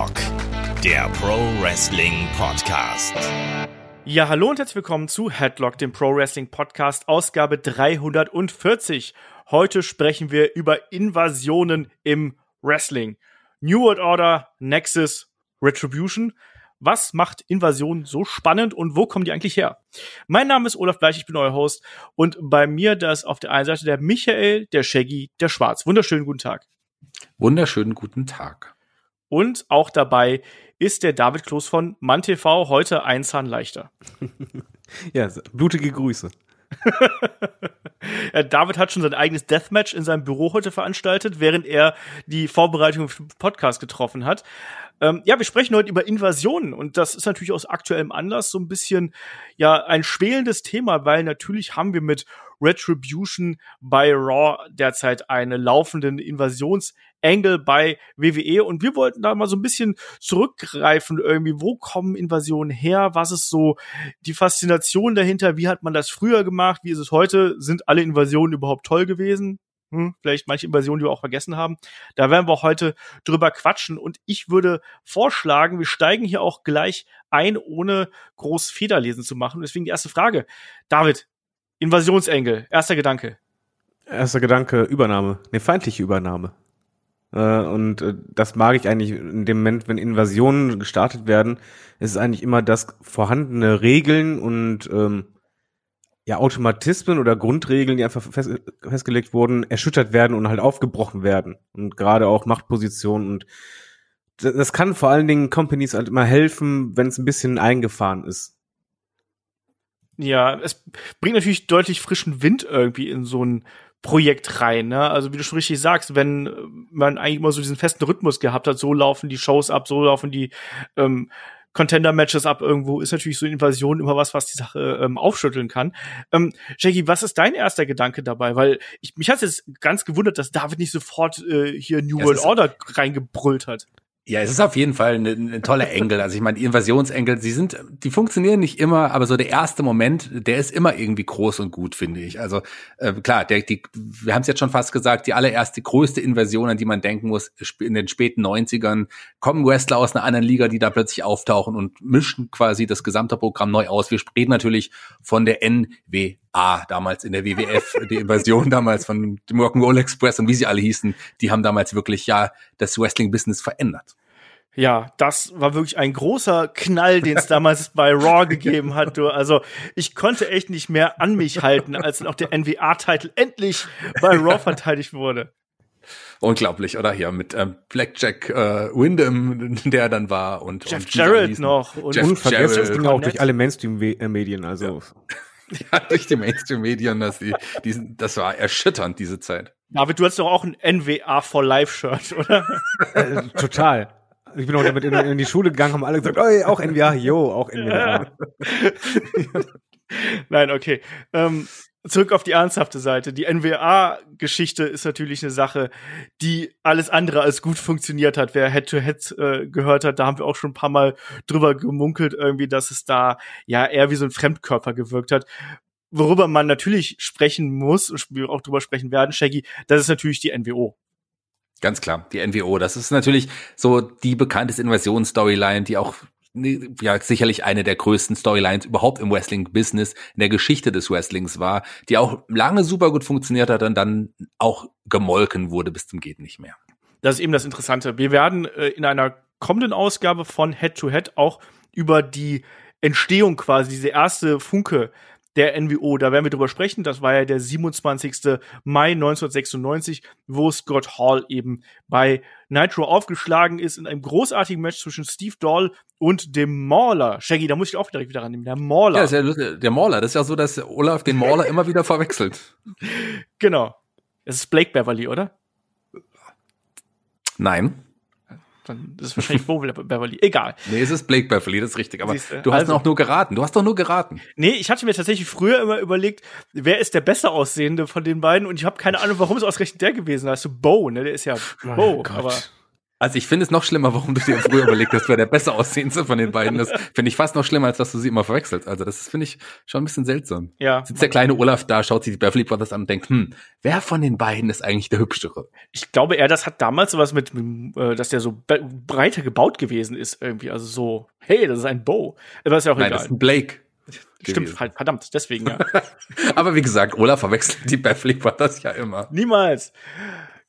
Headlock, der Pro Wrestling Podcast. Ja, hallo und herzlich willkommen zu Headlock, dem Pro Wrestling Podcast, Ausgabe 340. Heute sprechen wir über Invasionen im Wrestling. New World Order, Nexus, Retribution. Was macht Invasion so spannend und wo kommen die eigentlich her? Mein Name ist Olaf Bleich, ich bin euer Host und bei mir da ist auf der einen Seite der Michael, der Shaggy, der Schwarz. Wunderschönen guten Tag. Wunderschönen guten Tag. Und auch dabei ist der David Kloß von MannTV heute ein Zahn leichter. ja, blutige Grüße. ja, David hat schon sein eigenes Deathmatch in seinem Büro heute veranstaltet, während er die Vorbereitung für den Podcast getroffen hat. Ähm, ja, wir sprechen heute über Invasionen und das ist natürlich aus aktuellem Anlass so ein bisschen ja ein schwelendes Thema, weil natürlich haben wir mit Retribution bei Raw derzeit eine laufenden Invasionsangle bei WWE und wir wollten da mal so ein bisschen zurückgreifen irgendwie, wo kommen Invasionen her, was ist so die Faszination dahinter, wie hat man das früher gemacht, wie ist es heute, sind alle Invasionen überhaupt toll gewesen? Hm, vielleicht manche Invasionen, die wir auch vergessen haben. Da werden wir heute drüber quatschen. Und ich würde vorschlagen, wir steigen hier auch gleich ein, ohne groß Federlesen zu machen. Deswegen die erste Frage. David, Invasionsengel, erster Gedanke. Erster Gedanke, Übernahme. Eine feindliche Übernahme. Äh, und äh, das mag ich eigentlich in dem Moment, wenn Invasionen gestartet werden, ist es eigentlich immer das vorhandene Regeln und ähm, ja, Automatismen oder Grundregeln, die einfach fest, festgelegt wurden, erschüttert werden und halt aufgebrochen werden. Und gerade auch Machtpositionen und das kann vor allen Dingen Companies halt immer helfen, wenn es ein bisschen eingefahren ist. Ja, es bringt natürlich deutlich frischen Wind irgendwie in so ein Projekt rein. Ne? Also wie du schon richtig sagst, wenn man eigentlich immer so diesen festen Rhythmus gehabt hat, so laufen die Shows ab, so laufen die ähm, Contender-Matches ab irgendwo, ist natürlich so eine Invasion immer was, was die Sache ähm, aufschütteln kann. Ähm, Jackie, was ist dein erster Gedanke dabei? Weil ich, mich hat jetzt ganz gewundert, dass David nicht sofort äh, hier New World Order reingebrüllt hat. Ja, es ist auf jeden Fall eine, eine tolle Engel. Also ich meine, die Invasionsengel, sie sind, die funktionieren nicht immer, aber so der erste Moment, der ist immer irgendwie groß und gut, finde ich. Also äh, klar, der, die, wir haben es jetzt schon fast gesagt, die allererste größte Invasion, an die man denken muss, in den späten 90ern, kommen Wrestler aus einer anderen Liga, die da plötzlich auftauchen und mischen quasi das gesamte Programm neu aus. Wir reden natürlich von der NW A damals in der WWF, die Invasion damals von dem Rock'n'Roll Express und wie sie alle hießen, die haben damals wirklich ja das Wrestling-Business verändert. Ja, das war wirklich ein großer Knall, den es damals bei Raw gegeben hat. Du. Also ich konnte echt nicht mehr an mich halten, als auch der NWA-Titel endlich bei Raw verteidigt wurde. Unglaublich, oder? Hier mit ähm, Blackjack äh, Wyndham, der dann war und Jeff und Jarrett noch und Jeff unvergessen Jarrett. ging auch durch alle Mainstream-Medien, also ja. Ja, durch die Mainstream-Medien, das, die, die, das war erschütternd, diese Zeit. David, du hast doch auch ein NWA for Life-Shirt, oder? äh, total. Ich bin auch damit in, in, die Schule gegangen, haben alle gesagt, oh, auch NWA, jo, auch NWA. Nein, okay. Ähm, zurück auf die ernsthafte Seite. Die NWA-Geschichte ist natürlich eine Sache, die alles andere als gut funktioniert hat. Wer Head-to-Head -Head, äh, gehört hat, da haben wir auch schon ein paar Mal drüber gemunkelt, irgendwie, dass es da ja eher wie so ein Fremdkörper gewirkt hat. Worüber man natürlich sprechen muss und wir auch drüber sprechen werden, Shaggy, das ist natürlich die NWO. Ganz klar, die NWO. Das ist natürlich so die bekannteste Invasionsstoryline, die auch ja sicherlich eine der größten Storylines überhaupt im Wrestling-Business, in der Geschichte des Wrestlings war, die auch lange super gut funktioniert hat und dann auch gemolken wurde bis zum geht nicht mehr. Das ist eben das Interessante. Wir werden äh, in einer kommenden Ausgabe von Head to Head auch über die Entstehung quasi, diese erste Funke der NWO. Da werden wir drüber sprechen. Das war ja der 27. Mai 1996, wo Scott Hall eben bei Nitro aufgeschlagen ist in einem großartigen Match zwischen Steve Doll und dem Mauler. Shaggy, da muss ich auch direkt wieder rannehmen. Der Mauler. Ja, ist ja lustig. der Mauler. Das ist ja so, dass Olaf den Mauler immer wieder verwechselt. Genau. Es ist Blake Beverly, oder? Nein dann ist es wahrscheinlich Bo Beverly. Egal. Nee, es ist Blake Beverly, das ist richtig. Aber Siehste? du hast also, noch nur geraten. Du hast doch nur geraten. Nee, ich hatte mir tatsächlich früher immer überlegt, wer ist der besser aussehende von den beiden und ich habe keine Ahnung, warum es ausgerechnet der gewesen ist. Also Bo, ne? Der ist ja Bo, oh aber Also ich finde es noch schlimmer, warum du dir früher überlegt hast, wer der besser aussehendste von den beiden ist. Finde ich fast noch schlimmer, als dass du sie immer verwechselst. Also das finde ich schon ein bisschen seltsam. Ja. Sitzt der kleine Olaf da, schaut sich die Beverly Brothers an und denkt, hm, wer von den beiden ist eigentlich der hübschere? Ich glaube eher, das hat damals sowas mit, äh, dass der so breiter gebaut gewesen ist irgendwie. Also so, hey, das ist ein Bo. Aber ist ja auch Nein, egal. das ist ein Blake. Stimmt, halt, verdammt, deswegen ja. Aber wie gesagt, Olaf verwechselt die Beverly Brothers ja immer. Niemals.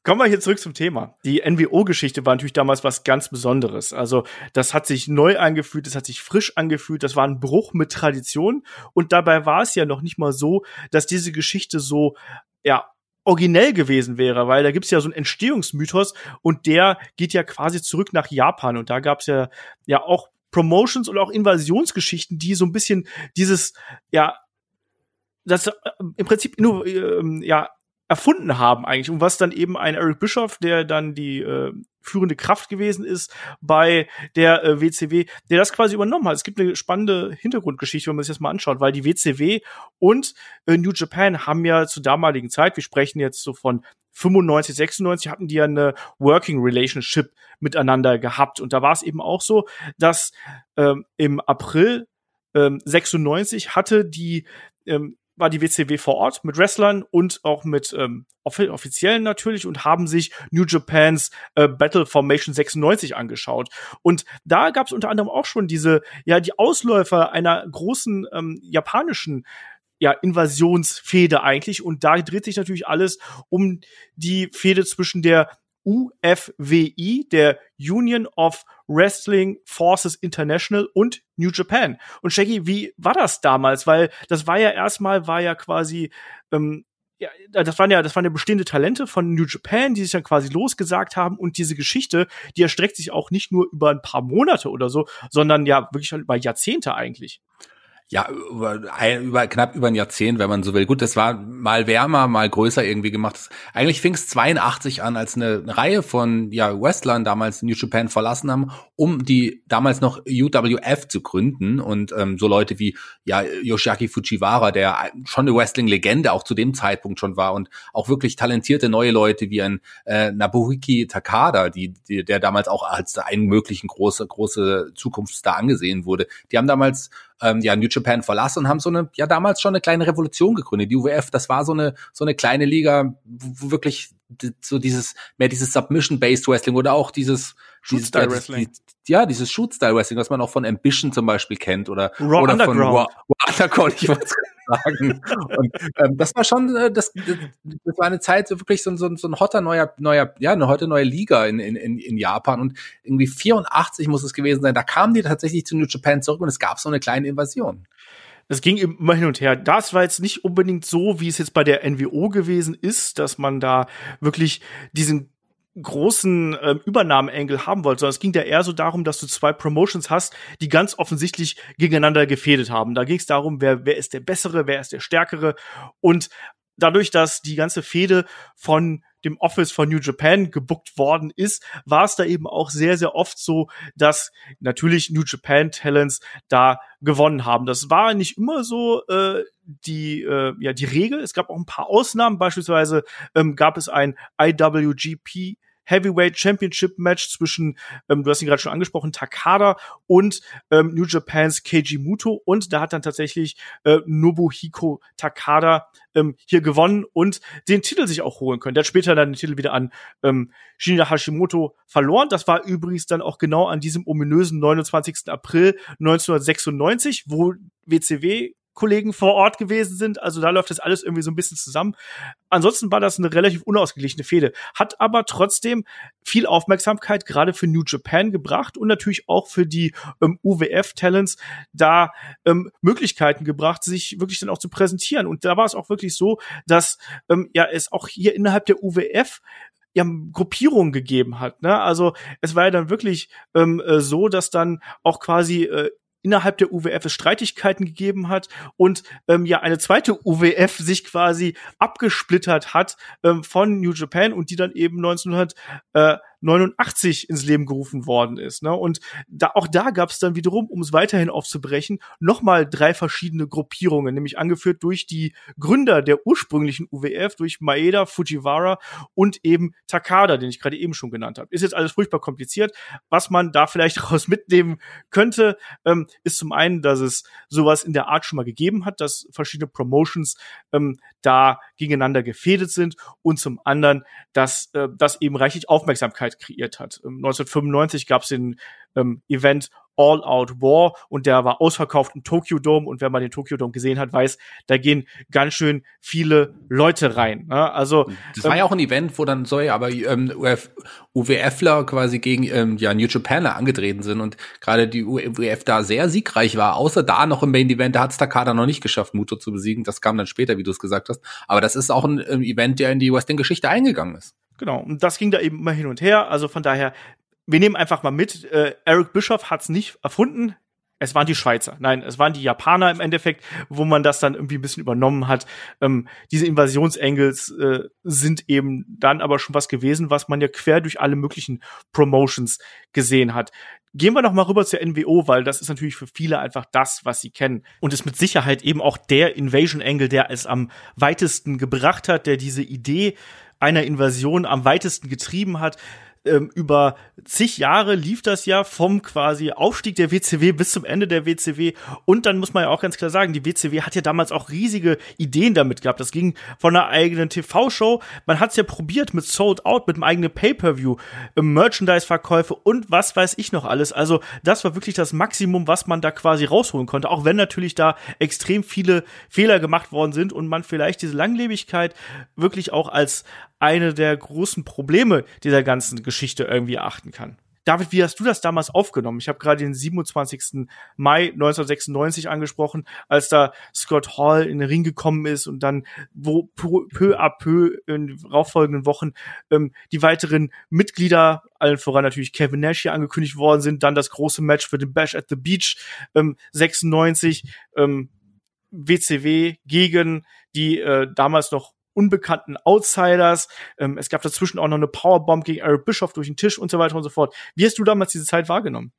Kommen wir hier zurück zum Thema. Die NWO-Geschichte war natürlich damals was ganz Besonderes. Also das hat sich neu angefühlt, das hat sich frisch angefühlt, das war ein Bruch mit Tradition. Und dabei war es ja noch nicht mal so, dass diese Geschichte so, ja, originell gewesen wäre, weil da gibt's ja so einen Entstehungsmythos und der geht ja quasi zurück nach Japan und da gab's ja ja auch Promotions und auch Invasionsgeschichten, die so ein bisschen dieses ja das äh, im Prinzip nur ähm, ja erfunden haben eigentlich und was dann eben ein Eric Bischoff, der dann die äh, führende Kraft gewesen ist bei der äh, WCW, der das quasi übernommen hat. Es gibt eine spannende Hintergrundgeschichte, wenn man sich das mal anschaut, weil die WCW und äh, New Japan haben ja zur damaligen Zeit, wir sprechen jetzt so von 95, 96 hatten die ja eine Working Relationship miteinander gehabt und da war es eben auch so, dass ähm, im April ähm, 96 hatte die ähm, war die WCW vor Ort mit Wrestlern und auch mit ähm, Offi Offiziellen natürlich und haben sich New Japans äh, Battle Formation 96 angeschaut. Und da gab es unter anderem auch schon diese, ja, die Ausläufer einer großen ähm, japanischen ja, Invasionsfehde eigentlich. Und da dreht sich natürlich alles um die Fehde zwischen der UFWI, der Union of Wrestling Forces International und New Japan. Und Shaggy, wie war das damals? Weil das war ja erstmal, war ja quasi, ähm, ja, das waren ja, das waren ja bestehende Talente von New Japan, die sich dann quasi losgesagt haben und diese Geschichte, die erstreckt sich auch nicht nur über ein paar Monate oder so, sondern ja wirklich über Jahrzehnte eigentlich. Ja, über, über knapp über ein Jahrzehnt, wenn man so will. Gut, das war mal wärmer, mal größer irgendwie gemacht. Eigentlich fing es 82 an, als eine, eine Reihe von ja, Wrestlern damals New Japan verlassen haben, um die damals noch UWF zu gründen. Und ähm, so Leute wie ja Yoshiaki Fujiwara, der schon eine Wrestling-Legende auch zu dem Zeitpunkt schon war und auch wirklich talentierte neue Leute wie ein äh, Nabuhiki Takada, die, die, der damals auch als einen möglichen große, große Zukunftsstar angesehen wurde. Die haben damals ähm, ja New Japan verlassen und haben so eine ja damals schon eine kleine Revolution gegründet. Die UWF, das war so eine so eine kleine Liga, wo, wirklich so dieses mehr dieses Submission Based Wrestling oder auch dieses Shoot-Style dieses- Wrestling. die- ja, dieses Shoot Style Wrestling, was man auch von Ambition zum Beispiel kennt oder Raw oder von Raw, Raw Underground, ich wollte sagen. Und ähm, das war schon, äh, das, das war eine Zeit so wirklich so, ein- so, so ein hotter neuer, neuer, ja, eine heute neue Liga in, in, in, in Japan und irgendwie 84 muss es gewesen sein. Da kamen die tatsächlich zu New Japan zurück und es gab so eine kleine Invasion. Es ging immer hin und her. Das war jetzt nicht unbedingt so, wie es jetzt bei der NWO gewesen ist, dass man da wirklich diesen großen ähm, Übernahmeengel haben wollte, sondern es ging da eher so darum, dass du zwei Promotions hast, die ganz offensichtlich gegeneinander gefädet haben. Da ging es darum, wer, wer ist der Bessere, wer ist der Stärkere. Und dadurch, dass die ganze Fehde von dem Office von New Japan gebuckt worden ist, war es da eben auch sehr, sehr oft so, dass natürlich New Japan Talents da gewonnen haben. Das war nicht immer so äh, die äh, ja die Regel. Es gab auch ein paar Ausnahmen. Beispielsweise ähm, gab es ein IWGP Heavyweight Championship Match zwischen, ähm, du hast ihn gerade schon angesprochen, Takada und ähm, New Japans Keiji Muto und da hat dann tatsächlich äh, Nobuhiko Takada ähm, hier gewonnen und den Titel sich auch holen können. Der hat später dann den Titel wieder an ähm, Shinya Hashimoto verloren. Das war übrigens dann auch genau an diesem ominösen 29. April 1996, wo WCW Kollegen vor Ort gewesen sind. Also da läuft das alles irgendwie so ein bisschen zusammen. Ansonsten war das eine relativ unausgeglichene Fehde. Hat aber trotzdem viel Aufmerksamkeit gerade für New Japan gebracht und natürlich auch für die ähm, UWF-Talents da ähm, Möglichkeiten gebracht, sich wirklich dann auch zu präsentieren. Und da war es auch wirklich so, dass ähm, ja es auch hier innerhalb der UWF ja, Gruppierungen gegeben hat. Ne? Also es war ja dann wirklich ähm, äh, so, dass dann auch quasi äh, innerhalb der UWF es Streitigkeiten gegeben hat und ähm, ja eine zweite UWF sich quasi abgesplittert hat ähm, von New Japan und die dann eben 89 ins Leben gerufen worden ist. Ne? Und da, auch da gab es dann wiederum, um es weiterhin aufzubrechen, nochmal drei verschiedene Gruppierungen, nämlich angeführt durch die Gründer der ursprünglichen UWF, durch Maeda, Fujiwara und eben Takada, den ich gerade eben schon genannt habe. Ist jetzt alles furchtbar kompliziert. Was man da vielleicht daraus mitnehmen könnte, ähm, ist zum einen, dass es sowas in der Art schon mal gegeben hat, dass verschiedene Promotions ähm, da gegeneinander gefädet sind und zum anderen, dass äh, das eben reichlich Aufmerksamkeit kreiert hat. 1995 gab es den ähm, Event All Out War und der war ausverkauft im Tokyo Dome und wer mal den Tokyo Dome gesehen hat, weiß, da gehen ganz schön viele Leute rein. Ne? Also das war ähm, ja auch ein Event, wo dann sorry, aber ähm, Uf, UWFler quasi gegen ähm, ja New Japaner angetreten sind und gerade die UWF da sehr siegreich war. Außer da noch im Main Event, da hat es Takada noch nicht geschafft, Muto zu besiegen. Das kam dann später, wie du es gesagt hast. Aber das ist auch ein, ein Event, der in die Wrestling-Geschichte eingegangen ist. Genau, und das ging da eben immer hin und her. Also von daher, wir nehmen einfach mal mit, äh, Eric Bischoff hat es nicht erfunden. Es waren die Schweizer. Nein, es waren die Japaner im Endeffekt, wo man das dann irgendwie ein bisschen übernommen hat. Ähm, diese Invasionsengels äh, sind eben dann aber schon was gewesen, was man ja quer durch alle möglichen Promotions gesehen hat. Gehen wir noch mal rüber zur NWO, weil das ist natürlich für viele einfach das, was sie kennen. Und ist mit Sicherheit eben auch der Invasion Angle, der es am weitesten gebracht hat, der diese Idee einer Invasion am weitesten getrieben hat ähm, über zig Jahre lief das ja vom quasi Aufstieg der WCW bis zum Ende der WCW. Und dann muss man ja auch ganz klar sagen, die WCW hat ja damals auch riesige Ideen damit gehabt. Das ging von einer eigenen TV-Show. Man hat es ja probiert mit Sold Out, mit einem eigenen Pay-Per-View, ähm, Merchandise-Verkäufe und was weiß ich noch alles. Also das war wirklich das Maximum, was man da quasi rausholen konnte. Auch wenn natürlich da extrem viele Fehler gemacht worden sind und man vielleicht diese Langlebigkeit wirklich auch als eine der großen Probleme dieser ganzen Geschichte irgendwie achten kann. David, wie hast du das damals aufgenommen? Ich habe gerade den 27. Mai 1996 angesprochen, als da Scott Hall in den Ring gekommen ist und dann wo peu à peu in darauffolgenden Wochen ähm, die weiteren Mitglieder, allen voran natürlich Kevin Nash hier angekündigt worden sind, dann das große Match für den Bash at the Beach ähm, 96 ähm, WCW gegen die äh, damals noch unbekannten Outsiders. Ähm, es gab dazwischen auch noch eine Powerbomb gegen Eric Bischoff durch den Tisch und so weiter und so fort. Wie hast du damals diese Zeit wahrgenommen?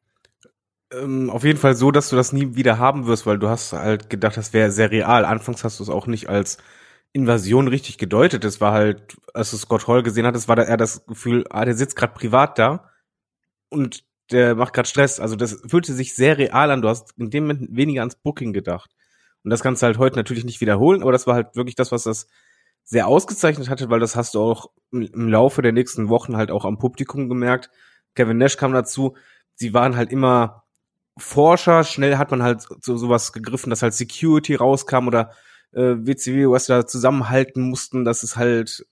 Ähm, auf jeden Fall so, dass du das nie wieder haben wirst, weil du hast halt gedacht, das wäre sehr real. Anfangs hast du es auch nicht als Invasion richtig gedeutet. Es war halt, als du Scott Hall gesehen hattest, war da eher das Gefühl, ah, der sitzt gerade privat da und der macht gerade Stress. Also das fühlte sich sehr real an. Du hast in dem Moment weniger ans Booking gedacht. Und das kannst du halt heute natürlich nicht wiederholen, aber das war halt wirklich das, was das sehr ausgezeichnet hatte, weil das hast du auch im Laufe der nächsten Wochen halt auch am Publikum gemerkt. Kevin Nash kam dazu. Sie waren halt immer Forscher. Schnell hat man halt so sowas gegriffen, dass halt Security rauskam oder äh, WCW, was da zusammenhalten mussten, dass es halt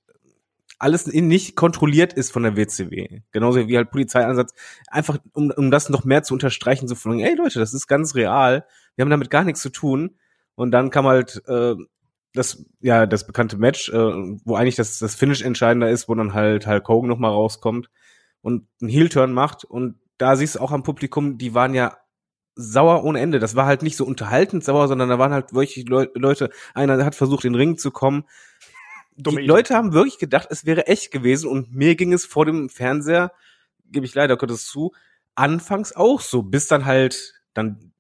alles nicht kontrolliert ist von der WCW. Genauso wie halt Polizeieinsatz. Einfach, um, um das noch mehr zu unterstreichen, so von, ey Leute, das ist ganz real. Wir haben damit gar nichts zu tun. Und dann kam halt äh, das, ja, das bekannte Match, äh, wo eigentlich das, das Finish entscheidender ist, wo dann halt Hulk Hogan nochmal rauskommt und einen Heel-Turn macht. Und da siehst du auch am Publikum, die waren ja sauer ohne Ende. Das war halt nicht so unterhaltend sauer, sondern da waren halt wirklich Leu Leute, einer hat versucht, in den Ring zu kommen. Dumme die Idee. Leute haben wirklich gedacht, es wäre echt gewesen und mir ging es vor dem Fernseher, gebe ich leider Gottes zu, anfangs auch so, bis dann halt dann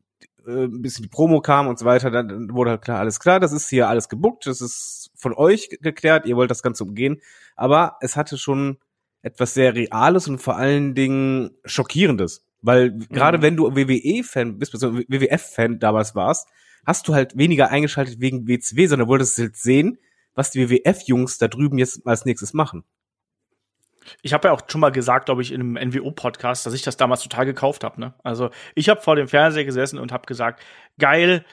äh, ein bisschen die Promo kam und so weiter, dann wurde halt klar, alles klar, das ist hier alles gebuckt, das ist von euch geklärt, ihr wollt das Ganze umgehen. Aber es hatte schon etwas sehr Reales und vor allen Dingen Schockierendes. Weil mhm. gerade wenn du WWE-Fan bist, beziehungsweise WWF-Fan damals warst, hast du halt weniger eingeschaltet wegen WCW, sondern wolltest halt sehen, was die WWF-Jungs da drüben jetzt als nächstes machen. Ich habe ja auch schon mal gesagt, glaube ich, in einem NWO-Podcast, dass ich das damals total gekauft habe. Ne? Also ich habe vor dem Fernseher gesessen und habe gesagt, geil,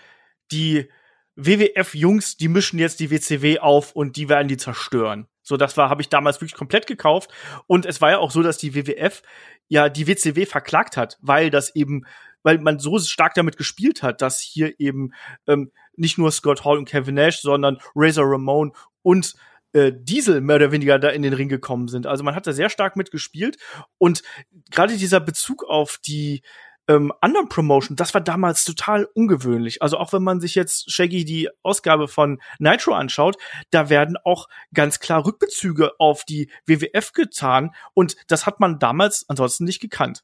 die WWF-Jungs, die mischen jetzt die WCW auf und die werden die zerstören. So, das war, habe ich damals wirklich komplett gekauft. Und es war ja auch so, dass die WWF ja die WCW verklagt hat, weil das eben, weil man so stark damit gespielt hat, dass hier eben ähm, nicht nur Scott Hall und Kevin Nash, sondern Razor Ramon und äh, Diesel mehr oder weniger da in den Ring gekommen sind. Also man hat da sehr stark mitgespielt und gerade dieser Bezug auf die ähm, anderen Promotion, das war damals total ungewöhnlich. Also auch wenn man sich jetzt Shaggy die Ausgabe von Nitro anschaut, da werden auch ganz klar Rückbezüge auf die WWF getan und das hat man damals ansonsten nicht gekannt.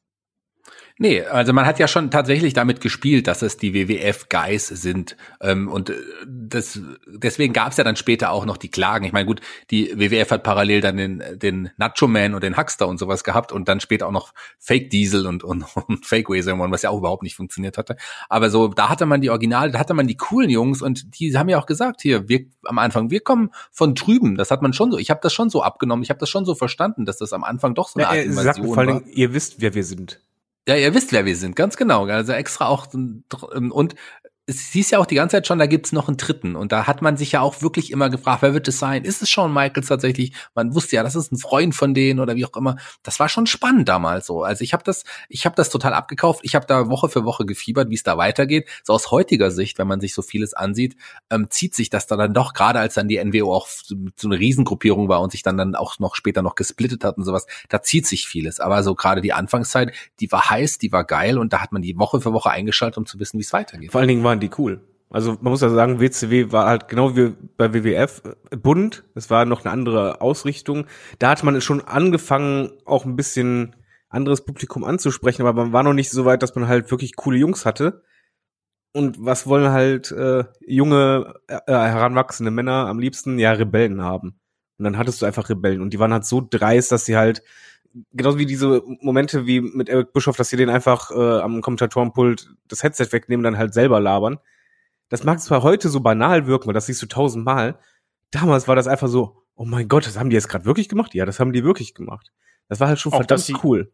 Nee, also man hat ja schon tatsächlich damit gespielt, dass es die WWF-Guys sind. Ähm, und äh, das, deswegen gab es ja dann später auch noch die Klagen. Ich meine, gut, die WWF hat parallel dann den, den Nacho Man und den Huckster und sowas gehabt und dann später auch noch Fake Diesel und, und, und Fake Waserman, was ja auch überhaupt nicht funktioniert hatte. Aber so, da hatte man die Originale, da hatte man die coolen Jungs und die haben ja auch gesagt, hier, wir am Anfang, wir kommen von drüben. Das hat man schon so, ich habe das schon so abgenommen, ich habe das schon so verstanden, dass das am Anfang doch so eine ja, Art Invasion sagt, vor Dingen, ihr wisst, wer wir sind. Ja, ihr wisst, wer wir sind, ganz genau. Also extra auch und es hieß ja auch die ganze Zeit schon, da gibt's noch einen dritten. Und da hat man sich ja auch wirklich immer gefragt, wer wird es sein? Ist es Shawn Michaels tatsächlich? Man wusste ja, das ist ein Freund von denen oder wie auch immer. Das war schon spannend damals so. Also ich habe das, ich habe das total abgekauft. Ich habe da Woche für Woche gefiebert, wie es da weitergeht. So aus heutiger Sicht, wenn man sich so vieles ansieht, ähm, zieht sich das da dann doch, gerade als dann die NWO auch so, so eine Riesengruppierung war und sich dann dann auch noch später noch gesplittet hat und sowas, da zieht sich vieles. Aber so gerade die Anfangszeit, die war heiß, die war geil und da hat man die Woche für Woche eingeschaltet, um zu wissen, wie es weitergeht. Vor allen Dingen waren die cool. Also man muss ja sagen, WCW war halt genau wie bei WWF äh, bunt. Es war noch eine andere Ausrichtung. Da hat man schon angefangen, auch ein bisschen anderes Publikum anzusprechen, aber man war noch nicht so weit, dass man halt wirklich coole Jungs hatte. Und was wollen halt äh, junge, äh, heranwachsende Männer am liebsten? Ja, Rebellen haben. Und dann hattest du einfach Rebellen. Und die waren halt so dreist, dass sie halt, genauso wie diese Momente wie mit Eric Bischoff, dass sie den einfach äh, am Kommentatorenpult das Headset wegnehmen, dann halt selber labern das mag zwar heute so banal wirken, weil das siehst du tausendmal. Damals war das einfach so, oh mein Gott, das haben die jetzt gerade wirklich gemacht? Ja, das haben die wirklich gemacht. Das war halt schon Auch, verdammt cool.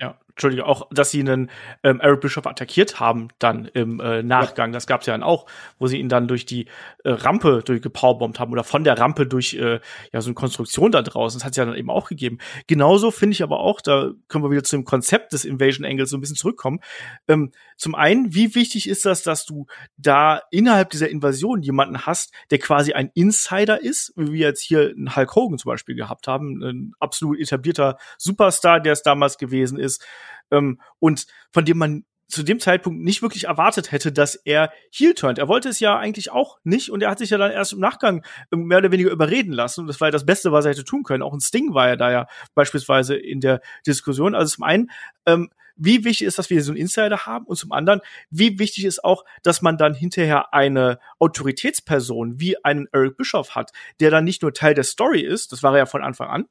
Ja, Entschuldige, auch, dass sie einen ähm, Eric Bischoff attackiert haben dann im äh, Nachgang. Ja. Das gab's ja dann auch, wo sie ihn dann durch die äh, Rampe durchgepowerbombt haben oder von der Rampe durch äh, ja so eine Konstruktion da draußen. Das hat's ja dann eben auch gegeben. Genauso finde ich aber auch, da können wir wieder zu dem Konzept des Invasion Angles so ein bisschen zurückkommen. Ähm, zum einen, wie wichtig ist das, dass du da innerhalb dieser Invasion jemanden hast, der quasi ein Insider ist, wie wir jetzt hier einen Hulk Hogan zum Beispiel gehabt haben, ein absolut etablierter Superstar, der es damals gewesen ist ähm, und von dem man zu dem Zeitpunkt nicht wirklich erwartet hätte, dass er heel turnt. Er wollte es ja eigentlich auch nicht und er hat sich ja dann erst im Nachgang ähm, mehr oder weniger überreden lassen. Und das war ja das Beste, was er hätte tun können. Auch ein Sting war ja da ja beispielsweise in der Diskussion. Also zum einen, ähm, wie wichtig ist, dass wir so einen Insider haben und zum anderen, wie wichtig ist auch, dass man dann hinterher eine Autoritätsperson wie einen Eric Bischoff hat, der dann nicht nur Teil der Story ist, das war er ja von Anfang an,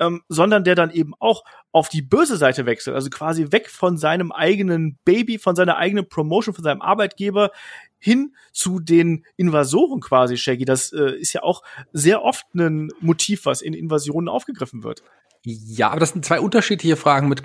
ähm, sondern der dann eben auch auf die böse Seite wechselt, also quasi weg von seinem eigenen Baby, von seiner eigenen Promotion, von seinem Arbeitgeber hin zu den Invasoren quasi, Shaggy. Das äh, ist ja auch sehr oft ein Motiv, was in Invasionen aufgegriffen wird. Ja, aber das sind zwei unterschiedliche Fragen mit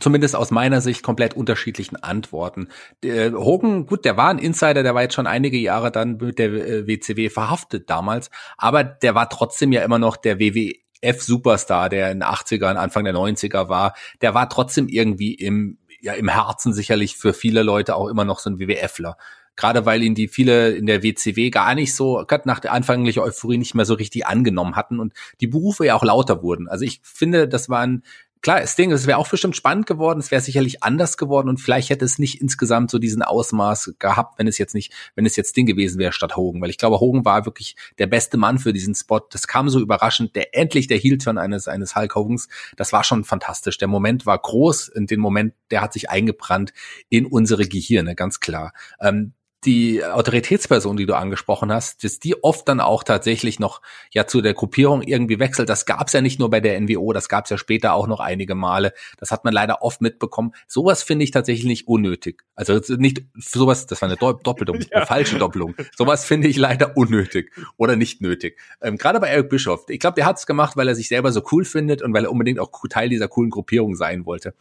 zumindest aus meiner Sicht komplett unterschiedlichen Antworten. Der Hogan, gut, der war ein Insider, der war jetzt schon einige Jahre dann mit der WCW verhaftet damals, aber der war trotzdem ja immer noch der WWE F-Superstar, der in den 80ern, Anfang der 90er war, der war trotzdem irgendwie im, ja, im Herzen sicherlich für viele Leute auch immer noch so ein WWFler. Gerade weil ihn die viele in der WCW gar nicht so, gerade nach der anfänglichen Euphorie nicht mehr so richtig angenommen hatten und die Berufe ja auch lauter wurden. Also ich finde, das waren klar, das Ding, es wäre auch bestimmt spannend geworden, es wäre sicherlich anders geworden und vielleicht hätte es nicht insgesamt so diesen Ausmaß gehabt, wenn es jetzt nicht, wenn es jetzt Ding gewesen wäre statt Hogan, weil ich glaube, Hogan war wirklich der beste Mann für diesen Spot. Das kam so überraschend, der endlich der Heel-Turn eines eines Hulk Hogans, das war schon fantastisch. Der Moment war groß und den Moment, der hat sich eingebrannt in unsere Gehirne, ganz klar. Ähm, die Autoritätsperson, die du angesprochen hast, dass die oft dann auch tatsächlich noch ja zu der Gruppierung irgendwie wechselt. Das gab's ja nicht nur bei der NWO, das gab's ja später auch noch einige Male. Das hat man leider oft mitbekommen. Sowas finde ich tatsächlich nicht unnötig. Also nicht sowas, das war eine Doppelung, ja. eine falsche Doppelung. Sowas finde ich leider unnötig oder nicht nötig. Ähm, Gerade bei Eric Bischoff. Ich glaube, der hat's gemacht, weil er sich selber so cool findet und weil er unbedingt auch Teil dieser coolen Gruppierung sein wollte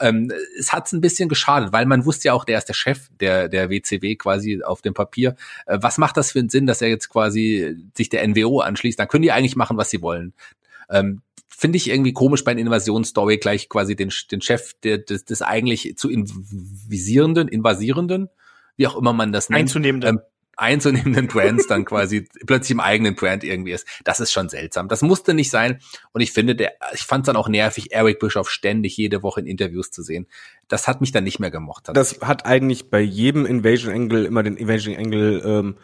ähm, es hat's ein bisschen geschadet, weil man wusste ja auch, der ist der Chef der, der WCW quasi auf dem Papier. Äh, was macht das für einen Sinn, dass er jetzt quasi sich der NWO anschließt? Dann können die eigentlich machen, was sie wollen. Ähm, Finde ich irgendwie komisch bei einer Invasionsstory gleich quasi den, den Chef der, des, des eigentlich zu invisierenden, invasierenden, wie auch immer man das nennt. Einzunehmenden. Ähm, einzunehmenden Brands dann quasi plötzlich im eigenen Brand irgendwie ist. Das ist schon seltsam. Das musste nicht sein. Und ich finde, der, ich fand es dann auch nervig, Eric Bischoff ständig jede Woche in Interviews zu sehen. Das hat mich dann nicht mehr gemocht. Das hat eigentlich bei jedem Invasion Angle immer den Invasion Angle, ähm,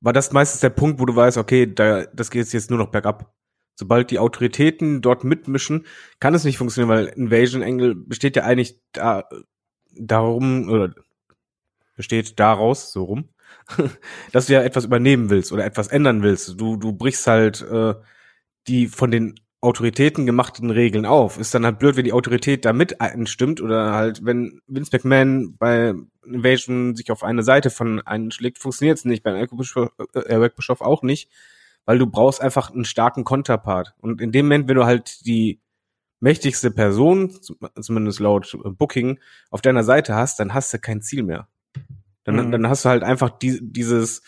war das meistens der Punkt, wo du weißt, okay, da, das geht jetzt nur noch bergab. Sobald die Autoritäten dort mitmischen, kann es nicht funktionieren, weil Invasion Angle besteht ja eigentlich da, darum, oder besteht daraus, so rum, dass du ja etwas übernehmen willst oder etwas ändern willst. Du, du brichst halt äh, die von den Autoritäten gemachten Regeln auf. Ist dann halt blöd, wenn die Autorität da mit einstimmt oder halt, wenn Vince McMahon bei Invasion sich auf eine Seite von einen schlägt, funktioniert es nicht. Bei Eric Bischoff, äh, auch nicht, weil du brauchst einfach einen starken Konterpart. Und in dem Moment, wenn du halt die mächtigste Person, zumindest laut Booking, auf deiner Seite hast, dann hast du kein Ziel mehr. Dann, mhm. dann hast du halt einfach die, dieses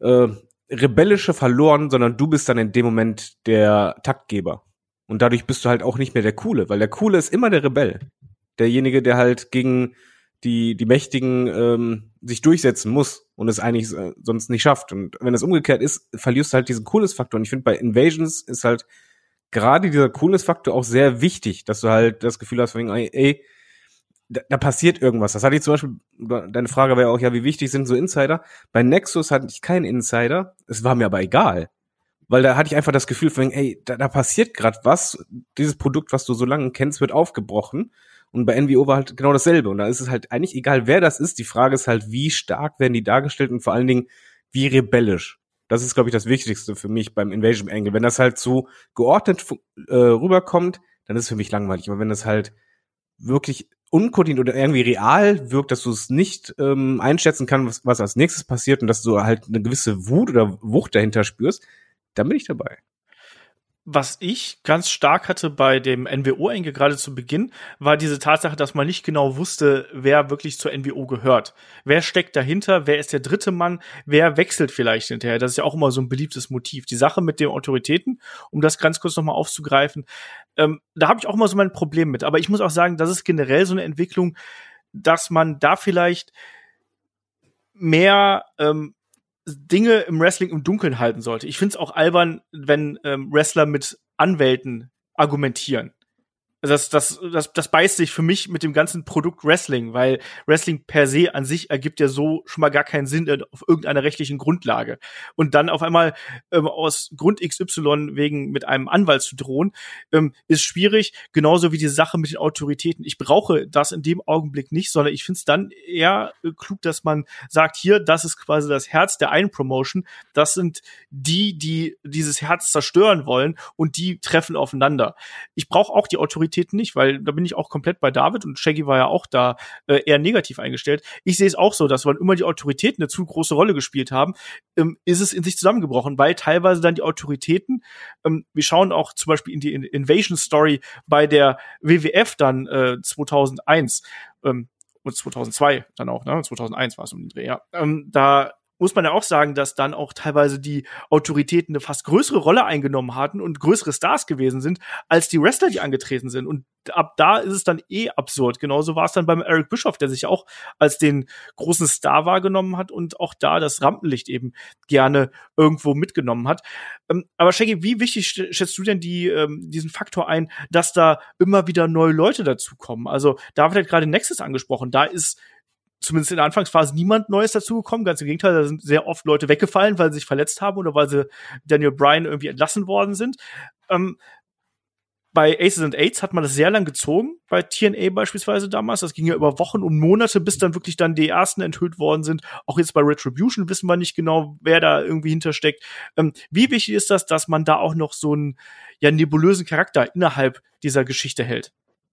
äh, rebellische verloren, sondern du bist dann in dem Moment der Taktgeber. Und dadurch bist du halt auch nicht mehr der Coole, weil der Coole ist immer der Rebell. Derjenige, der halt gegen die, die Mächtigen ähm, sich durchsetzen muss und es eigentlich äh, sonst nicht schafft. Und wenn es umgekehrt ist, verlierst du halt diesen Coolness-Faktor. Und ich finde, bei Invasions ist halt gerade dieser Coolness-Faktor auch sehr wichtig, dass du halt das Gefühl hast, ey, ey da, da passiert irgendwas. Das hatte ich zum Beispiel, deine Frage war ja auch, ja, wie wichtig sind so Insider? Bei Nexus hatte ich keinen Insider, es war mir aber egal. Weil da hatte ich einfach das Gefühl von, ey, da, da passiert gerade was, dieses Produkt, was du so lange kennst, wird aufgebrochen. Und bei NWO war halt genau dasselbe. Und da ist es halt eigentlich egal, wer das ist. Die Frage ist halt, wie stark werden die dargestellt und vor allen Dingen, wie rebellisch. Das ist, glaube ich, das Wichtigste für mich beim Invasion Angle. Wenn das halt so geordnet äh, rüberkommt, dann ist es für mich langweilig. Aber wenn das halt wirklich unkoordiniert oder irgendwie real wirkt, dass du es nicht ähm, einschätzen kannst, was, was als nächstes passiert und dass du halt eine gewisse Wut oder Wucht dahinter spürst, dann bin ich dabei was ich ganz stark hatte bei dem NWO-Enge gerade zu Beginn, war diese Tatsache, dass man nicht genau wusste, wer wirklich zur NWO gehört. Wer steckt dahinter? Wer ist der dritte Mann? Wer wechselt vielleicht hinterher? Das ist ja auch immer so ein beliebtes Motiv. Die Sache mit den Autoritäten, um das ganz kurz nochmal aufzugreifen, ähm, da habe ich auch immer so mein Problem mit. Aber ich muss auch sagen, das ist generell so eine Entwicklung, dass man da vielleicht mehr ähm, Dinge im Wrestling im Dunkeln halten sollte. Ich finde es auch albern, wenn ähm, Wrestler mit Anwälten argumentieren das, das, das, das beißt sich für mich mit dem ganzen Produkt Wrestling, weil Wrestling per se an sich ergibt ja so schon mal gar keinen Sinn auf irgendeiner rechtlichen Grundlage. Und dann auf einmal ähm, aus Grund XY wegen mit einem Anwalt zu drohen, ähm, ist schwierig, genauso wie die Sache mit den Autoritäten. Ich brauche das in dem Augenblick nicht, sondern ich finde es dann eher äh, klug, dass man sagt, hier, das ist quasi das Herz der einen Promotion, das sind die, die dieses Herz zerstören wollen und die treffen aufeinander. Ich brauche auch die Autorität Qualitäten nicht, weil da bin ich auch komplett bei David und Shaggy war ja auch da äh, eher negativ eingestellt. Ich sehe es auch so, dass wann immer die Autoritäten eine zu große Rolle gespielt haben, ähm, ist es in sich zusammengebrochen, weil teilweise dann die Autoritäten, ähm, wir schauen auch zum Beispiel in die Invasion Story bei der WWF dann äh, 2001, ähm, und 2002 dann auch, ne? 2001 war es um den Dreh, ja. Ähm, da muss man ja auch sagen, dass dann auch teilweise die Autoritäten eine fast größere Rolle eingenommen hatten und größere Stars gewesen sind, als die Wrestler, die angetreten sind. Und ab da ist es dann eh absurd. Genauso war es dann beim Eric Bischoff, der sich auch als den großen Star wahrgenommen hat und auch da das Rampenlicht eben gerne irgendwo mitgenommen hat. Ähm, aber Shaggy, wie wichtig schätzt du denn die, ähm, diesen Faktor ein, dass da immer wieder neue Leute dazukommen? Also David hat gerade Nexus angesprochen. Da ist zumindest in der Anfangsphase niemand Neues dazugekommen. Ganz im Gegenteil, da sind sehr oft Leute weggefallen, weil sie sich verletzt haben oder weil sie Daniel Bryan irgendwie entlassen worden sind. Ähm, bei Aces and Aids hat man das sehr lang gezogen, bei TNA beispielsweise damals. Das ging ja über Wochen und Monate, bis dann wirklich dann die ersten enthüllt worden sind. Auch jetzt bei Retribution wissen wir nicht genau, wer da irgendwie hintersteckt. Ähm, wie wichtig ist das, dass man da auch noch so einen ja, nebulösen Charakter innerhalb dieser Geschichte hält?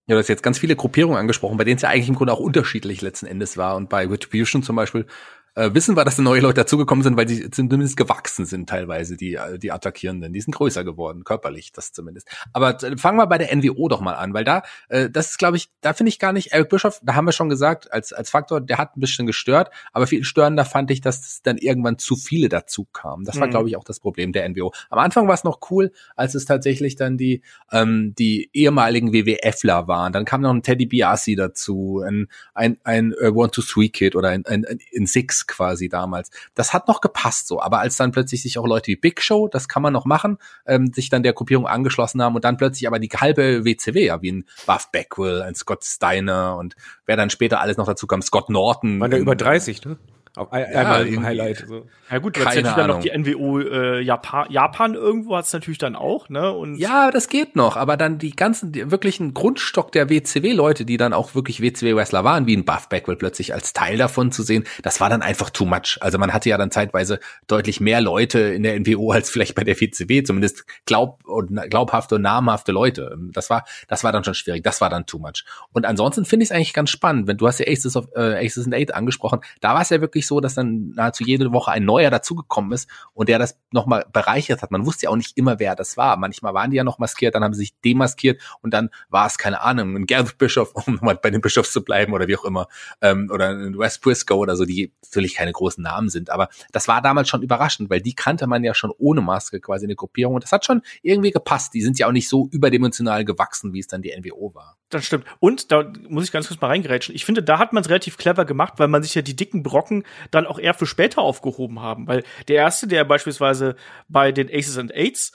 Ja, du hast jetzt ganz viele Gruppierungen angesprochen, bei denen es ja eigentlich im Grunde auch unterschiedlich letzten Endes war. Und bei Retribution zum Beispiel äh, wissen wir, dass da neue Leute dazugekommen sind, weil sie zumindest gewachsen sind teilweise, die, äh, die Attackierenden. Die sind größer geworden, körperlich, das zumindest. Aber äh, fangen wir bei der NWO doch mal an, weil da, äh, das ist, glaube ich, da finde ich gar nicht, Eric Bischoff, da haben wir schon gesagt, als, als Faktor, der hat ein bisschen gestört, aber viel störender fand ich, dass es dann irgendwann zu viele dazu kamen. Das war, mhm. glaube ich, auch das Problem der NWO. Am Anfang war es noch cool, als es tatsächlich dann die, ähm, die ehemaligen WWFler waren. Dann kam noch ein Teddy Biasi dazu, ein, ein, ein uh, One-Two-Three-Kid oder ein, ein, ein, ein Six Mix quasi damals. Das hat noch gepasst so, aber als dann plötzlich sich auch Leute wie Big Show, das kann man noch machen, ähm, sich dann der Gruppierung angeschlossen haben und dann plötzlich aber die halbe WCW, ja, wie ein Buff Backwell, ein Scott Steiner und wer dann später alles noch dazu kam, Scott Norton. War der über 30, ne? Auf ein, ja, einmal im Highlight. So. Ja gut, du hast natürlich dann noch die NWO äh, Japan, Japan irgendwo hat's natürlich dann auch, ne? Und ja, das geht noch, aber dann die ganzen die wirklichen Grundstock der WCW-Leute, die dann auch wirklich WCW-Wrestler waren, wie ein Buff Backwell plötzlich als Teil davon zu sehen, das war dann einfach too much. Also man hatte ja dann zeitweise deutlich mehr Leute in der NWO als vielleicht bei der WCW, zumindest glaub und glaubhafte und namhafte Leute. Das war das war dann schon schwierig, das war dann too much. Und ansonsten finde ich es eigentlich ganz spannend, wenn du hast ja Aces of äh, Aces and Eight angesprochen, da war es ja wirklich so, dass dann nahezu jede Woche ein neuer dazugekommen ist und der das nochmal bereichert hat. Man wusste ja auch nicht immer, wer das war. Manchmal waren die ja noch maskiert, dann haben sie sich demaskiert und dann war es, keine Ahnung, ein Gareth Bischof, um nochmal bei den Bischofs zu bleiben oder wie auch immer, ähm, oder ein Wes Briscoe oder so, die natürlich keine großen Namen sind. Aber das war damals schon überraschend, weil die kannte man ja schon ohne Maske quasi in der Gruppierung und das hat schon irgendwie gepasst. Die sind ja auch nicht so überdimensional gewachsen, wie es dann die NWO war. Das stimmt. Und da muss ich ganz kurz mal reingerätschen. Ich finde, da hat man es relativ clever gemacht, weil man sich ja die dicken Brocken dann auch eher für später aufgehoben haben. Weil der erste, der beispielsweise bei den Aces and Eights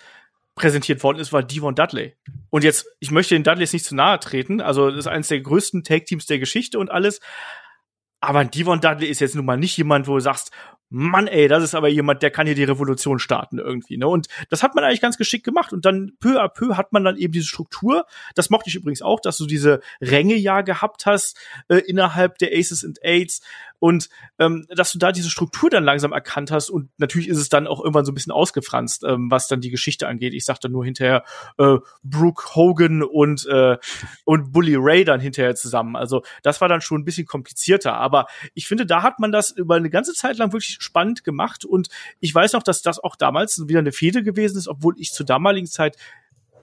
präsentiert worden ist, war Devon Dudley. Und jetzt, ich möchte den Dudleys nicht zu nahe treten. Also, das ist eines der größten Take-Teams der Geschichte und alles. Aber Devon Dudley ist jetzt nun mal nicht jemand, wo du sagst, Mann, ey, das ist aber jemand, der kann hier die Revolution starten irgendwie, ne? Und das hat man eigentlich ganz geschickt gemacht. Und dann peu à peu hat man dann eben diese Struktur. Das mochte ich übrigens auch, dass du diese Ränge ja gehabt hast äh, innerhalb der Aces and Aids und ähm, dass du da diese Struktur dann langsam erkannt hast. Und natürlich ist es dann auch irgendwann so ein bisschen ausgefranst, ähm, was dann die Geschichte angeht. Ich sagte nur hinterher äh, Brooke Hogan und äh, und Bully Ray dann hinterher zusammen. Also das war dann schon ein bisschen komplizierter. Aber ich finde, da hat man das über eine ganze Zeit lang wirklich spannend gemacht. Und ich weiß noch, dass das auch damals wieder eine Fehde gewesen ist, obwohl ich zur damaligen Zeit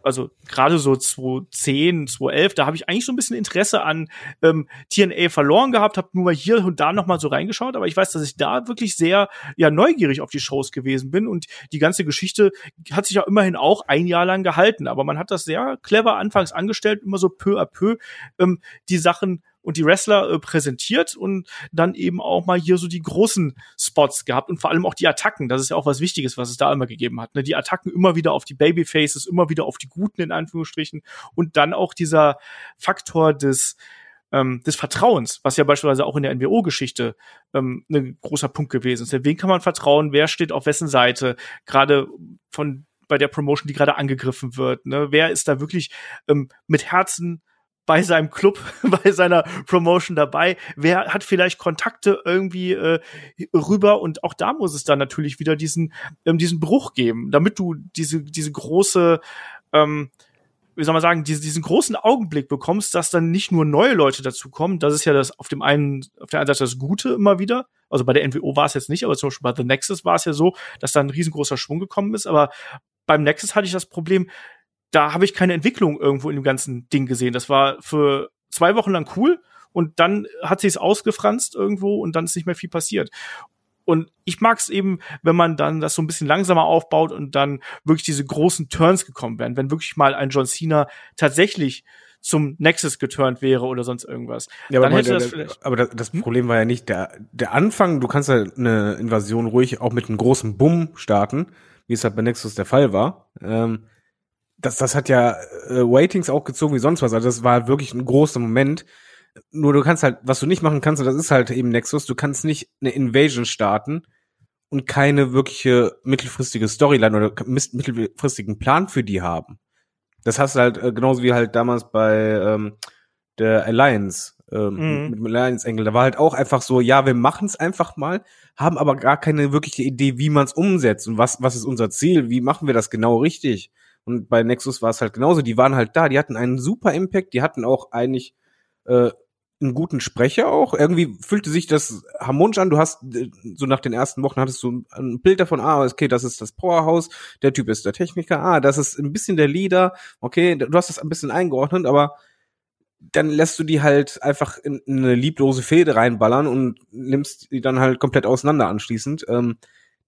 also gerade so 2010, 2011, da habe ich eigentlich so ein bisschen Interesse an ähm, TNA verloren gehabt, habe nur mal hier und da noch mal so reingeschaut, aber ich weiß, dass ich da wirklich sehr ja neugierig auf die Shows gewesen bin. Und die ganze Geschichte hat sich ja immerhin auch ein Jahr lang gehalten, aber man hat das sehr clever anfangs angestellt, immer so peu à peu ähm, die Sachen und die Wrestler äh, präsentiert und dann eben auch mal hier so die großen Spots gehabt und vor allem auch die Attacken. Das ist ja auch was Wichtiges, was es da immer gegeben hat. Ne? Die Attacken immer wieder auf die Babyfaces, immer wieder auf die Guten in Anführungsstrichen und dann auch dieser Faktor des ähm, des Vertrauens, was ja beispielsweise auch in der NWO-Geschichte ähm, ein großer Punkt gewesen ist. Wen kann man vertrauen? Wer steht auf wessen Seite? Gerade von bei der Promotion, die gerade angegriffen wird. Ne? Wer ist da wirklich ähm, mit Herzen bei seinem Club, bei seiner Promotion dabei? Wer hat vielleicht Kontakte irgendwie äh, rüber? Und auch da muss es dann natürlich wieder diesen, ähm, diesen Bruch geben, damit du diese, diese große, ähm, wie soll man sagen, diese, diesen großen Augenblick bekommst, dass dann nicht nur neue Leute dazukommen. Das ist ja das auf dem einen, auf der einen Seite das Gute immer wieder. Also bei der NWO war es jetzt nicht, aber zum Beispiel bei The Nexus war es ja so, dass da ein riesengroßer Schwung gekommen ist. Aber beim Nexus hatte ich das Problem, da habe ich keine Entwicklung irgendwo in dem ganzen Ding gesehen. Das war für zwei Wochen lang cool und dann hat sie es ausgefranst irgendwo und dann ist nicht mehr viel passiert. Und ich mag es eben, wenn man dann das so ein bisschen langsamer aufbaut und dann wirklich diese großen Turns gekommen werden, wenn wirklich mal ein John Cena tatsächlich zum Nexus geturnt wäre oder sonst irgendwas. Ja, aber, hätte das, der, aber das, das hm? Problem war ja nicht der, der Anfang. Du kannst ja eine Invasion ruhig auch mit einem großen Bumm starten, wie es halt bei Nexus der Fall war. Ähm, das, das hat ja äh, Waitings auch gezogen wie sonst was. Also das war wirklich ein großer Moment. Nur du kannst halt, was du nicht machen kannst, und das ist halt eben Nexus, du kannst nicht eine Invasion starten und keine wirkliche mittelfristige Storyline oder mittelfristigen Plan für die haben. Das hast du halt äh, genauso wie halt damals bei ähm, der Alliance, ähm, mhm. mit dem Alliance Engel. Da war halt auch einfach so, ja, wir machen es einfach mal, haben aber gar keine wirkliche Idee, wie man es umsetzt und was, was ist unser Ziel, wie machen wir das genau richtig. Und bei Nexus war es halt genauso. Die waren halt da, die hatten einen super Impact, die hatten auch eigentlich äh, einen guten Sprecher auch. Irgendwie fühlte sich das harmonisch an. Du hast äh, so nach den ersten Wochen hattest du ein Bild davon, ah, okay, das ist das Powerhouse, der Typ ist der Techniker, ah, das ist ein bisschen der Leader, okay, du hast das ein bisschen eingeordnet, aber dann lässt du die halt einfach in, eine lieblose Fehde reinballern und nimmst die dann halt komplett auseinander anschließend. Ähm,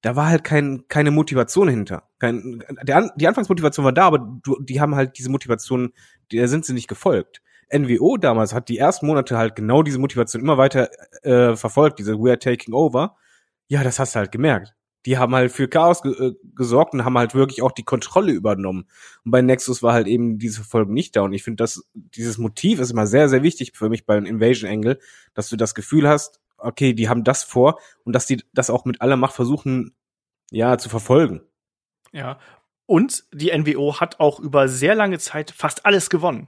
da war halt kein, keine Motivation hinter. Kein, der, die Anfangsmotivation war da, aber du, die haben halt diese Motivation, der sind sie nicht gefolgt. NWO damals hat die ersten Monate halt genau diese Motivation immer weiter äh, verfolgt, diese We are taking over. Ja, das hast du halt gemerkt. Die haben halt für Chaos ge äh, gesorgt und haben halt wirklich auch die Kontrolle übernommen. Und bei Nexus war halt eben diese Verfolgung nicht da. Und ich finde, dass dieses Motiv ist immer sehr, sehr wichtig für mich beim Invasion Angle, dass du das Gefühl hast, okay, die haben das vor und dass die das auch mit aller Macht versuchen, ja, zu verfolgen. Ja. Und die NWO hat auch über sehr lange Zeit fast alles gewonnen.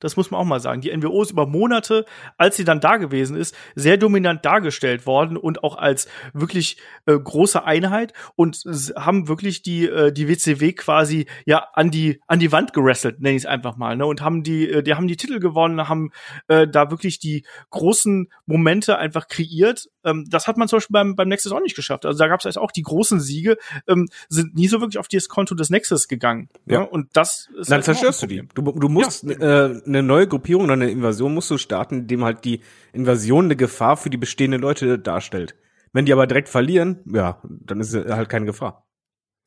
Das muss man auch mal sagen. Die NWO ist über Monate, als sie dann da gewesen ist, sehr dominant dargestellt worden und auch als wirklich äh, große Einheit und haben wirklich die äh, die WCW quasi ja an die an die Wand gerasselt, nenne ich es einfach mal, ne? Und haben die äh, die haben die Titel gewonnen, haben äh, da wirklich die großen Momente einfach kreiert. Ähm, das hat man zum Beispiel beim beim Nexus auch nicht geschafft. Also da gab es auch die großen Siege, ähm, sind nie so wirklich auf das Konto des Nexus gegangen. Ja. Ne? Und das ist dann halt zerstörst du die. Du, du musst ja. äh, eine neue Gruppierung oder eine Invasion musst du starten, indem halt die Invasion eine Gefahr für die bestehenden Leute darstellt. Wenn die aber direkt verlieren, ja, dann ist halt keine Gefahr.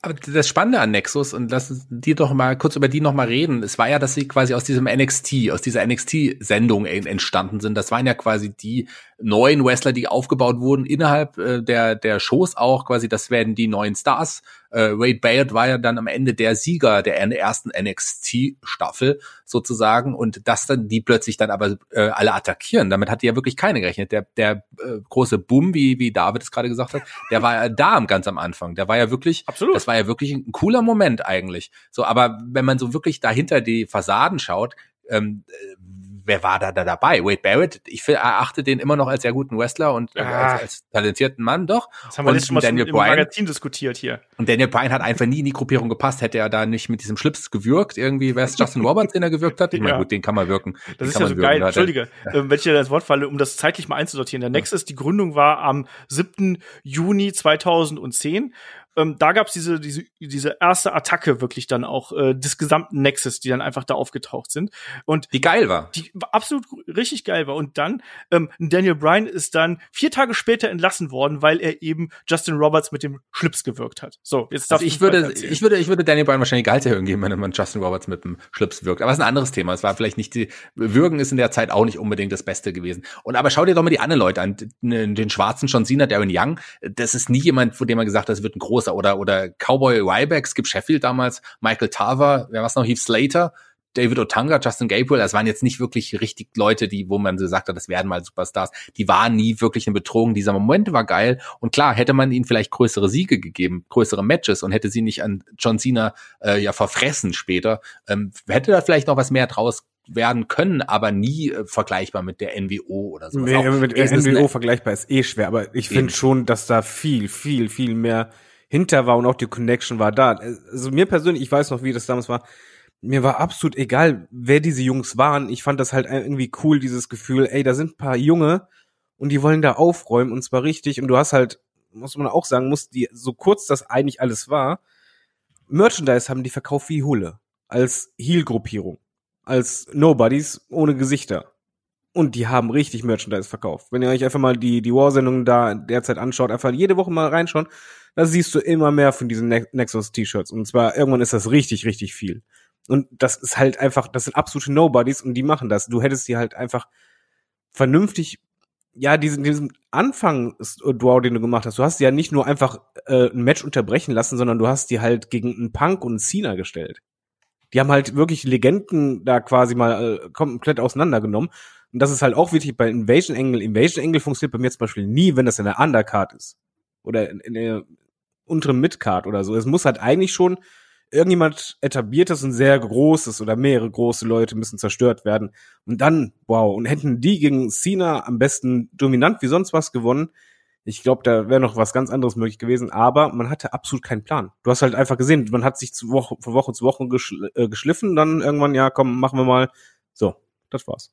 Aber das Spannende an Nexus, und lass die doch mal kurz über die noch mal reden, es war ja, dass sie quasi aus diesem NXT, aus dieser NXT-Sendung entstanden sind. Das waren ja quasi die neuen Wrestler, die aufgebaut wurden innerhalb äh, der, der Shows auch, quasi, das werden die neuen Stars. Äh, Wade Barrett war ja dann am Ende der Sieger der ersten NXT-Staffel sozusagen und dass dann die plötzlich dann aber äh, alle attackieren. Damit hat die ja wirklich keine gerechnet. Der, der äh, große Boom, wie, wie David es gerade gesagt hat, der war ja da ganz am Anfang. Der war ja wirklich, Absolut. das war ja wirklich ein cooler Moment eigentlich. So, aber wenn man so wirklich dahinter die Fassaden schaut, ähm, wer war da, da dabei? Wade Barrett, ich erachte den immer noch als sehr guten Wrestler und äh, Ah. als, als talentierten Mann, doch. Das haben wir letztes Mal Daniel im Bryan. Magazin diskutiert hier. Und Daniel Bryan hat einfach nie in die Gruppierung gepasst, hätte er da nicht mit diesem Schlips gewirkt. Irgendwie wäre es Justin Roberts, den er gewirkt hat. Ich meine, Ja. gut, den kann man wirken. Den Das ist kann ja so wirken. geil. Er- Entschuldige, ähm, wenn ich dir das Wort falle, um das zeitlich mal einzusortieren. Der Nexus, die Gründung war am 7. Juni 2010. Ähm, da gab's diese, diese, diese erste Attacke wirklich dann auch äh, des gesamten Nexus, die dann einfach da aufgetaucht sind. Und Die geil war. die absolut richtig geil war. Und dann, ähm, Daniel Bryan ist dann vier Tage später entlassen worden, weil er eben Justin Roberts mit dem Schlips gewirkt hat. So, jetzt darfst Also ich würde, ich würde, ich würde Daniel Bryan wahrscheinlich Gehaltserhöhung geben, wenn man Justin Roberts mit dem Schlips wirkt. Aber es ist ein anderes Thema. Es war vielleicht nicht die, Würgen ist in der Zeit auch nicht unbedingt das Beste gewesen. Und aber schau dir doch mal die anderen Leute an. Den, den schwarzen John Cena, Darren Young. Das ist nie jemand, von dem man gesagt hat, das wird ein großer. Oder, oder Cowboy Ryback, Skip Sheffield damals, Michael Tarver, wer was noch, Heath Slater. David Otanga, Justin Gabriel, das waren jetzt nicht wirklich richtig Leute, die, wo man so sagt, das werden mal Superstars. Die waren nie wirklich eine Bedrohung. Dieser Moment war geil. Und klar, hätte man ihnen vielleicht größere Siege gegeben, größere Matches und hätte sie nicht an John Cena äh, ja verfressen später, ähm, hätte da vielleicht noch was mehr draus werden können, aber nie äh, vergleichbar mit der NWO oder so. Nee, mit ist NWO vergleichbar ist eh schwer, aber ich finde schon, dass da viel, viel, viel mehr hinter war und auch die Connection war da. Also mir persönlich, ich weiß noch, wie das damals war, mir war absolut egal, wer diese Jungs waren. Ich fand das halt irgendwie cool, dieses Gefühl, ey, da sind paar Junge und die wollen da aufräumen und zwar richtig. Und du hast halt, muss man auch sagen, muss die, so kurz das eigentlich alles war, Merchandise haben die verkauft wie Hulle. Als Heel-Gruppierung. Als Nobodies ohne Gesichter. Und die haben richtig Merchandise verkauft. Wenn ihr euch einfach mal die, die War-Sendungen da derzeit anschaut, einfach jede Woche mal reinschauen, da siehst du immer mehr von diesen Ne- Nexus-T-Shirts. Und zwar irgendwann ist das richtig, richtig viel. Und das ist halt einfach, das sind absolute Nobodies und die machen das. Du hättest die halt einfach vernünftig, ja, diesen, diesen Anfang-Draw, den du gemacht hast, du hast die ja nicht nur einfach äh, ein Match unterbrechen lassen, sondern du hast die halt gegen einen Punk und einen Cena gestellt. Die haben halt wirklich Legenden da quasi mal äh, komplett auseinandergenommen. Und das ist halt auch wichtig bei Invasion Angle. Invasion Angle funktioniert bei mir zum Beispiel nie, wenn das in der Undercard ist. Oder in, in der unteren Midcard oder so. Es muss halt eigentlich schon irgendjemand etabliertes und sehr großes oder mehrere große Leute müssen zerstört werden. Und dann, wow, und hätten die gegen Cena am besten dominant wie sonst was gewonnen, ich glaube, da wäre noch was ganz anderes möglich gewesen, aber man hatte absolut keinen Plan. Du hast halt einfach gesehen, man hat sich zu Woche, von Woche zu Woche geschl äh, geschliffen, dann irgendwann, ja, komm, machen wir mal. So, das war's.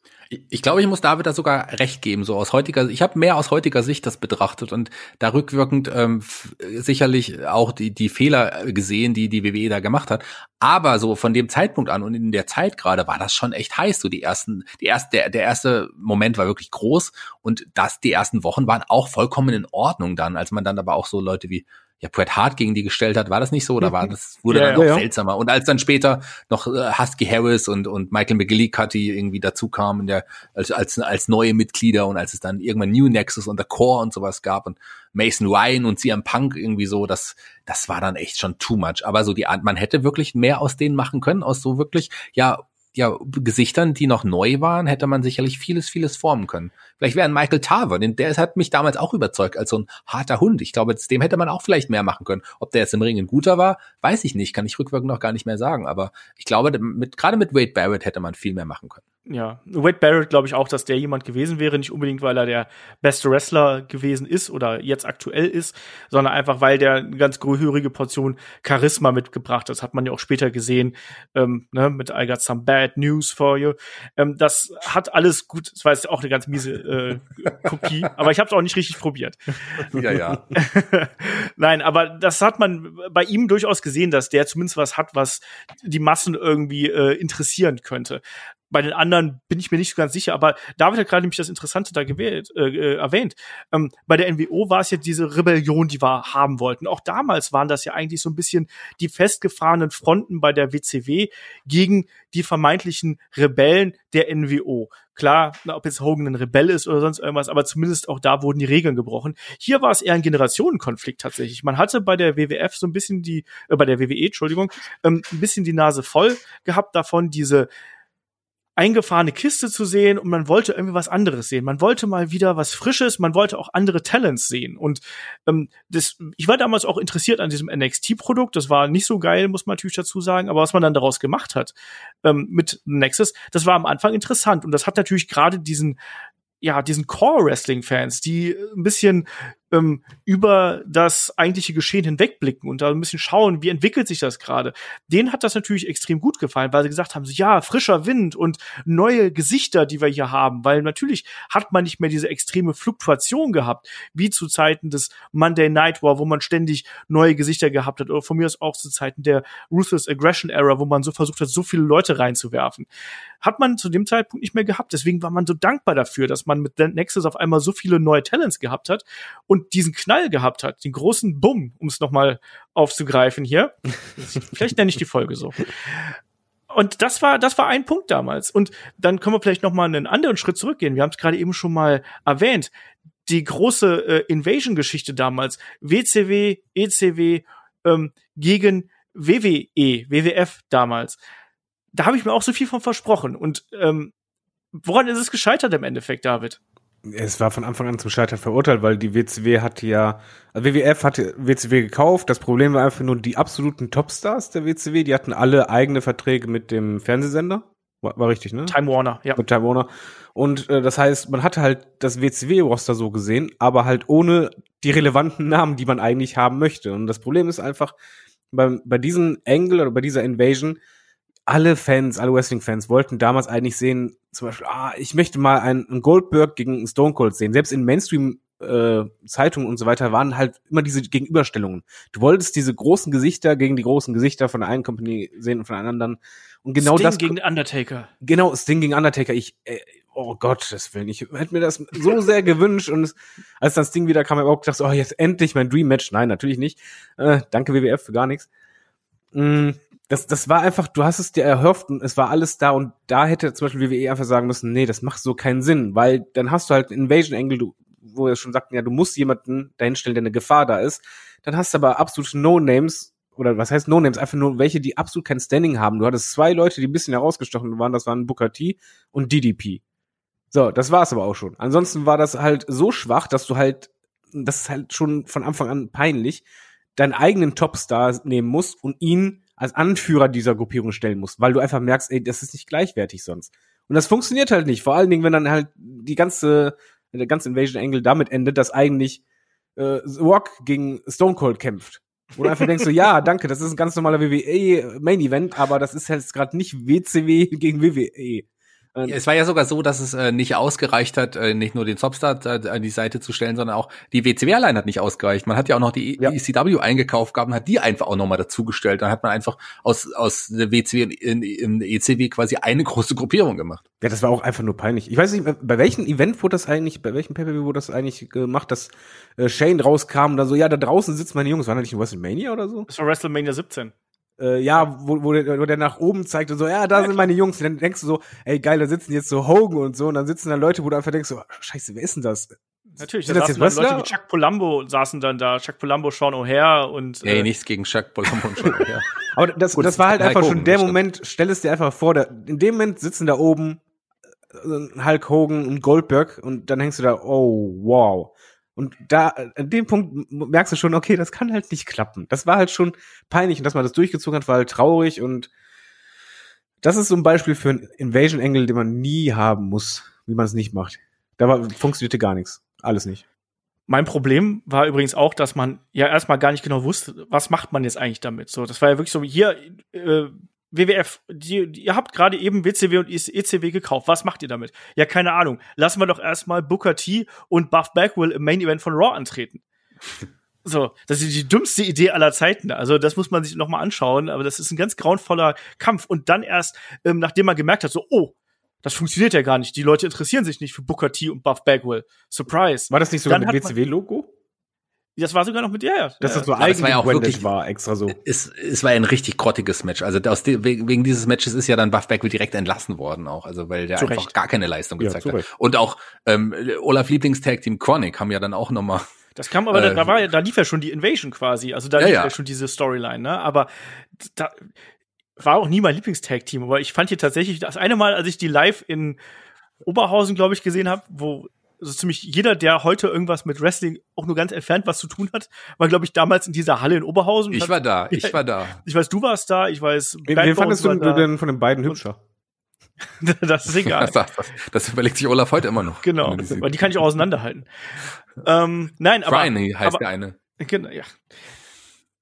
Ich glaube, ich muss David da sogar recht geben. So aus heutiger, ich habe mehr aus heutiger Sicht das betrachtet und da rückwirkend ähm, sicherlich auch die die Fehler gesehen, die die WWE da gemacht hat. Aber so von dem Zeitpunkt an und in der Zeit gerade war das schon echt heiß. So die ersten, die erste, der, der erste Moment war wirklich groß und das die ersten Wochen waren auch vollkommen in Ordnung dann, als man dann aber auch so Leute wie ja, Bret Hart gegen die gestellt hat, war das nicht so oder war das wurde Ja, dann ja. auch seltsamer? Und als dann später noch äh, Husky Harris und und Michael McGillicuddy irgendwie dazu kamen der als als als neue Mitglieder und als es dann irgendwann New Nexus und The Core und sowas gab und Mason Ryan und CM Punk irgendwie so, das das war dann echt schon too much, aber so die Art man hätte wirklich mehr aus denen machen können, aus so wirklich ja ja, Gesichtern, die noch neu waren, hätte man sicherlich vieles, vieles formen können. Vielleicht wäre ein Michael Tarver, denn der hat mich damals auch überzeugt als so ein harter Hund. Ich glaube, dem hätte man auch vielleicht mehr machen können. Ob der jetzt im Ring ein guter war, weiß ich nicht, kann ich rückwirkend noch gar nicht mehr sagen. Aber ich glaube, mit, gerade mit Wade Barrett hätte man viel mehr machen können. Ja, Wade Barrett glaube ich auch, dass der jemand gewesen wäre, nicht unbedingt, weil er der beste Wrestler gewesen ist oder jetzt aktuell ist, sondern einfach, weil der eine ganz gehörige Portion Charisma mitgebracht hat. Das hat man ja auch später gesehen, ähm, ne, mit I got some bad news for you. Ähm, das hat alles gut, das war jetzt auch eine ganz miese äh, Kopie, aber ich habe es auch nicht richtig probiert. Ja, ja. Nein, aber das hat man bei ihm durchaus gesehen, dass der zumindest was hat, was die Massen irgendwie äh, interessieren könnte. Bei den anderen bin ich mir nicht so ganz sicher, aber David hat gerade nämlich das Interessante da gewählt, äh, äh, erwähnt. Ähm, bei der NWO war es ja diese Rebellion, die wir haben wollten. Auch damals waren das ja eigentlich so ein bisschen die festgefahrenen Fronten bei der WCW gegen die vermeintlichen Rebellen der NWO. Klar, ob jetzt Hogan ein Rebell ist oder sonst irgendwas, aber zumindest auch da wurden die Regeln gebrochen. Hier war es eher ein Generationenkonflikt tatsächlich. Man hatte bei der WWF so ein bisschen die, äh, bei der WWE, Entschuldigung, ähm, ein bisschen die Nase voll gehabt davon, diese eingefahrene Kiste zu sehen und man wollte irgendwie was anderes sehen. Man wollte mal wieder was Frisches, man wollte auch andere Talents sehen. Und ähm, das, ich war damals auch interessiert an diesem NXT-Produkt. Das war nicht so geil, muss man natürlich dazu sagen, aber was man dann daraus gemacht hat ähm, mit Nexus, das war am Anfang interessant. Und das hat natürlich gerade diesen ja, diesen Core-Wrestling-Fans, die ein bisschen ähm, über das eigentliche Geschehen hinwegblicken und da ein bisschen schauen, wie entwickelt sich das gerade. Denen hat das natürlich extrem gut gefallen, weil sie gesagt haben, so, ja, frischer Wind und neue Gesichter, die wir hier haben, weil natürlich hat man nicht mehr diese extreme Fluktuation gehabt, wie zu Zeiten des Monday Night War, wo man ständig neue Gesichter gehabt hat, oder von mir aus auch zu Zeiten der Ruthless Aggression Era, wo man so versucht hat, so viele Leute reinzuwerfen. Hat man zu dem Zeitpunkt nicht mehr gehabt. Deswegen war man so dankbar dafür, dass man mit Nexus auf einmal so viele neue Talents gehabt hat und diesen Knall gehabt hat, den großen Bumm, um es nochmal aufzugreifen hier. vielleicht nenne ich die Folge so. Und das war, das war ein Punkt damals. Und dann können wir vielleicht noch mal einen anderen Schritt zurückgehen. Wir haben es gerade eben schon mal erwähnt. Die große äh, Invasion-Geschichte damals. WCW, ECW ähm, gegen WWE, WWF damals. Da habe ich mir auch so viel von versprochen. Und ähm, woran ist es gescheitert im Endeffekt, David? Es war von Anfang an zum Scheitern verurteilt, weil die WCW hatte ja, also WWF hatte WCW gekauft. Das Problem war einfach nur die absoluten Topstars der WCW. Die hatten alle eigene Verträge mit dem Fernsehsender. War, war richtig, ne? Time Warner, ja. Mit Time Warner. Und äh, das heißt, man hatte halt das WCW-Roster so gesehen, aber halt ohne die relevanten Namen, die man eigentlich haben möchte. Und das Problem ist einfach, bei, bei diesem Angle oder bei dieser Invasion, alle Fans, alle Wrestling-Fans wollten damals eigentlich sehen, zum Beispiel, ah, ich möchte mal einen, Goldberg gegen einen Stone Cold sehen. Selbst in Mainstream äh, Zeitungen und so weiter waren halt immer diese Gegenüberstellungen. Du wolltest diese großen Gesichter gegen die großen Gesichter von der einen Company sehen und von der anderen. Und genau Sting das gegen Undertaker. genau Sting gegen Undertaker. Ich äh, oh Gott, das will ich hätte mir das so sehr gewünscht und es, als das Ding wieder kam, habe ich auch gedacht, oh jetzt endlich mein Dream Match. Nein, natürlich nicht. Äh, danke WWF für gar nichts. Mm, das, das war einfach, du hast es dir erhofft und es war alles da und da hätte zum Beispiel WWE einfach sagen müssen, nee, das macht so keinen Sinn, weil dann hast du halt einen Invasion Angle, du, wo wir schon sagten, ja, du musst jemanden dahinstellen, der eine Gefahr da ist. Dann hast du aber absolute No-Names, oder was heißt No-Names, einfach nur welche, die absolut kein Standing haben. Du hattest zwei Leute, die ein bisschen herausgestochen waren, das waren Booker T und DDP. So, das war's aber auch schon. Ansonsten war das halt so schwach, dass du halt, das ist halt schon von Anfang an peinlich, deinen eigenen Topstar nehmen musst und ihn als Anführer dieser Gruppierung stellen musst, weil du einfach merkst, ey, das ist nicht gleichwertig sonst. Und das funktioniert halt nicht. Vor allen Dingen, wenn dann halt die ganze, der ganze Invasion Angle damit endet, dass eigentlich äh, The Rock gegen Stone Cold kämpft. Wo du einfach denkst so, ja, danke, das ist ein ganz normaler WWE Main Event, aber das ist jetzt gerade nicht WCW gegen WWE. Ja, es war ja sogar so, dass es äh, nicht ausgereicht hat, äh, nicht nur den Topstart äh, an die Seite zu stellen, sondern auch die WCW-Line hat nicht ausgereicht. Man hat ja auch noch die Ja. ECW eingekauft gehabt und hat die einfach auch nochmal dazugestellt. Dann hat man einfach aus, aus der WCW in, in, ECW quasi eine große Gruppierung gemacht. Ja, das war auch einfach nur peinlich. Ich weiß nicht, bei welchem Event wurde das eigentlich, bei welchem Pay-Per-View wurde das eigentlich gemacht, dass äh, Shane rauskam und dann so, ja, da draußen sitzen meine Jungs, war das nicht in WrestleMania oder so? Das war WrestleMania 17. Äh, ja, wo, wo, der, wo der nach oben zeigt und so, ja, da sind meine Jungs. Und dann denkst du so, ey, geil, da sitzen jetzt so Hogan und so. Und dann sitzen da Leute, wo du einfach denkst so, scheiße, wer ist denn das? Natürlich, Sind da das saßen Leute wie Chuck Palumbo saßen dann da. Chuck Palumbo, Sean O'Hare und Ey, äh, nichts gegen Chuck Palumbo und schon. Ja. Aber das, Gut, das war halt Hulk einfach schon Hogan, der. Moment, stell es dir einfach vor, da, in dem Moment sitzen da oben äh, Hulk Hogan und Goldberg und dann hängst du da, oh, wow. Und da, an dem Punkt merkst du schon, okay, das kann halt nicht klappen. Das war halt schon peinlich und dass man das durchgezogen hat, war halt traurig und das ist so ein Beispiel für einen Invasion Angle, den man nie haben muss, wie man es nicht macht. Da war, funktionierte gar nichts. Alles nicht. Mein Problem war übrigens auch, dass man ja erstmal gar nicht genau wusste, was macht man jetzt eigentlich damit. So, das war ja wirklich so, hier, äh, WWF, die, die, ihr habt gerade eben WCW und ECW gekauft. Was macht ihr damit? Ja, keine Ahnung. Lassen wir doch erstmal Booker T und Buff Bagwell im Main Event von Raw antreten. So, das ist die dümmste Idee aller Zeiten. Also, das muss man sich noch mal anschauen. Aber das ist ein ganz grauenvoller Kampf. Und dann erst, ähm, nachdem man gemerkt hat, so, oh, das funktioniert ja gar nicht. Die Leute interessieren sich nicht für Booker T und Buff Bagwell. Surprise. War das nicht sogar Dann mit WCW-Logo? Das war sogar noch mit, ja, ja. Dass ja. das so ja auch eingebrandet wirklich- war, extra so. Es, es war ein richtig grottiges Match. Also aus de, wegen dieses Matches ist ja dann Buff Bagwell direkt entlassen worden auch. Also weil der Zu einfach Recht. gar keine Leistung Ja, gezeigt zu hat. Recht. Und auch ähm, Olaf Lieblingstag Team Chronic haben ja dann auch nochmal Das kam aber, Äh, da, war ja, da lief ja schon die Invasion quasi. Also da Ja, lief ja. ja schon diese Storyline, ne? Aber da war auch nie mein Lieblingstag-Team. Aber ich fand hier tatsächlich das eine Mal, als ich die live in Oberhausen, glaube ich, gesehen habe, wo so ziemlich jeder, der heute irgendwas mit Wrestling auch nur ganz entfernt was zu tun hat, war, glaube ich, damals in dieser Halle in Oberhausen. Ich war da, ich war da. ich weiß, du warst da, ich weiß, Wen, wen fandest du denn von den beiden hübscher? das ist egal. Das, das, das überlegt sich Olaf heute immer noch. Genau, weil die kann ich auch auseinanderhalten. ähm, nein, aber Brian heißt aber, der eine. Genau, ja.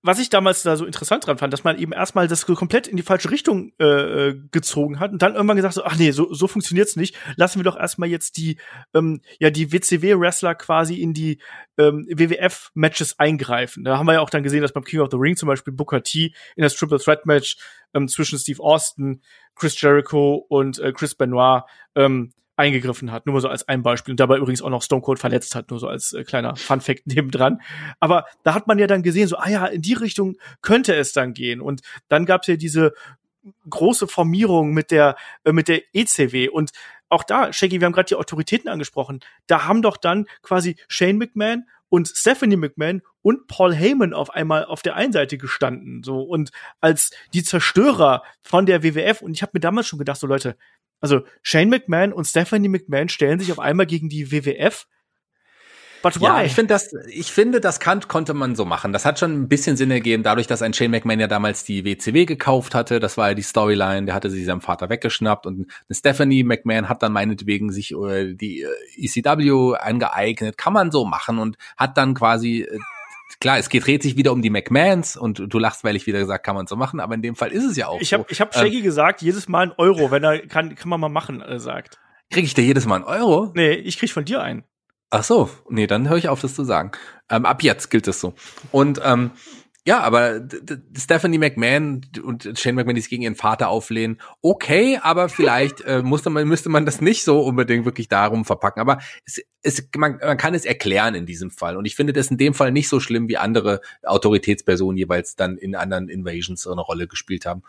Was ich damals da so interessant dran fand, dass man eben erstmal das komplett in die falsche Richtung äh, äh, gezogen hat und dann irgendwann gesagt so, ach nee, so, so funktioniert's nicht. Lassen wir doch erstmal jetzt die ähm, ja die WCW-Wrestler quasi in die ähm, WWF-Matches eingreifen. Da haben wir ja auch dann gesehen, dass beim King of the Ring zum Beispiel Booker T in das Triple Threat Match ähm, zwischen Steve Austin, Chris Jericho und äh, Chris Benoit ähm, eingegriffen hat. Nur mal so als ein Beispiel. Und dabei übrigens auch noch Stone Cold verletzt hat, nur so als äh, kleiner Fun-Fact nebendran. Aber da hat man ja dann gesehen, so, ah ja, in die Richtung könnte es dann gehen. Und dann gab es ja diese große Formierung mit der, äh, mit der ECW. Und auch da, Shaggy, wir haben gerade die Autoritäten angesprochen. Da haben doch dann quasi Shane McMahon und Stephanie McMahon und Paul Heyman auf einmal auf der einen Seite gestanden, so und als die Zerstörer von der WWF und ich habe mir damals schon gedacht, so Leute, also Shane McMahon und Stephanie McMahon stellen sich auf einmal gegen die WWF. But why? Ja, ich finde das, ich finde, das kann, konnte man so machen. Das hat schon ein bisschen Sinn ergeben, dadurch, dass ein Shane McMahon ja damals die WCW gekauft hatte. Das war ja die Storyline. Der hatte sie seinem Vater weggeschnappt und eine Stephanie McMahon hat dann meinetwegen sich äh, die äh, ECW angeeignet. Kann man so machen und hat dann quasi äh, Klar, es geht, dreht sich wieder um die McMahons und du lachst, weil ich wieder gesagt, kann man so machen, aber in dem Fall ist es ja auch ich so. habe ich hab Ähm, Shaggy gesagt, jedes Mal ein Euro, wenn er kann, kann man mal machen, äh, sagt. Krieg ich dir jedes Mal einen Euro? Nee, ich krieg von dir einen. Ach so, nee, dann höre ich auf, das zu sagen. Ähm, ab jetzt gilt das so. Und ähm, ja, aber Stephanie McMahon und Shane McMahon, die sich gegen ihren Vater auflehnen, okay, aber vielleicht äh, musste man, müsste man das nicht so unbedingt wirklich darum verpacken. Aber es, es, man, man kann es erklären in diesem Fall. Und ich finde das in dem Fall nicht so schlimm, wie andere Autoritätspersonen jeweils dann in anderen Invasions so eine Rolle gespielt haben.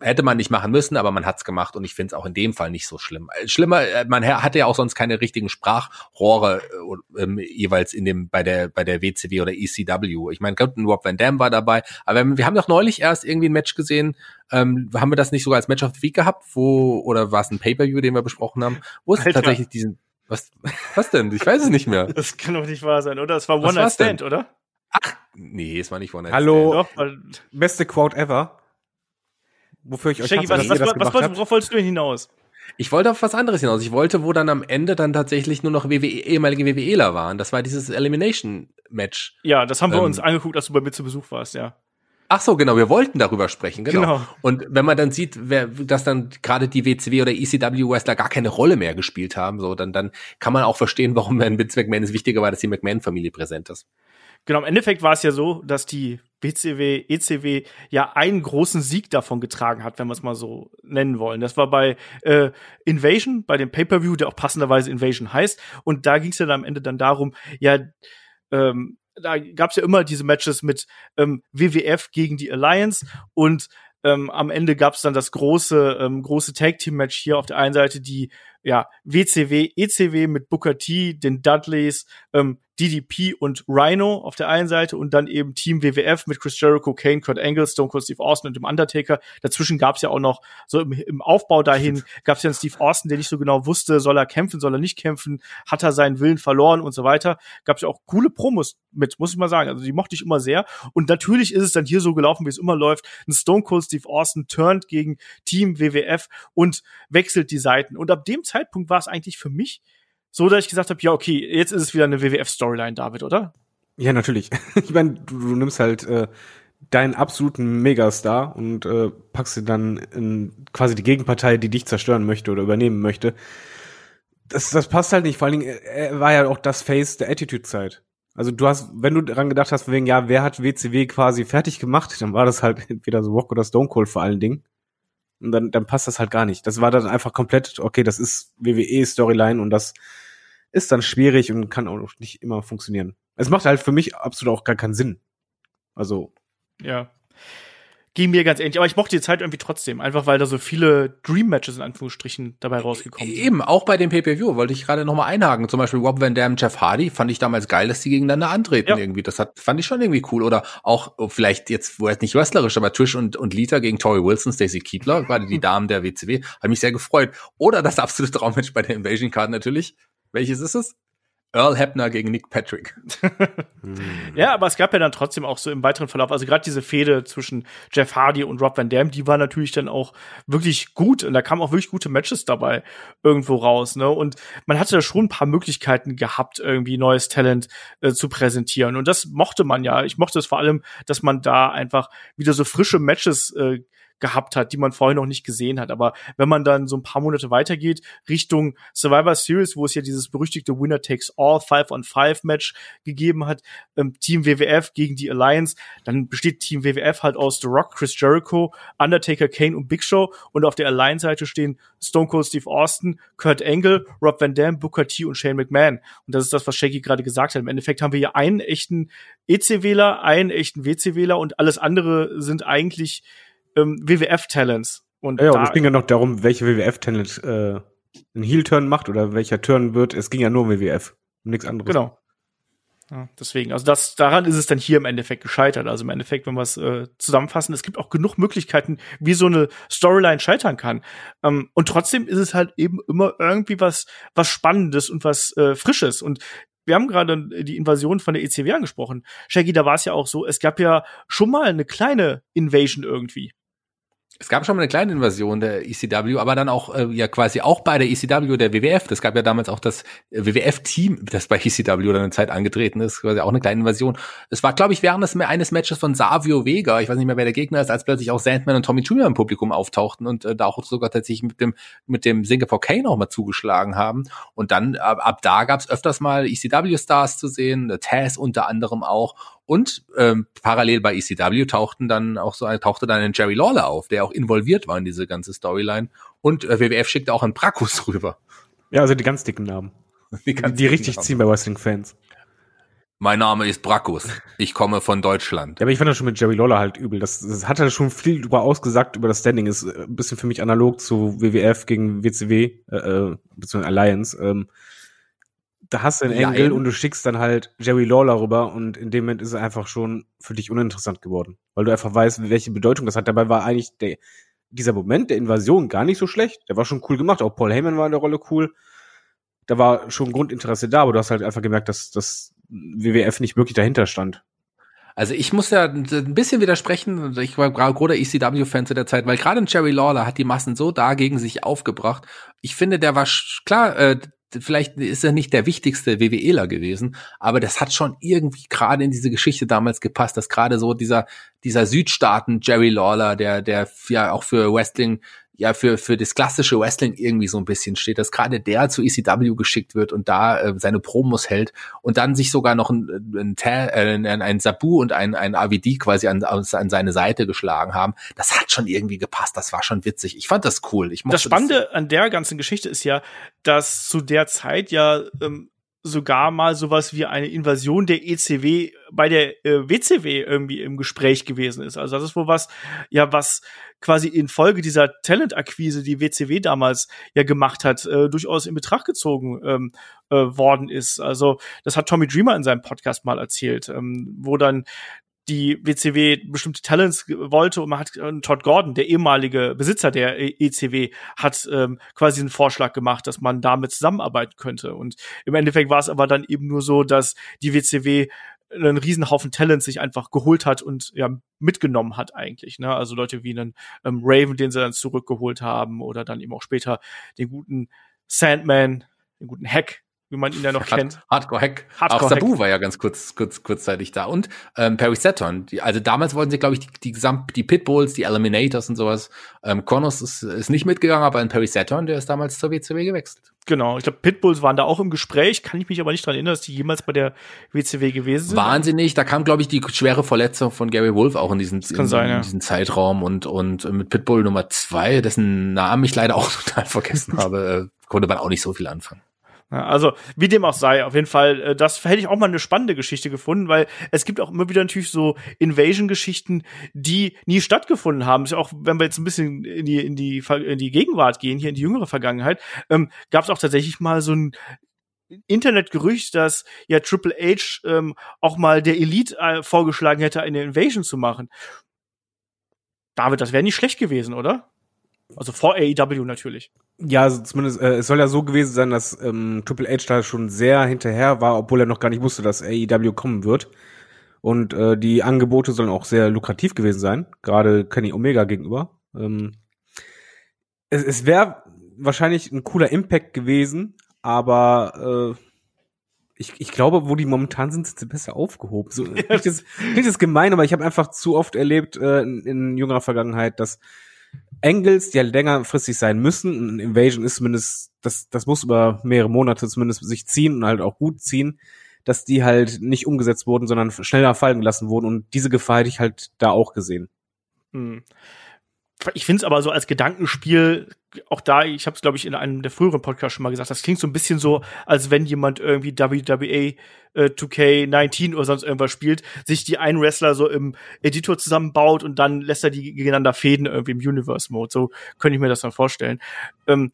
Hätte man nicht machen müssen, aber man hat's gemacht und ich finde es auch in dem Fall nicht so schlimm. Äh, Schlimmer, äh, man ha- hatte ja auch sonst keine richtigen Sprachrohre äh, ähm, jeweils in dem bei der bei der WCW oder ECW. Ich meine, Captain Rob Van Dam war dabei, aber wir, haben doch neulich erst irgendwie ein Match gesehen. Ähm, haben wir das nicht sogar als Match of the Week gehabt, wo oder war es ein Pay-per-View, den wir besprochen haben, wo es Alter. tatsächlich diesen was was denn? Ich weiß es nicht mehr. Das kann doch nicht wahr sein, oder? Das war Was One Night war's denn? Stand, oder? Nee, es war nicht One Night Hallo. Doch, weil, Beste Quote ever. Wofür ich euch Shaggy, was, was, was, was, worauf wolltest du denn hinaus? Ich wollte auf was anderes hinaus. Ich wollte, wo dann am Ende dann tatsächlich nur noch WWE, ehemalige WWEler waren. Das war dieses Elimination Match. Ja, das haben wir Ähm, uns angeguckt, als du bei mir zu Besuch warst, ja. Ach so, genau, wir wollten darüber sprechen, genau. Genau. Und wenn man dann sieht, wer, dass dann gerade die WCW oder ECW Wrestler gar keine Rolle mehr gespielt haben, so, dann, dann kann man auch verstehen, warum Vince McMahon es wichtiger war, dass die McMahon-Familie präsent ist. Genau, im Endeffekt war es ja so, dass die BCW, ECW ja einen großen Sieg davon getragen hat, wenn wir es mal so nennen wollen. Das war bei äh, Invasion, bei dem Pay-Per-View, der auch passenderweise Invasion heißt. Und da ging es ja dann am Ende dann darum, ja, ähm, da gab es ja immer diese Matches mit ähm, WWF gegen die Alliance und ähm, am Ende gab es dann das große ähm, große Tag Team Match hier auf der einen Seite die ja WCW ECW mit Booker T, den Dudleys, ähm, DDP und Rhino auf der einen Seite und dann eben Team WWF mit Chris Jericho, Kane, Kurt Angle, Stone Cold Steve Austin und dem Undertaker. Dazwischen gab es ja auch noch so im, im Aufbau dahin gab es ja einen Steve Austin, der nicht so genau wusste, soll er kämpfen, soll er nicht kämpfen, hat er seinen Willen verloren und so weiter. Gab es ja auch coole Promos mit, muss ich mal sagen. Also die mochte ich immer sehr. Und natürlich ist es dann hier so gelaufen, wie es immer läuft. Ein Stone Cold Steve Austin turnt gegen Team WWF und wechselt die Seiten. Und ab dem Zeitpunkt war es eigentlich für mich so, dass ich gesagt habe, ja, okay, jetzt ist es wieder eine WWF-Storyline, David, oder? Ja, natürlich. Ich meine, du, du nimmst halt äh, deinen absoluten Megastar und äh, packst ihn dann in quasi die Gegenpartei, die dich zerstören möchte oder übernehmen möchte. Das, das passt halt nicht. Vor allen Dingen, er war ja auch das Face der Attitude-Zeit. Also du hast, wenn du daran gedacht hast, wegen, ja, wer hat WCW quasi fertig gemacht, dann war das halt entweder so Rock oder Stone Cold vor allen Dingen. Und dann, dann passt das halt gar nicht. Das war dann einfach komplett, okay, das ist WWE-Storyline und das ist dann schwierig und kann auch nicht immer funktionieren. Es macht halt für mich absolut auch gar keinen Sinn. Also. Ja. Ging mir ganz ähnlich, aber ich mochte die Zeit irgendwie trotzdem, einfach weil da so viele Dream-Matches in Anführungsstrichen dabei rausgekommen sind. Eben, auch bei dem Pay-Per-View wollte ich gerade nochmal einhaken. Zum Beispiel Rob Van Dam, Jeff Hardy, fand ich damals geil, dass die gegeneinander antreten Ja. irgendwie. Das hat, fand ich schon irgendwie cool. Oder auch, oh, vielleicht jetzt, wo jetzt nicht wrestlerisch, aber Trish und, und Lita gegen Tori Wilson, Stacey Keebler, gerade die Damen der WCW, hat mich sehr gefreut. Oder das absolute Traummatch bei der Invasion Card natürlich. Welches ist es? Earl Hebner gegen Nick Patrick. Ja, aber es gab ja dann trotzdem auch so im weiteren Verlauf, also gerade diese Fehde zwischen Jeff Hardy und Rob Van Dam, die war natürlich dann auch wirklich gut und da kamen auch wirklich gute Matches dabei irgendwo raus, ne? Und man hatte da schon ein paar Möglichkeiten gehabt, irgendwie neues Talent äh, zu präsentieren und das mochte man ja. Ich mochte es vor allem, dass man da einfach wieder so frische Matches äh, gehabt hat, die man vorher noch nicht gesehen hat. Aber wenn man dann so ein paar Monate weitergeht, Richtung Survivor Series, wo es ja dieses berüchtigte Winner Takes All 5 on 5 Match gegeben hat, ähm, Team WWF gegen die Alliance, dann besteht Team WWF halt aus The Rock, Chris Jericho, Undertaker, Kane und Big Show und auf der Alliance-Seite stehen Stone Cold Steve Austin, Kurt Angle, Rob Van Dam, Booker T und Shane McMahon. Und das ist das, was Shaggy gerade gesagt hat. Im Endeffekt haben wir hier einen echten EC-Wähler, einen echten WC-Wähler und alles andere sind eigentlich ähm, WWF-Talents. Und Ja, und es ging ja noch darum, welche WWF-Talent äh, einen Heel-Turn macht oder welcher Turn wird. Es ging ja nur um WWF. Um nichts anderes. Genau. Ja, deswegen, also das, daran ist es dann hier im Endeffekt gescheitert. Also im Endeffekt, wenn wir es äh, zusammenfassen, es gibt auch genug Möglichkeiten, wie so eine Storyline scheitern kann. Ähm, und trotzdem ist es halt eben immer irgendwie was, was Spannendes und was äh, Frisches. Und wir haben gerade die Invasion von der ECW angesprochen. Shaggy, da war es ja auch so, es gab ja schon mal eine kleine Invasion irgendwie. Es gab schon mal eine kleine Invasion der ECW, aber dann auch äh, ja quasi auch bei der ECW der WWF. Das gab ja damals auch das äh, WWF-Team, das bei ECW dann eine Zeit angetreten ist, quasi auch eine kleine Invasion. Es war, glaube ich, während des, eines Matches von Savio Vega, ich weiß nicht mehr, wer der Gegner ist, als plötzlich auch Sandman und Tommy Jr. im Publikum auftauchten und äh, da auch sogar tatsächlich mit dem mit dem Singapore Kane auch mal zugeschlagen haben. Und dann ab, ab da gab es öfters mal ECW-Stars zu sehen, äh, Taz unter anderem auch. Und ähm, parallel bei ECW tauchten dann auch so tauchte dann ein Jerry Lawler auf, der auch involviert war in diese ganze Storyline. Und äh, WWF schickte auch einen Brakus rüber. Ja, also die ganz dicken Namen. Die, ganz die richtig dicken ziehen bei Wrestling-Fans. Mein Name ist Brakus. Ich komme von Deutschland. Ja, aber ich fand das schon mit Jerry Lawler halt übel. Das, das hat er schon viel über ausgesagt über das Standing. Ist äh, ein bisschen für mich analog zu WWF gegen WCW, äh, äh, beziehungsweise Alliance. Ähm, da hast du einen Ja, Engel eben. und du schickst dann halt Jerry Lawler rüber und in dem Moment ist er einfach schon für dich uninteressant geworden. Weil du einfach weißt, welche Bedeutung das hat. Dabei war eigentlich der, dieser Moment der Invasion gar nicht so schlecht. Der war schon cool gemacht. Auch Paul Heyman war in der Rolle cool. Da war schon Grundinteresse da, aber du hast halt einfach gemerkt, dass das WWF nicht wirklich dahinter stand. Also ich muss ja ein bisschen widersprechen. Ich war gerade großer ECW-Fan zu der Zeit, weil gerade Jerry Lawler hat die Massen so dagegen sich aufgebracht. Ich finde, der war klar, äh, vielleicht ist er nicht der wichtigste WWEler gewesen, aber das hat schon irgendwie gerade in diese Geschichte damals gepasst, dass gerade so dieser, dieser Südstaaten Jerry Lawler, der, der ja auch für Wrestling ja für für das klassische Wrestling irgendwie so ein bisschen steht, dass gerade der zu ECW geschickt wird und da äh, seine Promos hält und dann sich sogar noch ein, ein, ein, ein, ein Sabu und ein, ein AVD quasi an, an seine Seite geschlagen haben. Das hat schon irgendwie gepasst, das war schon witzig. Ich fand das cool. Ich das Spannende das an der ganzen Geschichte ist ja, dass zu der Zeit ja ähm, sogar mal sowas wie eine Invasion der ECW bei der äh, WCW irgendwie im Gespräch gewesen ist. Also das ist wohl was, ja, was quasi infolge dieser Talentakquise, die WCW damals ja gemacht hat, äh, durchaus in Betracht gezogen ähm, äh, worden ist. Also das hat Tommy Dreamer in seinem Podcast mal erzählt, ähm, wo dann die WCW bestimmte Talents wollte und man hat äh, Todd Gordon, der ehemalige Besitzer der ECW, hat ähm, quasi einen Vorschlag gemacht, dass man damit zusammenarbeiten könnte. Und im Endeffekt war es aber dann eben nur so, dass die WCW einen Riesenhaufen Talents sich einfach geholt hat und ja mitgenommen hat eigentlich. Ne? Also Leute wie einen ähm, Raven, den sie dann zurückgeholt haben, oder dann eben auch später den guten Sandman, den guten Hack, wie man ihn ja noch Hard, kennt. Hardcore Hack. Hardcore Auch Sabu war ja ganz kurz, kurz, kurzzeitig da. Und ähm, Perry Saturn. Die, also damals wollten sie, glaube ich, die, die, Gesamt, die Pitbulls, die Eliminators und sowas. Ähm, Kronos ist, ist nicht mitgegangen, aber ein Perry Saturn, der ist damals zur WCW gewechselt. Genau, ich glaube, Pitbulls waren da auch im Gespräch. Kann ich mich aber nicht dran erinnern, dass die jemals bei der WCW gewesen sind. Wahnsinnig. Da kam, glaube ich, die schwere Verletzung von Gary Wolf auch in diesen, in, sein, in diesen Zeitraum und, und mit Pitbull Nummer zwei, dessen Namen ich leider auch total vergessen habe, äh, konnte man auch nicht so viel anfangen. Also, wie dem auch sei, auf jeden Fall, äh, das hätte ich auch mal eine spannende Geschichte gefunden, weil es gibt auch immer wieder natürlich so Invasion-Geschichten, die nie stattgefunden haben. Ist ja auch, wenn wir jetzt ein bisschen in die, in die, in die Gegenwart gehen, hier in die jüngere Vergangenheit, ähm, gab es auch tatsächlich mal so ein Internetgerücht, dass ja Triple H ähm, auch mal der Elite äh, vorgeschlagen hätte, eine Invasion zu machen. David, das wäre nicht schlecht gewesen, oder? Also vor AEW natürlich. Ja, also zumindest, äh, es soll ja so gewesen sein, dass ähm, Triple H da schon sehr hinterher war, obwohl er noch gar nicht wusste, dass AEW kommen wird. Und äh, die Angebote sollen auch sehr lukrativ gewesen sein, gerade Kenny Omega gegenüber. Ähm, es es wäre wahrscheinlich ein cooler Impact gewesen, aber äh, ich, ich glaube, wo die momentan sind, sind sie besser aufgehoben. So, das, nicht das gemein, aber ich habe einfach zu oft erlebt äh, in, in jüngerer Vergangenheit, dass Angles, die halt längerfristig sein müssen. Ein Invasion ist zumindest, das, das muss über mehrere Monate zumindest sich ziehen und halt auch gut ziehen, dass die halt nicht umgesetzt wurden, sondern schneller fallen gelassen wurden. Und diese Gefahr hätte ich halt da auch gesehen. Hm ich finde es aber so als Gedankenspiel, auch da, ich habe es, glaube ich, in einem der früheren Podcasts schon mal gesagt, das klingt so ein bisschen so, als wenn jemand irgendwie WWE äh, 2K19 oder sonst irgendwas spielt, sich die einen Wrestler so im Editor zusammenbaut und dann lässt er die gegeneinander fäden irgendwie im Universe-Mode. So könnte ich mir das dann vorstellen. Ähm,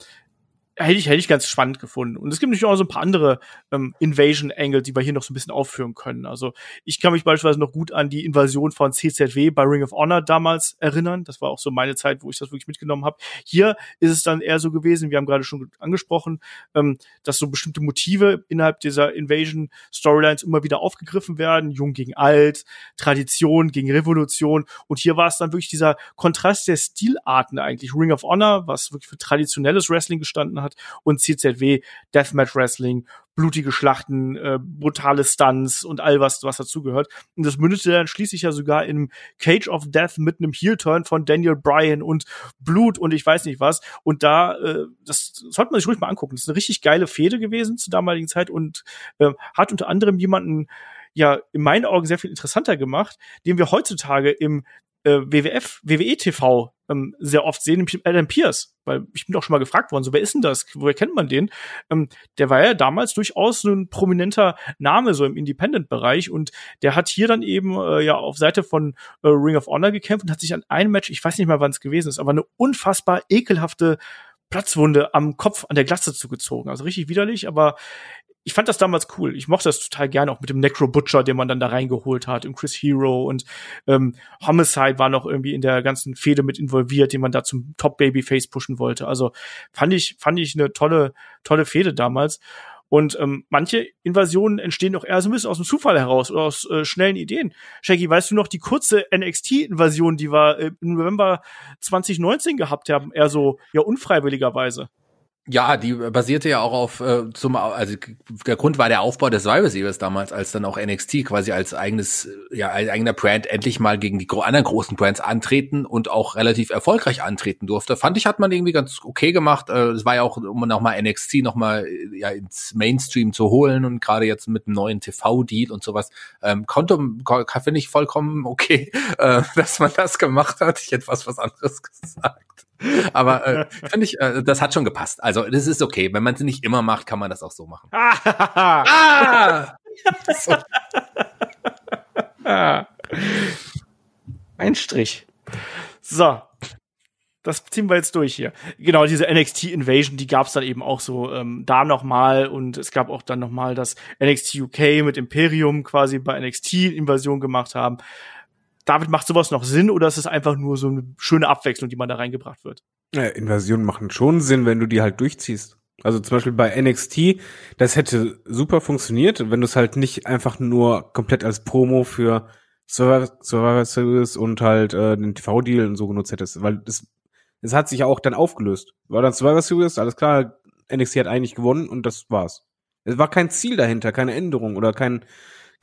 hätte ich, hätte ich ganz spannend gefunden. Und es gibt natürlich auch so ein paar andere ähm, Invasion-Angles, die wir hier noch so ein bisschen aufführen können. Also ich kann mich beispielsweise noch gut an die Invasion von CZW bei Ring of Honor damals erinnern. Das war auch so meine Zeit, wo ich das wirklich mitgenommen habe. Hier ist es dann eher so gewesen, wir haben gerade schon angesprochen, ähm, dass so bestimmte Motive innerhalb dieser Invasion-Storylines immer wieder aufgegriffen werden. Jung gegen alt, Tradition gegen Revolution. Und hier war es dann wirklich dieser Kontrast der Stilarten eigentlich. Ring of Honor, was wirklich für traditionelles Wrestling gestanden hat, und CZW, Deathmatch Wrestling, blutige Schlachten, äh, brutale Stunts und all was, was dazugehört. Und das mündete dann schließlich ja sogar in Cage of Death mit einem Heel-Turn von Daniel Bryan und Blut und ich weiß nicht was. Und da, äh, das sollte man sich ruhig mal angucken. Das ist eine richtig geile Fehde gewesen zur damaligen Zeit und äh, hat unter anderem jemanden ja in meinen Augen sehr viel interessanter gemacht, den wir heutzutage im äh, WWF, WWE TV ähm, sehr oft sehen, nämlich Adam Pierce. Weil ich bin doch schon mal gefragt worden, so wer ist denn das? Woher kennt man den? Ähm, der war ja damals durchaus so ein prominenter Name so im Independent-Bereich und der hat hier dann eben äh, ja auf Seite von äh, Ring of Honor gekämpft und hat sich an einem Match, ich weiß nicht mal wann es gewesen ist, aber eine unfassbar ekelhafte Platzwunde am Kopf an der Glatze zugezogen. Also richtig widerlich, aber ich fand das damals cool. Ich mochte das total gerne, auch mit dem Necro Butcher, den man dann da reingeholt hat, im Chris Hero und ähm, Homicide war noch irgendwie in der ganzen Fehde mit involviert, den man da zum Top Babyface pushen wollte. Also fand ich, fand ich eine tolle, tolle Fehde damals. Und ähm, manche Invasionen entstehen auch eher so ein bisschen aus dem Zufall heraus oder aus äh, schnellen Ideen. Shaggy, weißt du noch die kurze NXT-Invasion, die wir äh, im November 2019 gehabt haben, eher so ja unfreiwilligerweise? Ja, die basierte ja auch auf äh, zum also der Grund war der Aufbau des Survivor Series damals, als dann auch NXT quasi als eigenes ja als eigener Brand endlich mal gegen die anderen großen Brands antreten und auch relativ erfolgreich antreten durfte. Fand ich hat man irgendwie ganz okay gemacht. Äh, es war ja auch um nochmal NXT nochmal ja ins Mainstream zu holen und gerade jetzt mit einem neuen TV Deal und sowas ähm, konnte finde ich vollkommen okay, äh, dass man das gemacht hat. Ich hätte was was anderes gesagt. Aber äh, finde ich, äh, das hat schon gepasst. Also das ist okay. Wenn man es nicht immer macht, kann man das auch so machen. ah! so. ah. Ein Strich. So. Das ziehen wir jetzt durch hier. Genau, diese NXT Invasion, die gab es dann eben auch so ähm, da nochmal und es gab auch dann nochmal das NXT UK mit Imperium quasi bei NXT Invasion gemacht haben. David, macht sowas noch Sinn oder ist es einfach nur so eine schöne Abwechslung, die man da reingebracht wird? Ja, Invasionen machen schon Sinn, wenn du die halt durchziehst. Also zum Beispiel bei NXT, das hätte super funktioniert, wenn du es halt nicht einfach nur komplett als Promo für Survivor, Series und halt äh, den TV-Deal und so genutzt hättest, weil das, es hat sich ja auch dann aufgelöst. War dann Survivor Series, alles klar, NXT hat eigentlich gewonnen und das war's. Es war kein Ziel dahinter, keine Änderung oder kein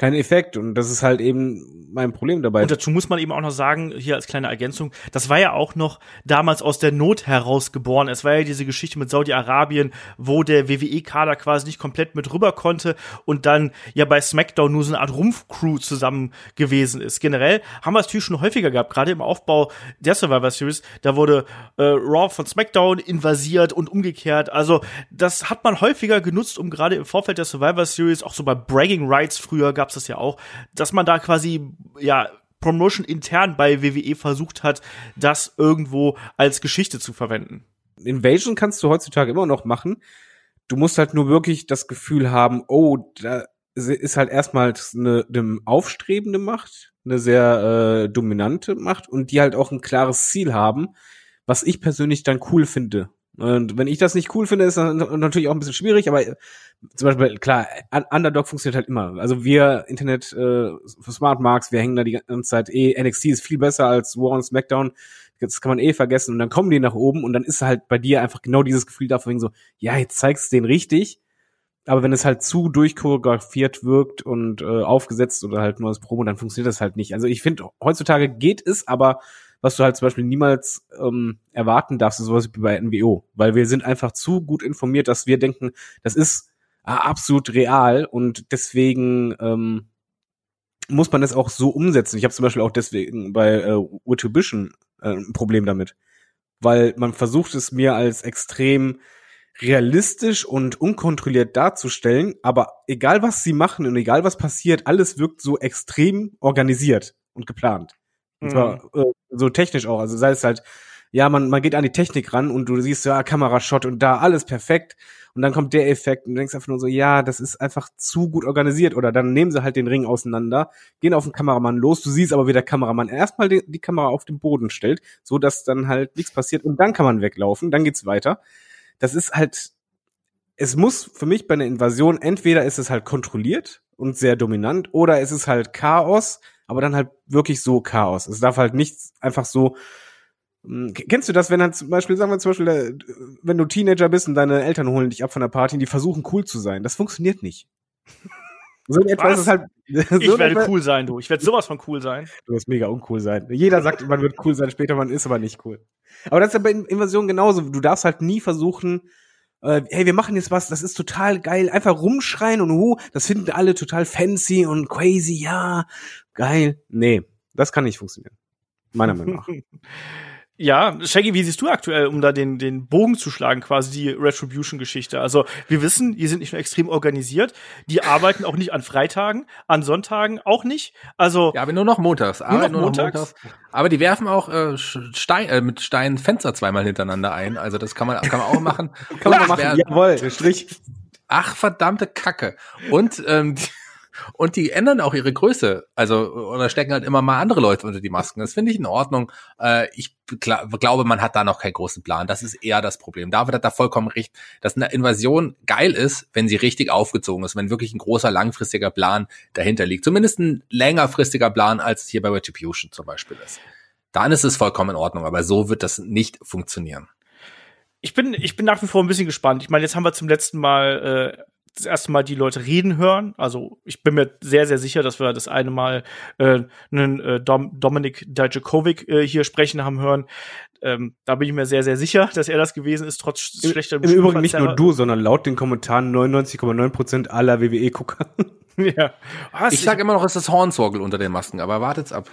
kein Effekt. Und das ist halt eben mein Problem dabei. Und dazu muss man eben auch noch sagen, hier als kleine Ergänzung, das war ja auch noch damals aus der Not heraus geboren. Es war ja diese Geschichte mit Saudi-Arabien, wo der WWE-Kader quasi nicht komplett mit rüber konnte und dann ja bei SmackDown nur so eine Art Rumpfcrew zusammen gewesen ist. Generell haben wir es natürlich schon häufiger gehabt, gerade im Aufbau der Survivor Series. Da wurde äh, Raw von SmackDown invasiert und umgekehrt. Also das hat man häufiger genutzt, um gerade im Vorfeld der Survivor Series, auch so bei Bragging Rights früher gab es das ja auch, dass man da quasi, ja, Promotion intern bei WWE versucht hat, das irgendwo als Geschichte zu verwenden. Invasion kannst du heutzutage immer noch machen. Du musst halt nur wirklich das Gefühl haben, oh, da ist halt erstmal eine, eine aufstrebende Macht, eine sehr äh, dominante Macht und die halt auch ein klares Ziel haben, was ich persönlich dann cool finde. Und wenn ich das nicht cool finde, ist das natürlich auch ein bisschen schwierig, aber zum Beispiel, klar, Underdog funktioniert halt immer. Also wir Internet äh, Smart Marks, wir hängen da die ganze Zeit eh, NXT ist viel besser als War on SmackDown. Das kann man eh vergessen und dann kommen die nach oben und dann ist halt bei dir einfach genau dieses Gefühl da wegen so, ja, jetzt zeigst du den richtig. Aber wenn es halt zu durchchoreografiert wirkt und äh, aufgesetzt oder halt nur als Promo, dann funktioniert das halt nicht. Also ich finde, heutzutage geht es, aber was du halt zum Beispiel niemals ähm, erwarten darfst, ist sowas wie bei NWO, weil wir sind einfach zu gut informiert, dass wir denken, das ist absolut real und deswegen ähm, muss man es auch so umsetzen. Ich habe zum Beispiel auch deswegen bei äh, Retribution äh, ein Problem damit, weil man versucht es mir als extrem realistisch und unkontrolliert darzustellen, aber egal was sie machen und egal was passiert, alles wirkt so extrem organisiert und geplant. Und zwar mhm. äh, so technisch auch. Also sei es halt, ja, man, man geht an die Technik ran und du siehst, ja, Kamerashot und da alles perfekt. Und dann kommt der Effekt und du denkst einfach nur so, ja, das ist einfach zu gut organisiert. Oder dann nehmen sie halt den Ring auseinander, gehen auf den Kameramann los. Du siehst aber, wie der Kameramann erstmal die, die Kamera auf den Boden stellt, so dass dann halt nichts passiert und dann kann man weglaufen, dann geht's weiter. Das ist halt, es muss für mich bei einer Invasion, entweder ist es halt kontrolliert und sehr dominant oder es ist halt Chaos aber dann halt wirklich so Chaos. Es darf halt nichts einfach so. Hm, kennst du das, wenn dann zum Beispiel, sagen wir zum Beispiel, wenn du Teenager bist und deine Eltern holen dich ab von der Party und die versuchen cool zu sein? Das funktioniert nicht. So etwas ist halt. So ich werde cool sein, du. Ich werde sowas von cool sein. Du wirst mega uncool sein. Jeder sagt, man wird cool sein, später man ist aber nicht cool. Aber das ist ja bei Invasion genauso. Du darfst halt nie versuchen, äh, hey, wir machen jetzt was, das ist total geil, einfach rumschreien und hu, das finden alle total fancy und crazy, ja, geil. Nee, das kann nicht funktionieren. Meiner Meinung nach. Ja, Shaggy, wie siehst du aktuell, um da den, den Bogen zu schlagen, quasi die Retribution-Geschichte? Also, wir wissen, die sind nicht nur extrem organisiert, die arbeiten auch nicht an Freitagen, an Sonntagen auch nicht. Also. Ja, aber nur noch montags. Nur noch, nur montags. noch montags. Aber die werfen auch äh, Stein, äh, mit Steinen Fenster zweimal hintereinander ein. Also, das kann man, kann man auch machen. kann man mal machen. Jawohl, Strich. Ach, verdammte Kacke. Und, ähm, und die ändern auch ihre Größe. Also, oder stecken halt immer mal andere Leute unter die Masken. Das finde ich in Ordnung. Äh, ich glaube, man hat da noch keinen großen Plan. Das ist eher das Problem. David hat da vollkommen recht, dass eine Invasion geil ist, wenn sie richtig aufgezogen ist, wenn wirklich ein großer, langfristiger Plan dahinter liegt. Zumindest ein längerfristiger Plan, als es hier bei Retribution zum Beispiel ist. Dann ist es vollkommen in Ordnung, aber so wird das nicht funktionieren. ich bin, ich bin nach wie vor ein bisschen gespannt. Ich meine, jetzt haben wir zum letzten Mal äh, das erste Mal die Leute reden hören. Also ich bin mir sehr, sehr sicher, dass wir das eine Mal äh, einen äh, Dom Dominik Dajakovic äh, hier sprechen haben hören. Ähm, da bin ich mir sehr, sehr sicher, dass er das gewesen ist, trotz Im, schlechter Im Übrigen nicht nur du, sondern laut den Kommentaren 99,9 Prozent aller WWE-Gucker. ja. Was? Ich sag immer noch, es ist das Hornswoggle unter den Masken, aber wartet's ab.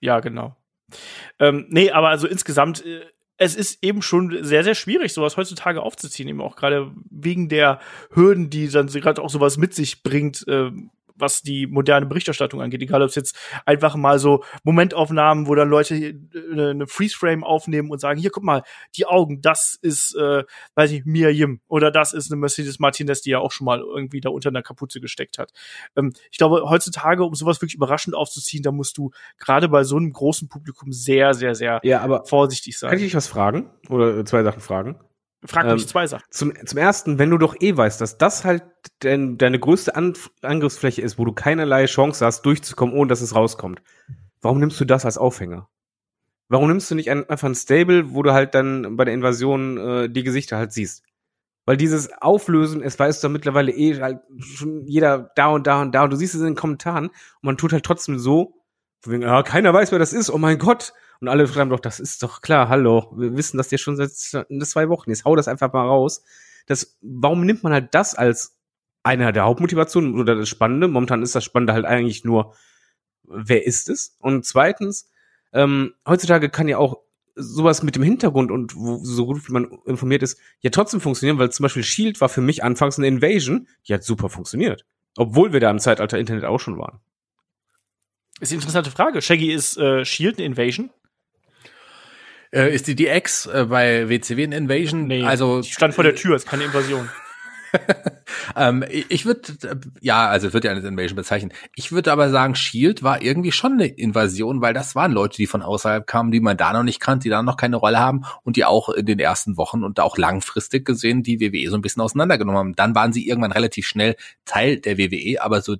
Ja, genau. Ähm, nee, aber also insgesamt äh, es ist eben schon sehr, sehr schwierig, sowas heutzutage aufzuziehen, eben auch gerade wegen der Hürden, die dann gerade auch sowas mit sich bringt, äh, was die moderne Berichterstattung angeht. Egal, ob es jetzt einfach mal so Momentaufnahmen, wo dann Leute eine, eine Freeze-Frame aufnehmen und sagen, hier, guck mal, die Augen, das ist, äh, weiß ich, Mia Yim oder das ist eine Mercedes Martinez, die ja auch schon mal irgendwie da unter einer Kapuze gesteckt hat. Ähm, ich glaube, heutzutage, um sowas wirklich überraschend aufzuziehen, da musst du gerade bei so einem großen Publikum sehr, sehr, sehr ja, aber vorsichtig sein. Kann ich dich was fragen? Oder zwei Sachen fragen? Frag mich ähm, zwei Sachen. Zum, zum ersten, wenn du doch eh weißt, dass das halt dein, deine größte An Angriffsfläche ist, wo du keinerlei Chance hast, durchzukommen, ohne dass es rauskommt. Warum nimmst du das als Aufhänger? Warum nimmst du nicht ein, einfach ein Stable, wo du halt dann bei der Invasion äh, die Gesichter halt siehst? Weil dieses Auflösen, es weiß doch mittlerweile eh halt schon jeder da und da und da und du siehst es in den Kommentaren und man tut halt trotzdem so, wegen, ja, keiner weiß, wer das ist, oh mein Gott. Und alle schreiben doch, das ist doch klar, hallo, wir wissen das dir schon seit zwei Wochen, jetzt hau das einfach mal raus. Das, warum nimmt man halt das als einer der Hauptmotivationen oder das Spannende? Momentan ist das Spannende halt eigentlich nur, wer ist es? Und zweitens, ähm, heutzutage kann ja auch sowas mit dem Hintergrund und wo, so gut wie man informiert ist, ja trotzdem funktionieren, weil zum Beispiel Shield war für mich anfangs eine Invasion, die hat super funktioniert. Obwohl wir da im Zeitalter Internet auch schon waren. Ist eine interessante Frage. Shaggy ist äh, Shield eine Invasion? Äh, ist die DX äh, bei WCW eine Invasion? Nee, also die stand vor der Tür, ist keine Invasion. ähm, ich würde, ja, also wird ja eine Invasion bezeichnen. Ich würde aber sagen, Shield war irgendwie schon eine Invasion, weil das waren Leute, die von außerhalb kamen, die man da noch nicht kannte, die da noch keine Rolle haben und die auch in den ersten Wochen und auch langfristig gesehen die WWE so ein bisschen auseinandergenommen haben. Dann waren sie irgendwann relativ schnell Teil der WWE, aber so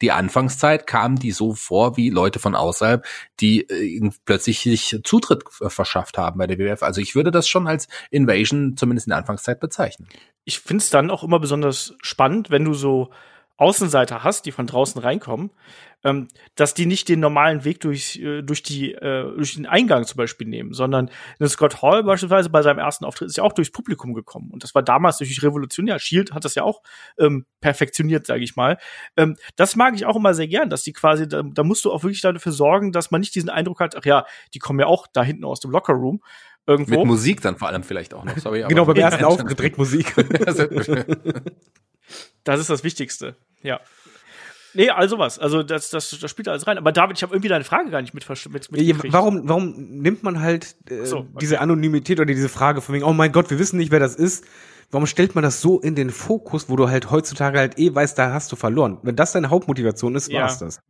die Anfangszeit kamen die so vor wie Leute von außerhalb, die äh, plötzlich sich Zutritt verschafft haben bei der WWF. Also ich würde das schon als Invasion zumindest in der Anfangszeit bezeichnen. Ich finde es dann auch immer besonders spannend, wenn du so Außenseiter hast, die von draußen reinkommen, ähm, dass die nicht den normalen Weg durch, äh, durch, die, äh, durch den Eingang zum Beispiel nehmen, sondern Scott Hall beispielsweise bei seinem ersten Auftritt ist ja auch durchs Publikum gekommen. Und das war damals natürlich revolutionär. Shield hat das ja auch ähm, perfektioniert, sage ich mal. Ähm, das mag ich auch immer sehr gern, dass die quasi, da, da musst du auch wirklich dafür sorgen, dass man nicht diesen Eindruck hat, ach ja, die kommen ja auch da hinten aus dem Lockerroom. Irgendwo. Mit Musik dann vor allem vielleicht auch noch. Sorry, genau, beim ersten Auftritt direkt Musik. das ist das Wichtigste, ja. Nee, also was. Also das, das, das spielt alles rein. Aber David, ich habe irgendwie deine Frage gar nicht mit, mit, mit Warum, warum nimmt man halt äh, so, okay. diese Anonymität oder diese Frage von wegen, oh mein Gott, wir wissen nicht, wer das ist. Warum stellt man das so in den Fokus, wo du halt heutzutage halt eh weißt, da hast du verloren? Wenn das deine Hauptmotivation ist, war's ja. das.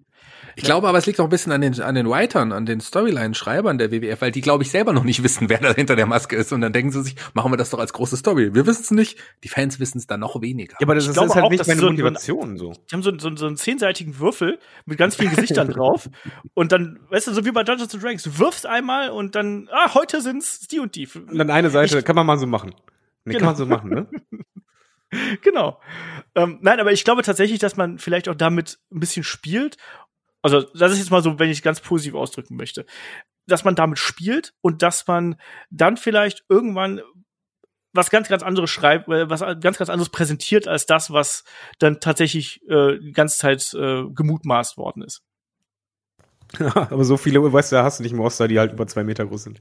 Ich glaube aber, es liegt auch ein bisschen an den, an den Writern, an den Storyline-Schreibern der WWF, weil die, glaube ich, selber noch nicht wissen, wer da hinter der Maske ist. Und dann denken sie sich, machen wir das doch als große Story. Wir wissen es nicht, die Fans wissen es dann noch weniger. Ja, aber das, ist halt auch, nicht meine so Motivation. So. Die haben so, so, so einen zehnseitigen Würfel mit ganz vielen Gesichtern drauf. Und dann, weißt du, so wie bei Dungeons and Dragons, du wirfst einmal und dann, ah, heute sind's die und die. Und dann eine Seite, ich, kann man mal so machen. Nee, genau. kann man so machen, ne? genau. Ähm, nein, aber ich glaube tatsächlich, dass man vielleicht auch damit ein bisschen spielt also das ist jetzt mal so, wenn ich es ganz positiv ausdrücken möchte, dass man damit spielt und dass man dann vielleicht irgendwann was ganz, ganz anderes schreibt, äh, was ganz, ganz anderes präsentiert als das, was dann tatsächlich äh, die ganze Zeit äh, gemutmaßt worden ist. aber so viele, weißt du, da hast du nicht im Oster, die halt über zwei Meter groß sind.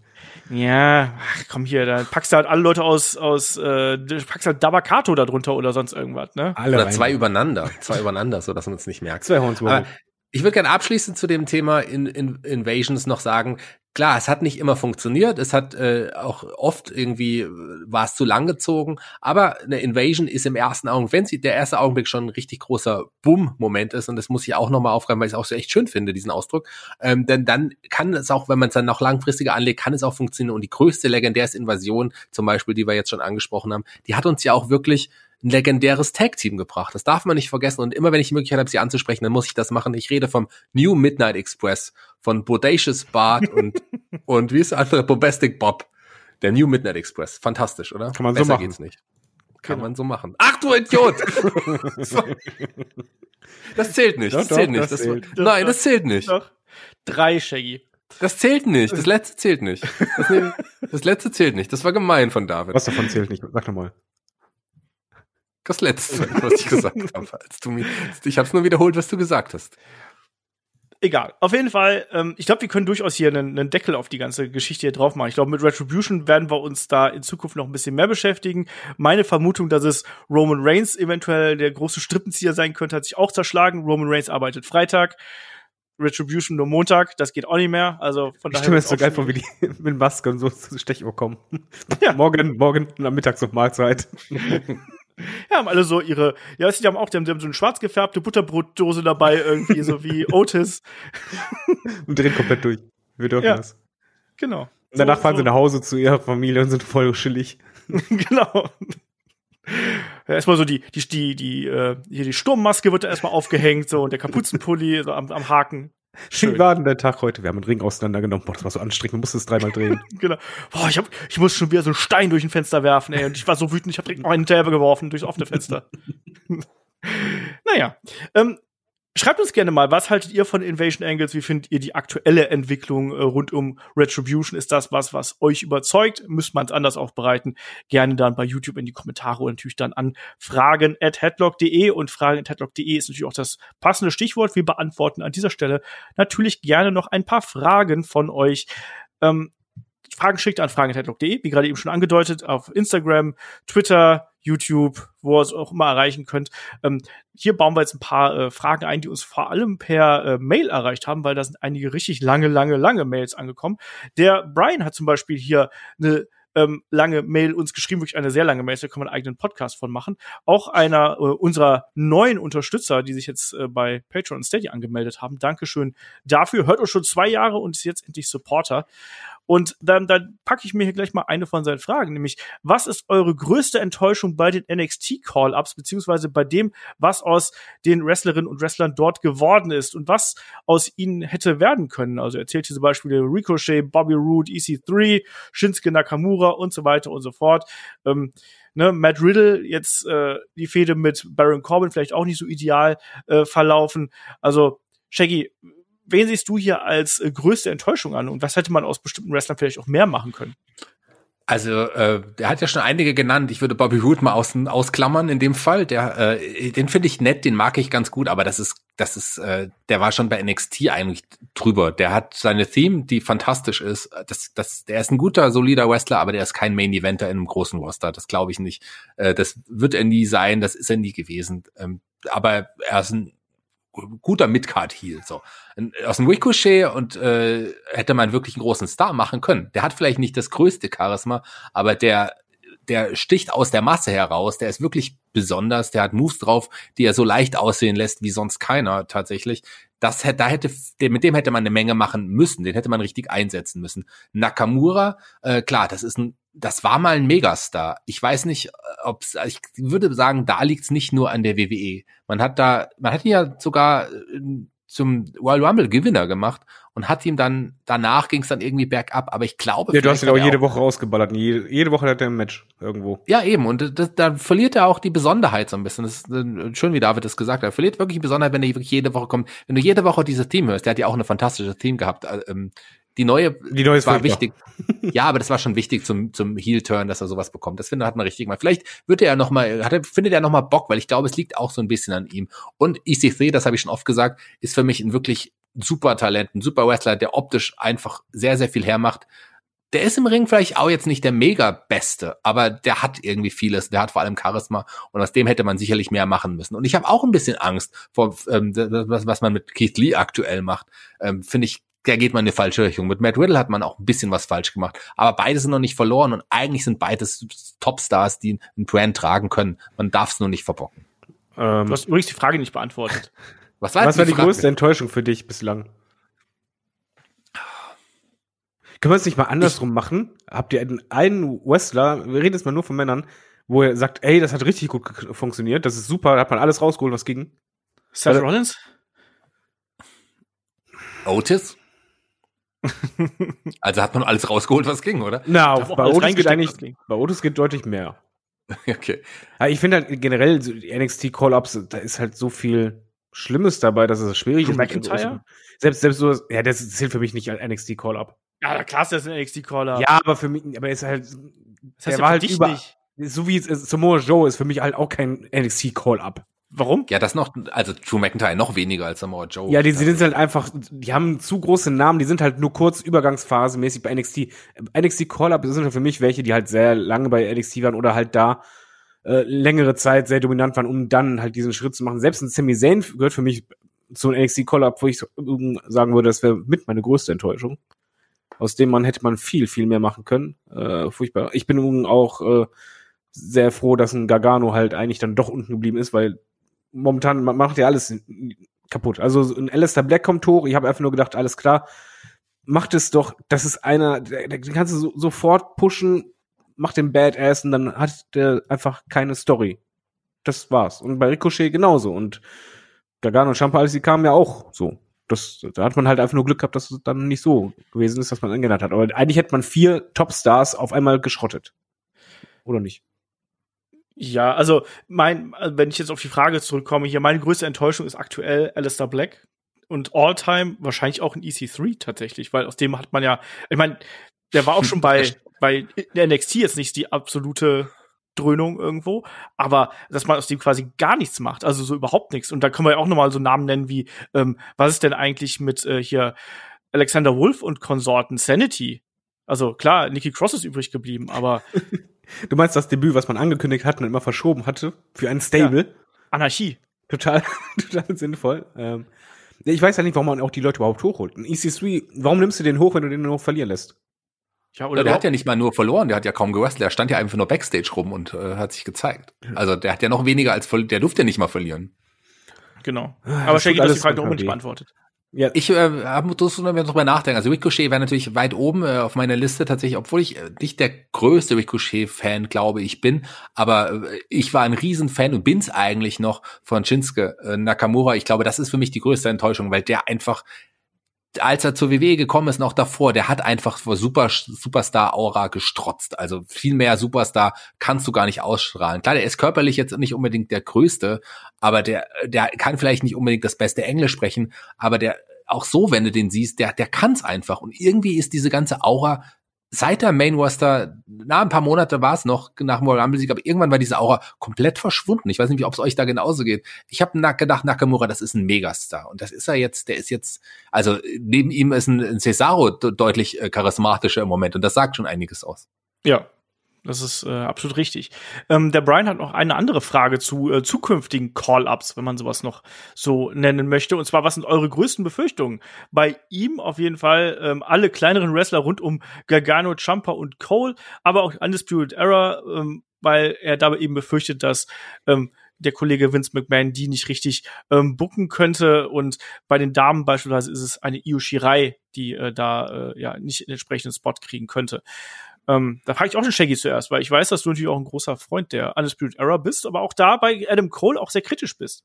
Ja, ach, komm hier, da packst du halt alle Leute aus, aus äh, packst halt Dabakato da drunter oder sonst irgendwas, ne? Alle oder zwei übereinander, zwei übereinander, so dass man es nicht merkt. Zwei Hornswoggle. Ich würde gerne abschließend zu dem Thema in, in Invasions noch sagen, klar, es hat nicht immer funktioniert, es hat äh, auch oft irgendwie, äh, war es zu lang gezogen, aber eine Invasion ist im ersten Augenblick, wenn sie der erste Augenblick schon ein richtig großer Boom-Moment ist, und das muss ich auch nochmal aufgreifen, weil ich es auch so echt schön finde, diesen Ausdruck, ähm, denn dann kann es auch, wenn man es dann noch langfristiger anlegt, kann es auch funktionieren. Und die größte legendäre Invasion, zum Beispiel, die wir jetzt schon angesprochen haben, die hat uns ja auch wirklich ein legendäres Tag-Team gebracht. Das darf man nicht vergessen. Und immer wenn ich die Möglichkeit habe, sie anzusprechen, dann muss ich das machen. Ich rede vom New Midnight Express, von Bodacious Bart und, und wie ist der andere? Bombastic Bob. Der New Midnight Express. Fantastisch, oder? Kann man so Besser machen. geht's nicht. Kann Genau. man so machen. Ach du Idiot! so. Das zählt nicht. Doch, Das zählt doch, nicht. das Das zählt. Nein, das zählt nicht. Drei, Shaggy. Das zählt nicht. Das letzte zählt nicht. Das, nehm- das letzte zählt nicht. Das war gemein von David. Was davon zählt nicht? Sag doch mal. Das letzte, was ich gesagt habe. Als du mir, ich habe es nur wiederholt, was du gesagt hast. Egal. Auf jeden Fall, ähm, ich glaube, wir können durchaus hier einen, einen Deckel auf die ganze Geschichte hier drauf machen. Ich glaube, mit Retribution werden wir uns da in Zukunft noch ein bisschen mehr beschäftigen. Meine Vermutung, dass es Roman Reigns eventuell der große Strippenzieher sein könnte, hat sich auch zerschlagen. Roman Reigns arbeitet Freitag. Retribution nur Montag, das geht auch nicht mehr. Also von Ich daher. stelle mir das ist so geil vor, wie die mit Maske und so zu Stechuhr kommen. Ja. Morgen, morgen am Mittags auf Mahlzeit. Haben alle so ihre, ja, die haben auch, die haben, die haben so eine schwarz gefärbte Butterbrotdose dabei, irgendwie, so wie Otis. Und drehen komplett durch. Wir dürfen Ja. das. Genau. Und danach So- fahren sie so- nach Hause zu ihrer Familie und sind voll chillig. genau. Erstmal so die, die, die, die, äh, hier die Sturmmaske wird da erstmal aufgehängt, so, und der Kapuzenpulli so am, am Haken. Schön. Wie war denn der Tag heute? Wir haben einen Ring auseinandergenommen. Boah, das war so anstrengend. Wir mussten es dreimal drehen. Genau. Boah, ich, hab, ich muss schon wieder so einen Stein durch ein Fenster werfen, ey. Und ich war so wütend, ich habe direkt noch einen hinterher geworfen durchs offene Fenster. naja. Ähm, schreibt uns gerne mal, was haltet ihr von Invasion Angles? Wie findet ihr die aktuelle Entwicklung äh, rund um Retribution? Ist das was, was euch überzeugt? Müsste man es anders aufbereiten? Gerne dann bei YouTube in die Kommentare und natürlich dann an fragen at headlock.de und fragen at headlock.de ist natürlich auch das passende Stichwort. Wir beantworten an dieser Stelle natürlich gerne noch ein paar Fragen von euch. Ähm, Fragen schickt an fragen.headlock.de, wie gerade eben schon angedeutet, auf Instagram, Twitter, YouTube, wo ihr es auch immer erreichen könnt. Ähm, hier bauen wir jetzt ein paar äh, Fragen ein, die uns vor allem per äh, Mail erreicht haben, weil da sind einige richtig lange, lange, lange Mails angekommen. Der Brian hat zum Beispiel hier eine ähm, lange Mail uns geschrieben, wirklich eine sehr lange Mail, da kann man einen eigenen Podcast von machen. Auch einer äh, unserer neuen Unterstützer, die sich jetzt äh, bei Patreon und Steady angemeldet haben. Dankeschön dafür. Hört uns schon zwei Jahre und ist jetzt endlich Supporter. Und dann, dann packe ich mir hier gleich mal eine von seinen Fragen, nämlich, was ist eure größte Enttäuschung bei den NXT-Call-Ups, beziehungsweise bei dem, was aus den Wrestlerinnen und Wrestlern dort geworden ist und was aus ihnen hätte werden können? Also erzählt hier zum Beispiel Ricochet, Bobby Roode, EC3, Shinsuke Nakamura und so weiter und so fort. Ähm, ne, Matt Riddle jetzt äh, die Fehde mit Baron Corbin vielleicht auch nicht so ideal äh, verlaufen. Also Shaggy, wen siehst du hier als äh, größte Enttäuschung an und was hätte man aus bestimmten Wrestlern vielleicht auch mehr machen können? Also, äh, der hat ja schon einige genannt. Ich würde Bobby Roode mal außen ausklammern in dem Fall. Der, äh, den finde ich nett, den mag ich ganz gut, aber das ist, das ist, äh, der war schon bei NXT eigentlich drüber. Der hat seine Theme, die fantastisch ist. Das, das, der ist ein guter, solider Wrestler, aber der ist kein Main Eventer in einem großen Roster. Das glaube ich nicht. Äh, das wird er nie sein. Das ist er nie gewesen. Ähm, aber er ist ein guter Midcard-Heel. So. Aus dem Ricochet und äh, hätte man wirklich einen großen Star machen können. Der hat vielleicht nicht das größte Charisma, aber der der sticht aus der Masse heraus, der ist wirklich besonders, der hat Moves drauf, die er so leicht aussehen lässt wie sonst keiner tatsächlich. Das hätte, da hätte, mit dem hätte man eine Menge machen müssen, den hätte man richtig einsetzen müssen. Nakamura, äh, klar, das ist ein, das war mal ein Megastar. Ich weiß nicht, ob ich würde sagen, da liegt's nicht nur an der WWE. Man hat da, man hat ihn ja sogar äh, zum Royal Rumble Gewinner gemacht und hat ihm dann danach ging's dann irgendwie bergab, aber ich glaube, Ja, du hast ihn auch jede Woche rausgeballert. Jede, jede Woche hat er ein Match irgendwo. ja, eben. Und das, da verliert er auch die Besonderheit so ein bisschen. Das ist äh, schön, wie David das gesagt hat. Er verliert wirklich die Besonderheit, wenn er wirklich jede Woche kommt. Wenn du jede Woche dieses Team hörst, der hat ja auch eine fantastische Team gehabt. äh, Ähm, die neue, Die neue ist war wichtig. ja, aber das war schon wichtig zum, zum Heel-Turn, dass er sowas bekommt. Das finde hat man richtig mal. Vielleicht wird er noch mal, hat er, findet er noch mal Bock, weil ich glaube, es liegt auch so ein bisschen an ihm. Und EC3, das habe ich schon oft gesagt, ist für mich ein wirklich super Talent, ein super Wrestler, der optisch einfach sehr, sehr viel hermacht der ist im Ring vielleicht auch jetzt nicht der mega Beste, aber der hat irgendwie vieles. Der hat vor allem Charisma und aus dem hätte man sicherlich mehr machen müssen. Und ich habe auch ein bisschen Angst vor, ähm, was, was man mit Keith Lee aktuell macht. Ähm, Finde ich, der geht man in die falsche Richtung. Mit Matt Riddle hat man auch ein bisschen was falsch gemacht. Aber beide sind noch nicht verloren und eigentlich sind beides Topstars, die einen Brand tragen können. Man darf es nur nicht verbocken. Ähm, Du hast übrigens die Frage nicht beantwortet. Was war, was war die Frage? größte Enttäuschung für dich bislang? Können wir es nicht mal andersrum machen? Habt ihr einen, einen Wrestler, wir reden jetzt mal nur von Männern, wo er sagt, ey, das hat richtig gut funktioniert, das ist super, da hat man alles rausgeholt, was ging? Seth Rollins? Otis? Also hat man alles rausgeholt, was ging, oder? Na, auch bei Otis geht eigentlich, bei Otis geht deutlich mehr. Okay. Ja, ich finde halt generell so die NXT Call-Ups, da ist halt so viel Schlimmes dabei, dass es schwierig Drew ist. McIntyre? Selbst, selbst so, ja, das zählt für mich nicht als NXT Call-Up. Ja, klar ist das ein NXT-Caller. Ja, aber für mich, aber er ist halt, das heißt der ja war für halt dich über, nicht. so wie es ist, Samoa Joe ist für mich halt auch kein NXT Call-Up. Warum? Ja, das noch, also Drew McIntyre noch weniger als Samoa Joe. Ja, die, die sind halt einfach, die haben zu große Namen, die sind halt nur kurz Übergangsphase mäßig bei NXT. NXT Call-Up sind halt für mich welche, die halt sehr lange bei NXT waren oder halt da äh, längere Zeit sehr dominant waren, um dann halt diesen Schritt zu machen. Selbst ein Sami Zayn gehört für mich zu einem NXT Call-Up, wo ich sagen würde, das wäre mit meine größte Enttäuschung. Aus dem Mann hätte man viel, viel mehr machen können. Äh, furchtbar. Ich bin auch äh, sehr froh, dass ein Gargano halt eigentlich dann doch unten geblieben ist, weil momentan macht ja alles kaputt. Also so ein Alistair Black kommt hoch, ich habe einfach nur gedacht, alles klar, macht es doch, das ist einer, den kannst du so, sofort pushen, macht den Badass und dann hat der einfach keine Story. Das war's. Und bei Ricochet genauso. Und Gargano und Champa, sie kamen, ja auch so. Das, da hat man halt einfach nur Glück gehabt, dass es dann nicht so gewesen ist, dass man angenannt hat. Aber eigentlich hätte man vier Topstars auf einmal geschrottet. Oder nicht? Ja, also mein, wenn ich jetzt auf die Frage zurückkomme, hier meine größte Enttäuschung ist aktuell Alistair Black und All-Time wahrscheinlich auch ein EC3 tatsächlich, weil aus dem hat man ja, ich meine, der war auch schon bei bei der NXT jetzt nicht die absolute Dröhnung irgendwo, aber dass man aus dem quasi gar nichts macht, also so überhaupt nichts. Und da können wir ja auch nochmal so Namen nennen wie, ähm, was ist denn eigentlich mit äh, hier Alexander Wolf und Konsorten Sanity? Also klar, Nikki Cross ist übrig geblieben, aber Du meinst das Debüt, was man angekündigt hat und immer verschoben hatte, für ein Stable? Anarchie. Total, total sinnvoll. Ähm, ja, ich weiß ja nicht, warum man auch die Leute überhaupt hochholt. Ein EC3, warum nimmst du den hoch, wenn du den nur noch verlieren lässt? Ja, Oder der hat ja nicht mal nur verloren, der hat ja kaum gewrestelt, der stand ja einfach nur Backstage rum und äh, hat sich gezeigt. Also der hat ja noch weniger als der durfte ja nicht mal verlieren. Genau. Ah, Aber Shaggy, du hast die Frage noch nicht beantwortet. Ja, Ich äh, habe muss nur drüber nachdenken. Also Ricochet wäre natürlich weit oben äh, auf meiner Liste tatsächlich, obwohl ich äh, nicht der größte Ricochet-Fan glaube ich bin, aber äh, ich war ein Riesenfan und bin's eigentlich noch von Shinsuke äh, Nakamura. Ich glaube, das ist für mich die größte Enttäuschung, weil der einfach als er zur WWE gekommen ist, noch davor, der hat einfach vor Super, Superstar-Aura gestrotzt. Also viel mehr Superstar kannst du gar nicht ausstrahlen. Klar, der ist körperlich jetzt nicht unbedingt der Größte, aber der, der kann vielleicht nicht unbedingt das beste Englisch sprechen, aber der, auch so, wenn du den siehst, der, der kann's einfach. Und irgendwie ist diese ganze Aura seit der Main Roster, na, ein paar Monate war es noch nach dem Royal Rumble Sieg, aber irgendwann war diese Aura komplett verschwunden. Ich weiß nicht, ob es euch da genauso geht. Ich habe gedacht, Nakamura, das ist ein Megastar. Und das ist er jetzt, der ist jetzt, also neben ihm ist ein, ein Cesaro de- deutlich äh, charismatischer im Moment und das sagt schon einiges aus. Ja, das ist äh, absolut richtig. Ähm, der Brian hat noch eine andere Frage zu äh, zukünftigen Call-Ups, wenn man sowas noch so nennen möchte. Und zwar, was sind eure größten Befürchtungen? Bei ihm auf jeden Fall ähm, alle kleineren Wrestler rund um Gargano, Champa und Cole, aber auch Undisputed Era, ähm, weil er dabei eben befürchtet, dass ähm, der Kollege Vince McMahon die nicht richtig ähm, bucken könnte. Und bei den Damen beispielsweise ist es eine Io Shirai, die äh, da äh, ja nicht den entsprechenden Spot kriegen könnte. Ähm, da frage ich auch den Shaggy zuerst, weil ich weiß, dass du natürlich auch ein großer Freund der Undisputed Era bist, aber auch da bei Adam Cole auch sehr kritisch bist.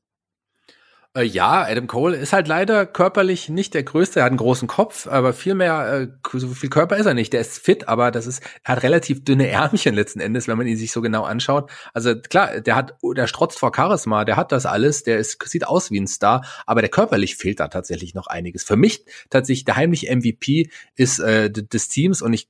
Äh, ja, Adam Cole ist halt leider körperlich nicht der Größte. Er hat einen großen Kopf, aber viel mehr, äh, so viel Körper ist er nicht. Der ist fit, aber das ist, er hat relativ dünne Ärmchen letzten Endes, wenn man ihn sich so genau anschaut. Also klar, der hat, der strotzt vor Charisma, der hat das alles, der ist, sieht aus wie ein Star, aber der körperlich fehlt da tatsächlich noch einiges. Für mich tatsächlich der heimliche MVP ist äh, des Teams und ich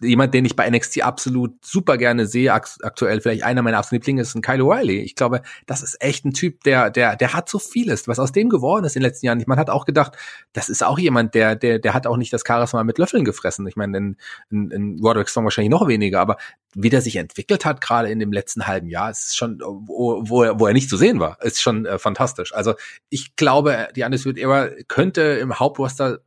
jemand, den ich bei NXT absolut super gerne sehe, ak aktuell vielleicht einer meiner absoluten Lieblinge ist ein Kyle O'Reilly. Ich glaube, das ist echt ein Typ, der, der, der hat so vieles, was aus dem geworden ist in den letzten Jahren. Man hat auch gedacht, das ist auch jemand, der, der, der hat auch nicht das Charisma mit Löffeln gefressen. Ich meine, in, in, in Roderick Strong wahrscheinlich noch weniger, aber wie der sich entwickelt hat, gerade in dem letzten halben Jahr, ist schon, wo, wo, er, wo er nicht zu sehen war, ist schon äh, fantastisch. Also ich glaube, die Undisputed Era könnte im Hauptroster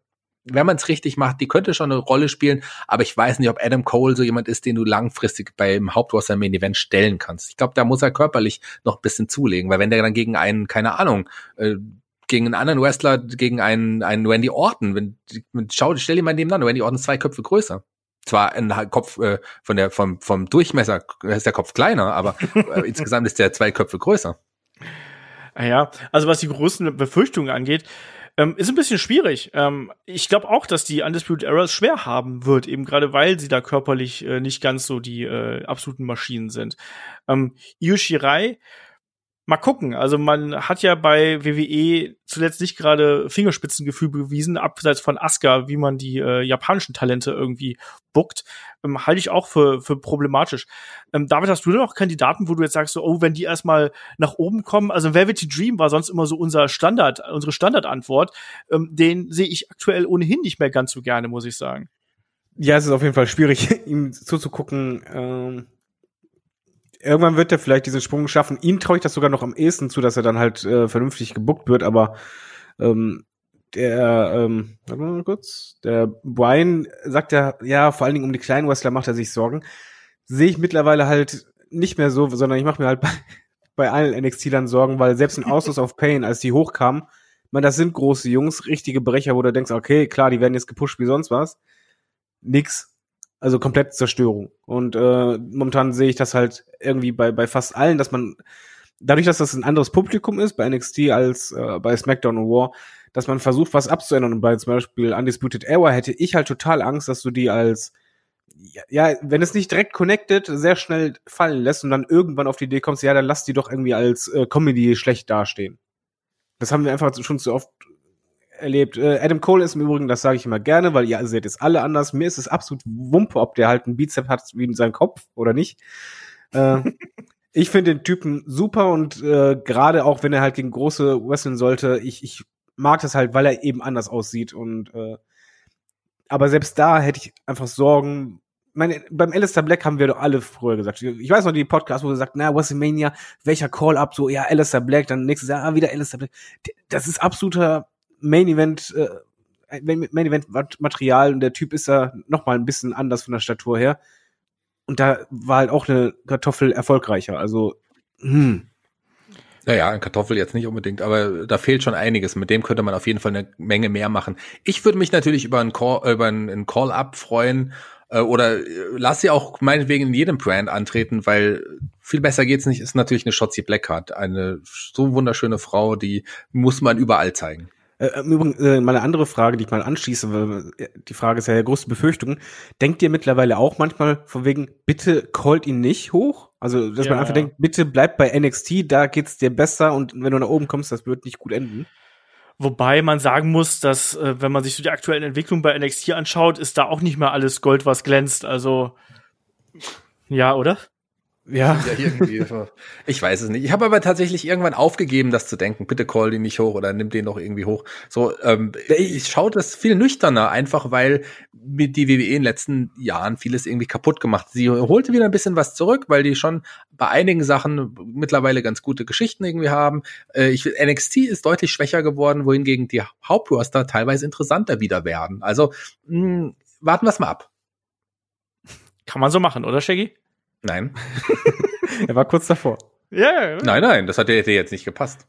wenn man es richtig macht, die könnte schon eine Rolle spielen, aber ich weiß nicht, ob Adam Cole so jemand ist, den du langfristig beim Hauptroster Main Event stellen kannst. Ich glaube, da muss er körperlich noch ein bisschen zulegen, weil wenn der dann gegen einen, keine Ahnung, äh, gegen einen anderen Wrestler, gegen einen, einen Randy Orton, wenn, schau, stell dir mal nebeneinander, Randy Orton ist zwei Köpfe größer. Zwar ein Kopf äh, von der vom vom Durchmesser ist der Kopf kleiner, aber äh, insgesamt ist der zwei Köpfe größer. Ja, also was die größten Befürchtungen angeht, Ähm, ist ein bisschen schwierig. Ähm, ich glaube auch, dass die Undisputed Era es schwer haben wird, eben gerade weil sie da körperlich äh, nicht ganz so die äh, absoluten Maschinen sind. Ähm, Io Shirai mal gucken. Also man hat ja bei WWE zuletzt nicht gerade Fingerspitzengefühl bewiesen, abseits von Asuka, wie man die äh, japanischen Talente irgendwie bookt, ähm, halte ich auch für, für problematisch. Ähm, David, hast du da noch Kandidaten, wo du jetzt sagst, so, oh, wenn die erstmal nach oben kommen, also Velvety Dream war sonst immer so unser Standard, unsere Standardantwort, ähm, den sehe ich aktuell ohnehin nicht mehr ganz so gerne, muss ich sagen. Ja, es ist auf jeden Fall schwierig, ihm zuzugucken. Ähm irgendwann wird er vielleicht diesen Sprung schaffen. Ihm traue ich das sogar noch am ehesten zu, dass er dann halt äh, vernünftig gebuckt wird, aber ähm, der, ähm, warte mal kurz, der Brian sagt ja, ja, vor allen Dingen um die kleinen Wrestler macht er sich Sorgen. Sehe ich mittlerweile halt nicht mehr so, sondern ich mache mir halt bei, bei allen NXT-Lern Sorgen, weil selbst in Autos of Pain, als die hochkamen, man, das sind große Jungs, richtige Brecher, wo du denkst, okay, klar, die werden jetzt gepusht wie sonst was. Nix. Also komplett Zerstörung. Und äh, momentan sehe ich das halt irgendwie bei, bei fast allen, dass man, dadurch, dass das ein anderes Publikum ist bei NXT als äh, bei SmackDown und War, dass man versucht, was abzuändern. Und bei zum Beispiel Undisputed Era hätte ich halt total Angst, dass du die als ja, wenn es nicht direkt connected, sehr schnell fallen lässt und dann irgendwann auf die Idee kommst, ja, dann lass die doch irgendwie als äh, Comedy schlecht dastehen. Das haben wir einfach schon zu oft erlebt. Äh, Adam Cole ist im Übrigen, das sage ich immer gerne, weil ihr seht es alle anders. Mir ist es absolut Wumpe, ob der halt einen Bizep hat wie in seinem Kopf oder nicht. Äh, ich finde den Typen super und äh, gerade auch, wenn er halt gegen große wresteln sollte, ich, ich mag das halt, weil er eben anders aussieht und äh, aber selbst da hätte ich einfach Sorgen. Meine, beim Alistair Black haben wir doch alle früher gesagt. Ich weiß noch die Podcasts, wo er sagt, na, WrestleMania, welcher Call-Up, so, ja, Alistair Black, dann nächstes Jahr, ah, wieder Alistair Black. Das ist absoluter Main Event, äh, Main Event Material und der Typ ist da noch mal ein bisschen anders von der Statur her. Und da war halt auch eine Kartoffel erfolgreicher. Also, hm. Naja, ein Kartoffel jetzt nicht unbedingt, aber da fehlt schon einiges. Mit dem könnte man auf jeden Fall eine Menge mehr machen. Ich würde mich natürlich über einen Call, über einen Call-Up freuen äh, oder äh, lass sie auch meinetwegen in jedem Brand antreten, weil viel besser geht's nicht. Ist natürlich eine Shotzi Blackheart, eine so wunderschöne Frau, die muss man überall zeigen. Äh, Im Übrigen, äh, mal eine andere Frage, die ich mal anschließe, weil äh, die Frage ist ja, ja große Befürchtungen. Denkt ihr mittlerweile auch manchmal von wegen, bitte callt ihn nicht hoch? Also, dass ja. man einfach denkt, bitte bleib bei NXT, da geht's dir besser und wenn du nach oben kommst, das wird nicht gut enden. Wobei man sagen muss, dass, äh, wenn man sich so die aktuellen Entwicklungen bei NXT anschaut, ist da auch nicht mehr alles Gold, was glänzt. Also, ja, oder? Ja. ja irgendwie, ich weiß es nicht. Ich habe aber tatsächlich irgendwann aufgegeben, das zu denken. Bitte call den nicht hoch oder nimm den doch irgendwie hoch. So, ähm, ich schaue das viel nüchterner, einfach weil mit die WWE in den letzten Jahren vieles irgendwie kaputt gemacht. Sie holte wieder ein bisschen was zurück, weil die schon bei einigen Sachen mittlerweile ganz gute Geschichten irgendwie haben. Äh, ich, NXT ist deutlich schwächer geworden, wohingegen die Hauptroster teilweise interessanter wieder werden. Also mh, hm, warten wir es mal ab. Kann man so machen, oder Shaggy? Nein. er war kurz davor. Ja, ja, Nein, nein, das hat dir jetzt nicht gepasst.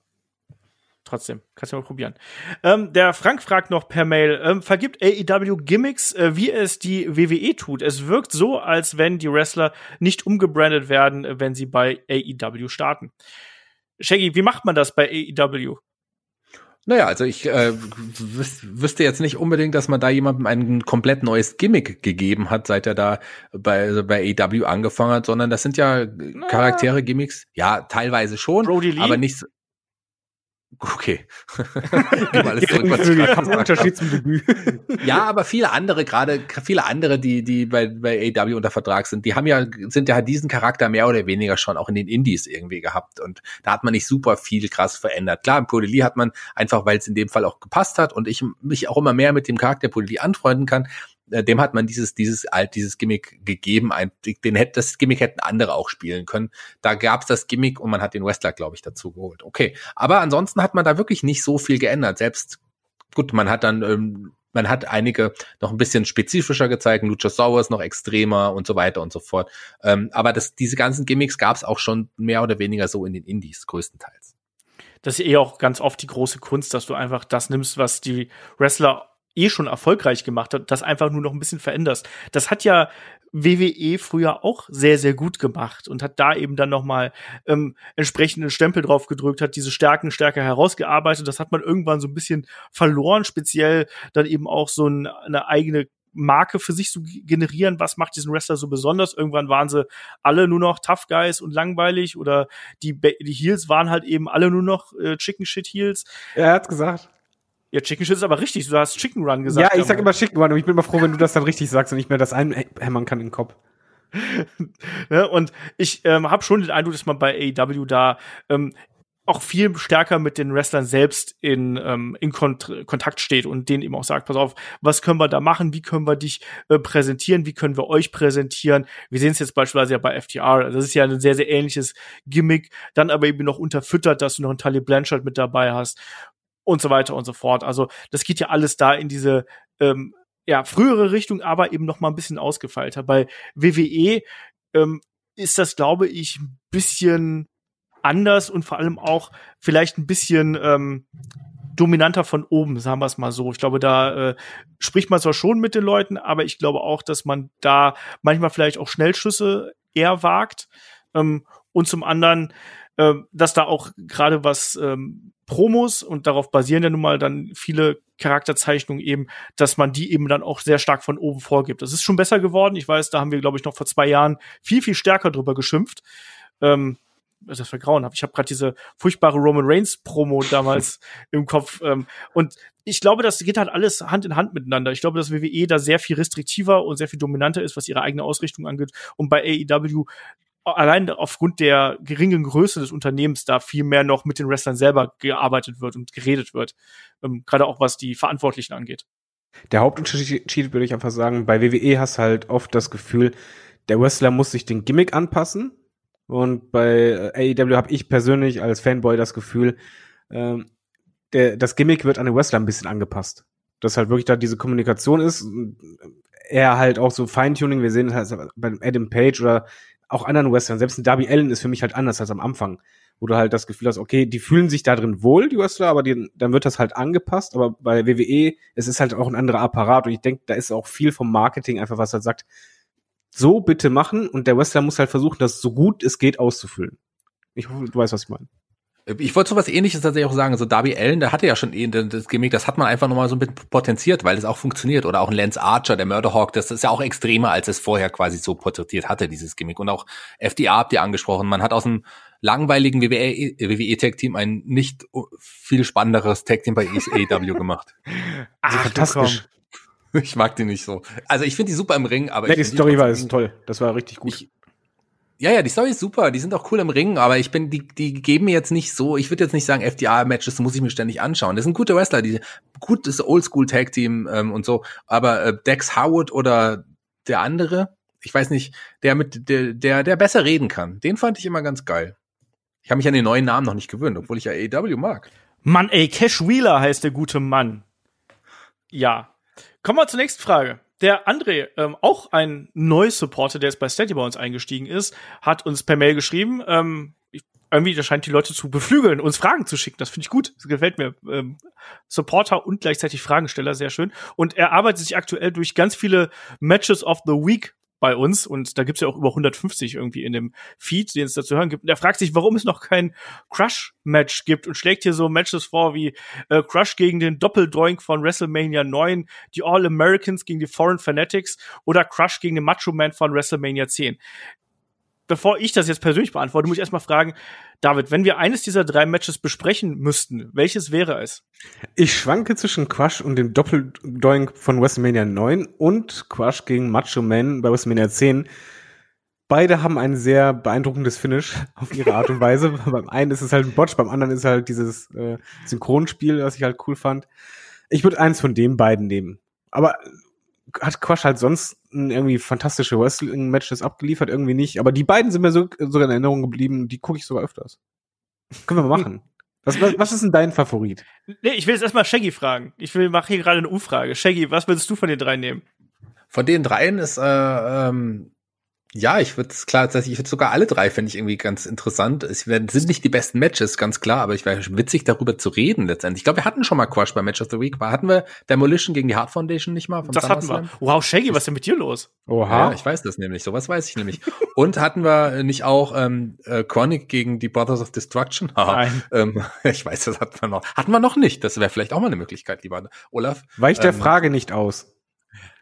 Trotzdem, kannst du mal probieren. Ähm, der Frank fragt noch per Mail, ähm, vergibt AEW Gimmicks, äh, wie es die WWE tut? Es wirkt so, als wenn die Wrestler nicht umgebrandet werden, wenn sie bei AEW starten. Shaggy, wie macht man das bei AEW? Naja, also ich äh, wüs wüsste jetzt nicht unbedingt, dass man da jemandem ein komplett neues Gimmick gegeben hat, seit er da bei, also bei AW angefangen hat, sondern das sind ja Charaktere, Gimmicks, ja, teilweise schon, aber nicht, Okay. Unterschied zum Debüt. ja, aber viele andere, gerade viele andere, die die bei bei AW unter Vertrag sind, die haben ja sind ja diesen Charakter mehr oder weniger schon auch in den Indies irgendwie gehabt und da hat man nicht super viel krass verändert. Klar, im Podeli hat man einfach, weil es in dem Fall auch gepasst hat und ich mich auch immer mehr mit dem Charakter Podeli anfreunden kann, dem hat man dieses, dieses, alt, dieses Gimmick gegeben. Ein, den hätte, das Gimmick hätten andere auch spielen können. Da gab es das Gimmick und man hat den Wrestler, glaube ich, dazu geholt. Okay. Aber ansonsten hat man da wirklich nicht so viel geändert. Selbst, gut, man hat dann, ähm, man hat einige noch ein bisschen spezifischer gezeigt, Luchasaurus noch extremer und so weiter und so fort. Ähm, aber das, diese ganzen Gimmicks gab es auch schon mehr oder weniger so in den Indies, größtenteils. Das ist eh auch ganz oft die große Kunst, dass du einfach das nimmst, was die Wrestler eh schon erfolgreich gemacht hat, das einfach nur noch ein bisschen veränderst. Das hat ja WWE früher auch sehr, sehr gut gemacht und hat da eben dann nochmal ähm, entsprechende Stempel drauf gedrückt, hat diese Stärken stärker herausgearbeitet. Das hat man irgendwann so ein bisschen verloren, speziell dann eben auch so ein, eine eigene Marke für sich zu generieren, was macht diesen Wrestler so besonders. Irgendwann waren sie alle nur noch Tough Guys und langweilig oder die, die Heels waren halt eben alle nur noch äh, Chicken Shit Heels. Er hat's gesagt. Ja, Chicken Shit ist aber richtig. Du hast Chicken Run gesagt. Ja, ich sag immer Chicken Run und ich bin immer froh, wenn du das dann richtig sagst und nicht mehr das einhämmern kann in den Kopf. ja, und ich ähm, habe schon den Eindruck, dass man bei AEW da ähm, auch viel stärker mit den Wrestlern selbst in, ähm, in Kont Kontakt steht und denen eben auch sagt, pass auf, was können wir da machen, wie können wir dich äh, präsentieren, wie können wir euch präsentieren. Wir sehen es jetzt beispielsweise ja bei FTR, das ist ja ein sehr, sehr ähnliches Gimmick, dann aber eben noch unterfüttert, dass du noch einen Tully Blanchard mit dabei hast und so weiter und so fort. Also das geht ja alles da in diese ähm, ja, frühere Richtung, aber eben noch mal ein bisschen ausgefeilter. Bei WWE ähm, ist das, glaube ich, ein bisschen anders und vor allem auch vielleicht ein bisschen ähm, dominanter von oben, sagen wir es mal so. Ich glaube, da äh, spricht man zwar schon mit den Leuten, aber ich glaube auch, dass man da manchmal vielleicht auch Schnellschüsse eher wagt. Ähm, und zum anderen, äh, dass da auch gerade was ähm, Promos und darauf basieren ja nun mal dann viele Charakterzeichnungen eben, dass man die eben dann auch sehr stark von oben vorgibt. Das ist schon besser geworden. Ich weiß, da haben wir, glaube ich, noch vor zwei Jahren viel, viel stärker drüber geschimpft. Ähm, das Vergrauen habe. Ich habe gerade diese furchtbare Roman Reigns Promo damals im Kopf. Ähm, und ich glaube, das geht halt alles Hand in Hand miteinander. Ich glaube, dass WWE da sehr viel restriktiver und sehr viel dominanter ist, was ihre eigene Ausrichtung angeht. Und bei AEW allein aufgrund der geringen Größe des Unternehmens da viel mehr noch mit den Wrestlern selber gearbeitet wird und geredet wird. Ähm, Gerade auch was die Verantwortlichen angeht. Der Hauptunterschied würde ich einfach sagen, bei WWE hast halt oft das Gefühl, der Wrestler muss sich den Gimmick anpassen und bei äh, AEW habe ich persönlich als Fanboy das Gefühl, ähm, der, das Gimmick wird an den Wrestler ein bisschen angepasst. Dass halt wirklich da diese Kommunikation ist. Er halt auch so Feintuning. Wir sehen es halt bei Adam Page oder auch anderen Wrestlern. Selbst ein Darby Allen ist für mich halt anders als am Anfang. Wo du halt das Gefühl hast, okay, die fühlen sich da drin wohl, die Wrestler, aber die, dann wird das halt angepasst. Aber bei WWE, es ist halt auch ein anderer Apparat. Und ich denke, da ist auch viel vom Marketing einfach, was halt sagt, so bitte machen und der Wrestler muss halt versuchen, das so gut es geht auszufüllen. Ich hoffe, du weißt, was ich meine. Ich wollte so was ähnliches tatsächlich auch sagen. So Darby Allen, der hatte ja schon eh das Gimmick, das hat man einfach nochmal so ein bisschen potenziert, weil das auch funktioniert. Oder auch ein Lance Archer, der Murderhawk, das ist ja auch extremer, als es vorher quasi so porträtiert hatte, dieses Gimmick. Und auch FDA habt ihr angesprochen. Man hat aus einem langweiligen WWE, WWE Tag Team ein nicht viel spannenderes Tag Team bei AEW gemacht. Ach, fantastisch. Ich mag die nicht so. Also ich finde die super im Ring, aber ja, die Story war ist toll. Das war richtig gut. Ich, ja, ja, die Story ist super. Die sind auch cool im Ring, aber ich bin, die, die geben mir jetzt nicht so. Ich würde jetzt nicht sagen, FDA-Matches muss ich mir ständig anschauen. Das sind gute Wrestler, die gutes Oldschool-Tag-Team ähm, und so. Aber äh, Dex Howard oder der andere, ich weiß nicht, der mit der, der, der besser reden kann. Den fand ich immer ganz geil. Ich habe mich an den neuen Namen noch nicht gewöhnt, obwohl ich ja AEW mag. Mann, ey, Cash Wheeler heißt der gute Mann. Ja, Kommen wir zur nächsten Frage. Der André, ähm, auch ein neues Supporter, der jetzt bei Steady bei uns eingestiegen ist, hat uns per Mail geschrieben, ähm, irgendwie, das scheint die Leute zu beflügeln, uns Fragen zu schicken. Das finde ich gut. Das gefällt mir. Ähm, Supporter und gleichzeitig Fragensteller, sehr schön. Und er arbeitet sich aktuell durch ganz viele Matches of the Week bei uns und da gibt's ja auch über 150 irgendwie in dem Feed, den es da zu hören gibt. Und er fragt sich, warum es noch kein Crush-Match gibt und schlägt hier so Matches vor wie äh, Crush gegen den Doppeldoink von WrestleMania 9, die All-Americans gegen die Foreign Fanatics oder Crush gegen den Macho Man von WrestleMania 10 bevor ich das jetzt persönlich beantworte, muss ich erstmal fragen, David, wenn wir eines dieser drei Matches besprechen müssten, welches wäre es? Ich schwanke zwischen Crush und dem Doppeldoink von WrestleMania 9 und Crush gegen Macho Man bei WrestleMania 10. Beide haben ein sehr beeindruckendes Finish auf ihre Art und Weise. beim einen ist es halt ein Botch, beim anderen ist halt dieses äh, Synchronspiel, was ich halt cool fand. Ich würde eins von den beiden nehmen. Aber hat Quash halt sonst irgendwie fantastische Wrestling-Matches abgeliefert, irgendwie nicht. Aber die beiden sind mir so, sogar in Erinnerung geblieben, die gucke ich sogar öfters. Können wir mal machen. Was, was, was ist denn dein Favorit? Nee, ich will jetzt erstmal Shaggy fragen. Ich will mache hier gerade eine Umfrage. Shaggy, was würdest du von den drei nehmen? Von den dreien ist äh, ähm, Ja, ich würde klar, ich würde sogar alle drei finde ich irgendwie ganz interessant. Es sind nicht die besten Matches, ganz klar, aber ich wäre witzig darüber zu reden letztendlich. Ich glaube, wir hatten schon mal Quash bei Match of the Week. Hatten wir Demolition gegen die Heart Foundation nicht mal? das hatten wir. Wow, Shaggy, was ist denn mit dir los? Oha. Ja, ich weiß das nämlich. Sowas weiß ich nämlich. Und hatten wir nicht auch ähm, äh, Chronic gegen die Brothers of Destruction? Nein. ähm, ich weiß, das hatten wir noch. Hatten wir noch nicht. Das wäre vielleicht auch mal eine Möglichkeit, lieber Olaf. Weicht der ähm, Frage nicht aus.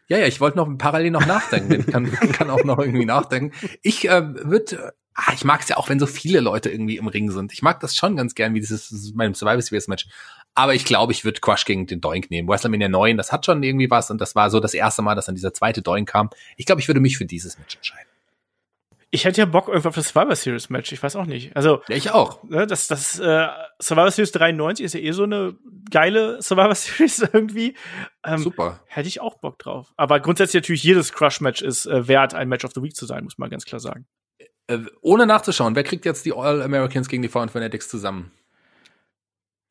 Ja, ja, ich wollte noch parallel noch nachdenken. Ich kann, kann auch noch irgendwie nachdenken. Ich äh, würde, ah, ich mag es ja auch, wenn so viele Leute irgendwie im Ring sind. Ich mag das schon ganz gern, wie dieses meinem Survivor Series Match. Aber ich glaube, ich würde Crush gegen den Doink nehmen. WrestleMania 9, das hat schon irgendwie was und das war so das erste Mal, dass dann dieser zweite Doink kam. Ich glaube, ich würde mich für dieses Match entscheiden. Ich hätte ja Bock irgendwie auf das Survivor Series Match. Ich weiß auch nicht. Also ja, ich auch. Ne, das das äh, Survivor Series 93 ist ja eh so eine geile Survivor Series irgendwie. Ähm, Super. Hätte ich auch Bock drauf. Aber grundsätzlich natürlich jedes Crush Match ist äh, wert, ein Match of the Week zu sein, muss man ganz klar sagen. Äh, ohne nachzuschauen, wer kriegt jetzt die All Americans gegen die Found Fanatics zusammen?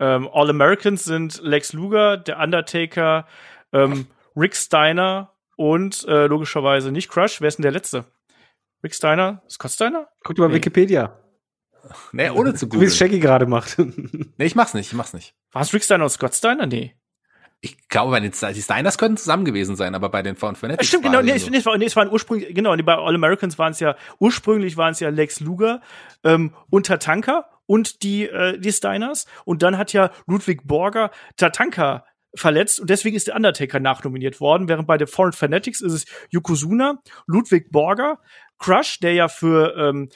Ähm, All Americans sind Lex Luger, der Undertaker, ähm, Rick Steiner und äh, logischerweise nicht Crush. Wer ist denn der letzte? Rick Steiner? Scott Steiner? Guck dir mal nee. Wikipedia. Nee, ohne zu googeln. Wie es Shaggy gerade macht. nee, ich mach's nicht, ich mach's nicht. War es Rick Steiner und Scott Steiner? Nee. Ich glaube, bei den die Steiners könnten zusammen gewesen sein, aber bei den Found Fanatics. Stimmt, genau, nee, so. nee, es, war, nee, es waren ursprünglich, genau, bei All Americans waren es ja, ursprünglich waren es ja Lex Luger ähm, und Tatanka und die, äh, die Steiners. Und dann hat ja Ludwig Borger Tatanka verletzt und deswegen ist der Undertaker nachnominiert worden, während bei den Foreign Fanatics ist es Yokozuna, Ludwig Borger, Crush, der ja für ähm,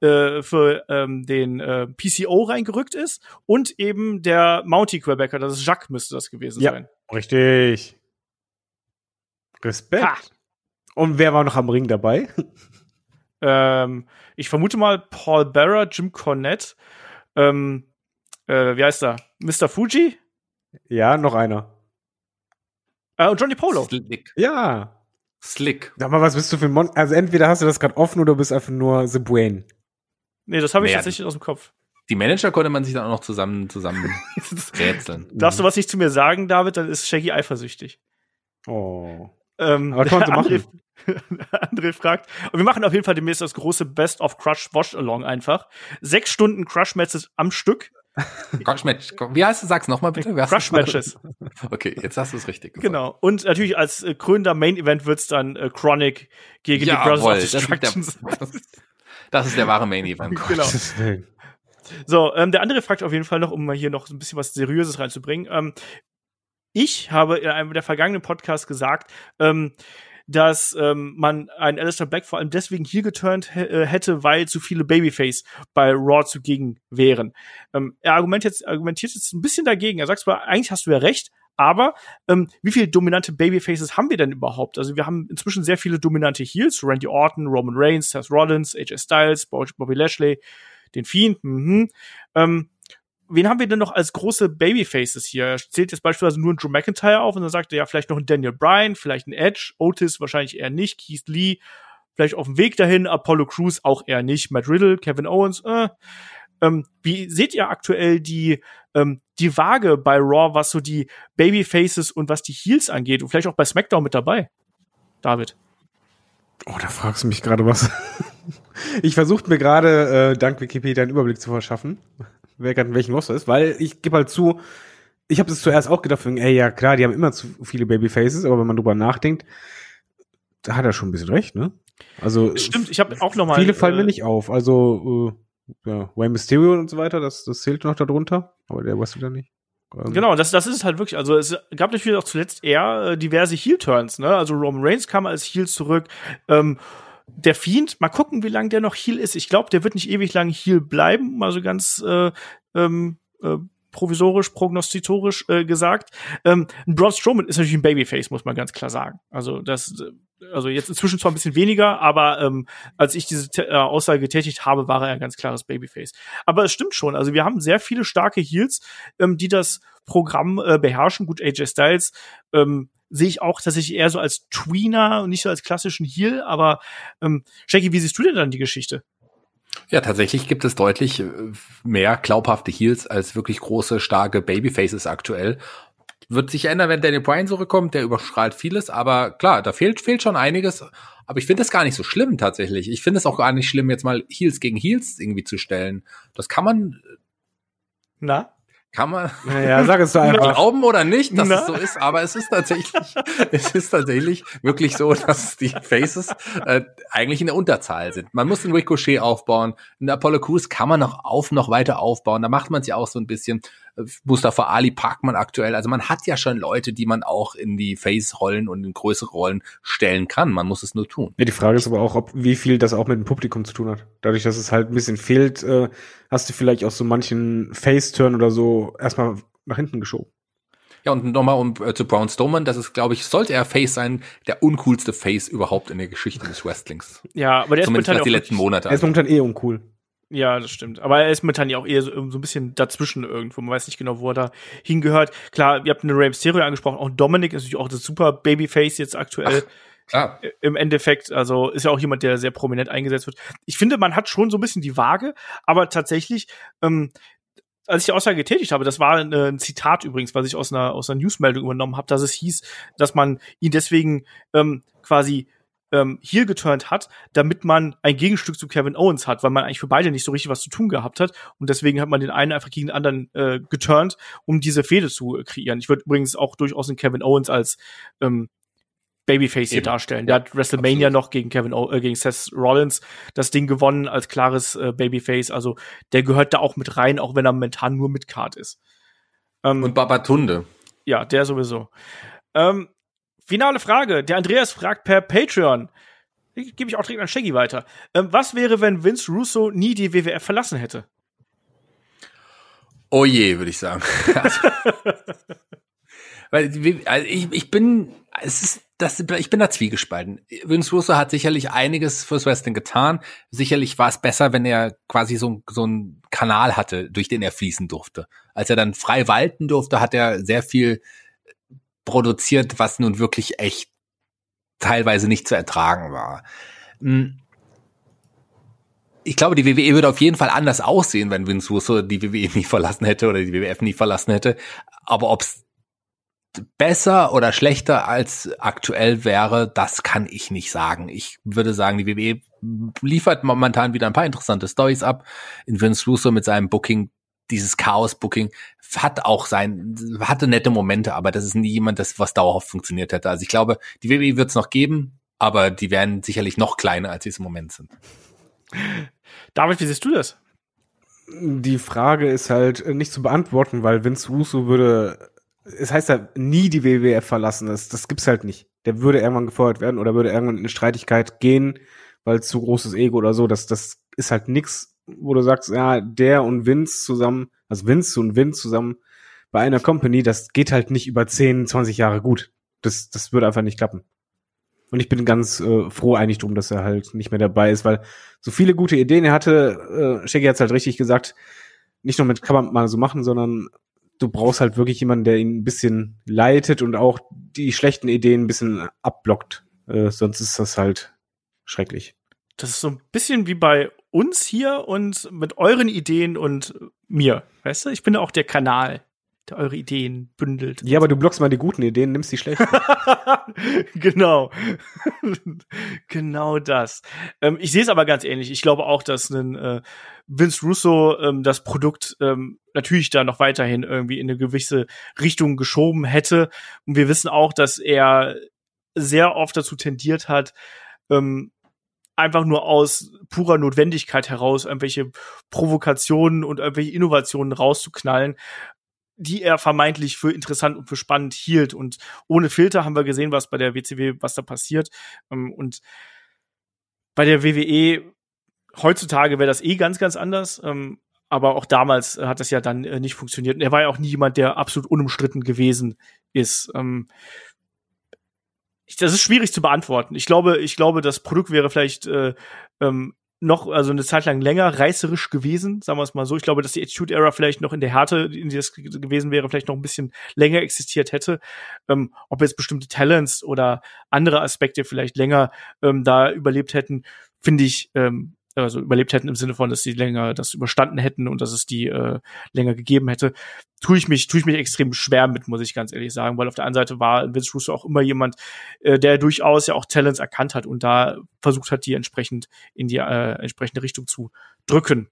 äh, für ähm, den äh, PCO reingerückt ist und eben der Mountie Quebecer, das ist Jacques müsste das gewesen ja, sein. Richtig. Respekt. Ha. Und wer war noch am Ring dabei? ähm, ich vermute mal Paul Bearer, Jim Cornette, ähm, äh, wie heißt er? Mr. Fuji? Ja, noch einer. Äh, und Johnny Polo. Slick. Ja. Slick. Sag mal, was bist du für ein Mon Also entweder hast du das gerade offen oder bist einfach nur The Brain. Nee, das habe ich naja, tatsächlich aus dem Kopf. Die Manager konnte man sich dann auch noch zusammen, zusammen rätseln. Darfst du was nicht zu mir sagen, David? Dann ist Shaggy eifersüchtig. Oh. Ähm, Aber kann man André, André fragt, und wir machen auf jeden Fall demnächst das große Best of Crush Wash Along einfach. Sechs Stunden Crush Matches am Stück. Crush Match. Wie heißt du? Sag's nochmal bitte. Crush Matches. Okay, jetzt hast du es richtig gesagt. Genau. Und natürlich als äh, krönender Main Event wird's dann äh, Chronic gegen ja, die Brothers voll. of Destruction. Das, das, ist der wahre Main Event. genau. So, ähm, der andere fragt auf jeden Fall noch, um mal hier noch ein bisschen was Seriöses reinzubringen. Ähm, ich habe in einem der vergangenen Podcasts gesagt, ähm, dass ähm, man einen Alistair Black vor allem deswegen hier geturnt äh, hätte, weil zu viele Babyface bei Raw zugegen wären. Ähm, er argumentiert jetzt, argumentiert jetzt ein bisschen dagegen. Er sagt zwar, eigentlich hast du ja recht, aber ähm, wie viele dominante Babyfaces haben wir denn überhaupt? Also wir haben inzwischen sehr viele dominante Heels, Randy Orton, Roman Reigns, Seth Rollins, AJ Styles, Bobby Lashley, den Fiend. Mhm. Ähm, wen haben wir denn noch als große Babyfaces hier? Er zählt jetzt beispielsweise nur einen Drew McIntyre auf und dann sagt er ja vielleicht noch einen Daniel Bryan, vielleicht einen Edge, Otis wahrscheinlich eher nicht, Keith Lee, vielleicht auf dem Weg dahin, Apollo Crews auch eher nicht, Matt Riddle, Kevin Owens, äh. Ähm, wie seht ihr aktuell die, ähm, die Waage bei Raw, was so die Babyfaces und was die Heels angeht und vielleicht auch bei SmackDown mit dabei? David. Oh, da fragst du mich gerade was. ich versuche mir gerade äh, dank Wikipedia einen Überblick zu verschaffen wer gerade in welchem Roster ist, weil ich gebe halt zu, ich habe es zuerst auch gedacht, ey, ja klar, die haben immer zu viele Babyfaces, aber wenn man drüber nachdenkt, da hat er schon ein bisschen recht, ne? Also stimmt, ich habe auch noch mal viele fallen mir äh, nicht auf. Also äh, ja, Way Mysterio und so weiter, das, das zählt noch darunter, aber der weiß wieder nicht. Also. Genau, das, das ist es halt wirklich. Also es gab natürlich auch zuletzt eher äh, diverse Heel-Turns, ne? Also Roman Reigns kam als Heel zurück. Ähm, der Fiend, mal gucken, wie lange der noch Heal ist. Ich glaube, der wird nicht ewig lang Heal bleiben, mal so ganz äh, ähm, äh, provisorisch, prognostitorisch äh, gesagt. Ähm, Braun Strowman ist natürlich ein Babyface, muss man ganz klar sagen. Also das, äh, also jetzt inzwischen zwar ein bisschen weniger, aber ähm, als ich diese äh, Aussage getätigt habe, war er ein ganz klares Babyface. Aber es stimmt schon. Also wir haben sehr viele starke Heals, ähm, die das Programm äh, beherrschen. Gut, AJ Styles ähm, sehe ich auch tatsächlich eher so als Tweener und nicht so als klassischen Heal. Aber ähm, Jackie, wie siehst du denn dann die Geschichte? Ja, tatsächlich gibt es deutlich äh, mehr glaubhafte Heals als wirklich große, starke Babyfaces aktuell. Wird sich ändern, wenn Daniel Bryan zurückkommt, der überstrahlt vieles, aber klar, da fehlt, fehlt schon einiges. Aber ich finde das gar nicht so schlimm tatsächlich. Ich finde es auch gar nicht schlimm, jetzt mal Heels gegen Heels irgendwie zu stellen. Das kann man. Na? Kann man Naja, sag es einfach. glauben oder nicht, dass Na? es so ist, aber es ist tatsächlich, es ist tatsächlich wirklich so, dass die Faces äh, eigentlich in der Unterzahl sind. Man muss den Ricochet aufbauen, einen Apollo Crews kann man noch auf, noch weiter aufbauen. Da macht man es ja auch so ein bisschen. Mustafa Ali packt man aktuell. Also man hat ja schon Leute, die man auch in die Face-Rollen und in größere Rollen stellen kann. Man muss es nur tun. Ja, die Frage ist aber auch, ob wie viel das auch mit dem Publikum zu tun hat. Dadurch, dass es halt ein bisschen fehlt, äh, hast du vielleicht auch so manchen Face-Turn oder so erstmal nach hinten geschoben. Ja, und nochmal um äh, zu Braun Strowman, das ist, glaube ich, sollte er Face sein, der uncoolste Face überhaupt in der Geschichte des Wrestlings. Ja, aber der ist Zumindest momentan was die auch letzten Monate. Er ist momentan eh uncool. Ja, das stimmt. Aber er ist momentan ja auch eher so, so ein bisschen dazwischen irgendwo. Man weiß nicht genau, wo er da hingehört. Klar, ihr habt eine Rey Mysterio angesprochen. Auch Dominic ist natürlich auch das super Babyface jetzt aktuell. Klar. Im Endeffekt, also ist ja auch jemand, der sehr prominent eingesetzt wird. Ich finde, man hat schon so ein bisschen die Waage, aber tatsächlich, ähm, als ich die Aussage getätigt habe, das war ein, ein Zitat übrigens, was ich aus einer, aus einer Newsmeldung übernommen habe, dass es hieß, dass man ihn deswegen ähm, quasi ähm, heel geturnt hat, damit man ein Gegenstück zu Kevin Owens hat, weil man eigentlich für beide nicht so richtig was zu tun gehabt hat. Und deswegen hat man den einen einfach gegen den anderen äh, geturnt, um diese Fehde zu kreieren. Ich würde übrigens auch durchaus einen Kevin Owens als ähm, Babyface hier Eben. darstellen. Der hat WrestleMania absolut. noch gegen Kevin o äh, gegen Seth Rollins das Ding gewonnen als klares äh, Babyface. Also der gehört da auch mit rein, auch wenn er momentan nur mit Card ist. Ähm, Und Babatunde. ja, der sowieso. Ähm, finale Frage. Der Andreas fragt per Patreon. Gebe ich auch direkt an Shaggy weiter. Ähm, was wäre, wenn Vince Russo nie die WWF verlassen hätte? Oh je, würde ich sagen. Also, weil also ich, ich bin, es ist, das, ich bin da zwiegespalten. Vince Russo hat sicherlich einiges fürs Wrestling getan. Sicherlich war es besser, wenn er quasi so, so einen Kanal hatte, durch den er fließen durfte. Als er dann frei walten durfte, hat er sehr viel produziert, was nun wirklich echt teilweise nicht zu ertragen war. Hm. Ich glaube, die WWE würde auf jeden Fall anders aussehen, wenn Vince Russo die WWE nie verlassen hätte oder die WWF nie verlassen hätte. Aber ob's besser oder schlechter als aktuell wäre, das kann ich nicht sagen. Ich würde sagen, die WWE liefert momentan wieder ein paar interessante Stories ab. In Vince Russo mit seinem Booking, dieses Chaos-Booking, hat auch sein, hatte nette Momente, aber das ist nie jemand, das was dauerhaft funktioniert hätte. Also ich glaube, die WWE wird es noch geben, aber die werden sicherlich noch kleiner, als sie es im Moment sind. David, wie siehst du das? Die Frage ist halt äh, nicht zu beantworten, weil Vince Russo würde, es heißt ja nie die WWF verlassen, das, das gibt's halt nicht. Der würde irgendwann gefeuert werden oder würde irgendwann in eine Streitigkeit gehen, weil zu großes Ego oder so, das, das ist halt nix, wo du sagst, ja, der und Vince zusammen, also Vince und Vince zusammen bei einer Company, das geht halt nicht über 10, 20 Jahre gut. Das, das würde einfach nicht klappen. Und ich bin ganz äh, froh eigentlich drum, dass er halt nicht mehr dabei ist, weil so viele gute Ideen er hatte, äh, Shaggy hat's halt richtig gesagt, nicht nur mit kann man mal so machen, sondern du brauchst halt wirklich jemanden, der ihn ein bisschen leitet und auch die schlechten Ideen ein bisschen abblockt. Äh, sonst ist das halt schrecklich. Das ist so ein bisschen wie bei uns hier und mit euren Ideen und mir. Weißt du, ich bin auch der Kanal, der eure Ideen bündelt. Ja, aber du blockst mal die guten Ideen, nimmst die schlechten. genau. genau das. Ähm, ich sehe es aber ganz ähnlich. Ich glaube auch, dass ein äh, Vince Russo ähm, das Produkt ähm, natürlich da noch weiterhin irgendwie in eine gewisse Richtung geschoben hätte. Und wir wissen auch, dass er sehr oft dazu tendiert hat, ähm, einfach nur aus purer Notwendigkeit heraus irgendwelche Provokationen und irgendwelche Innovationen rauszuknallen, die er vermeintlich für interessant und für spannend hielt. Und ohne Filter haben wir gesehen, was bei der WCW, was da passiert. Ähm, Und bei der WWE heutzutage wäre das eh ganz, ganz anders. Ähm, Aber auch damals hat das ja dann äh, nicht funktioniert. Und er war ja auch nie jemand, der absolut unumstritten gewesen ist. Ich, das ist schwierig zu beantworten. Ich glaube, ich glaube, das Produkt wäre vielleicht äh, ähm, noch, also eine Zeit lang länger reißerisch gewesen, sagen wir es mal so. Ich glaube, dass die Attitude Era vielleicht noch in der Härte, in die das ge- gewesen wäre, vielleicht noch ein bisschen länger existiert hätte. Ähm, ob jetzt bestimmte Talents oder andere Aspekte vielleicht länger ähm, da überlebt hätten, finde ich ähm, also überlebt hätten im Sinne von, dass sie länger das überstanden hätten und dass es die äh, länger gegeben hätte, tue ich mich, tue ich mich extrem schwer mit, muss ich ganz ehrlich sagen, weil auf der einen Seite war Vince Russo auch immer jemand, äh, der durchaus ja auch Talents erkannt hat und da versucht hat, die entsprechend in die äh, entsprechende Richtung zu drücken.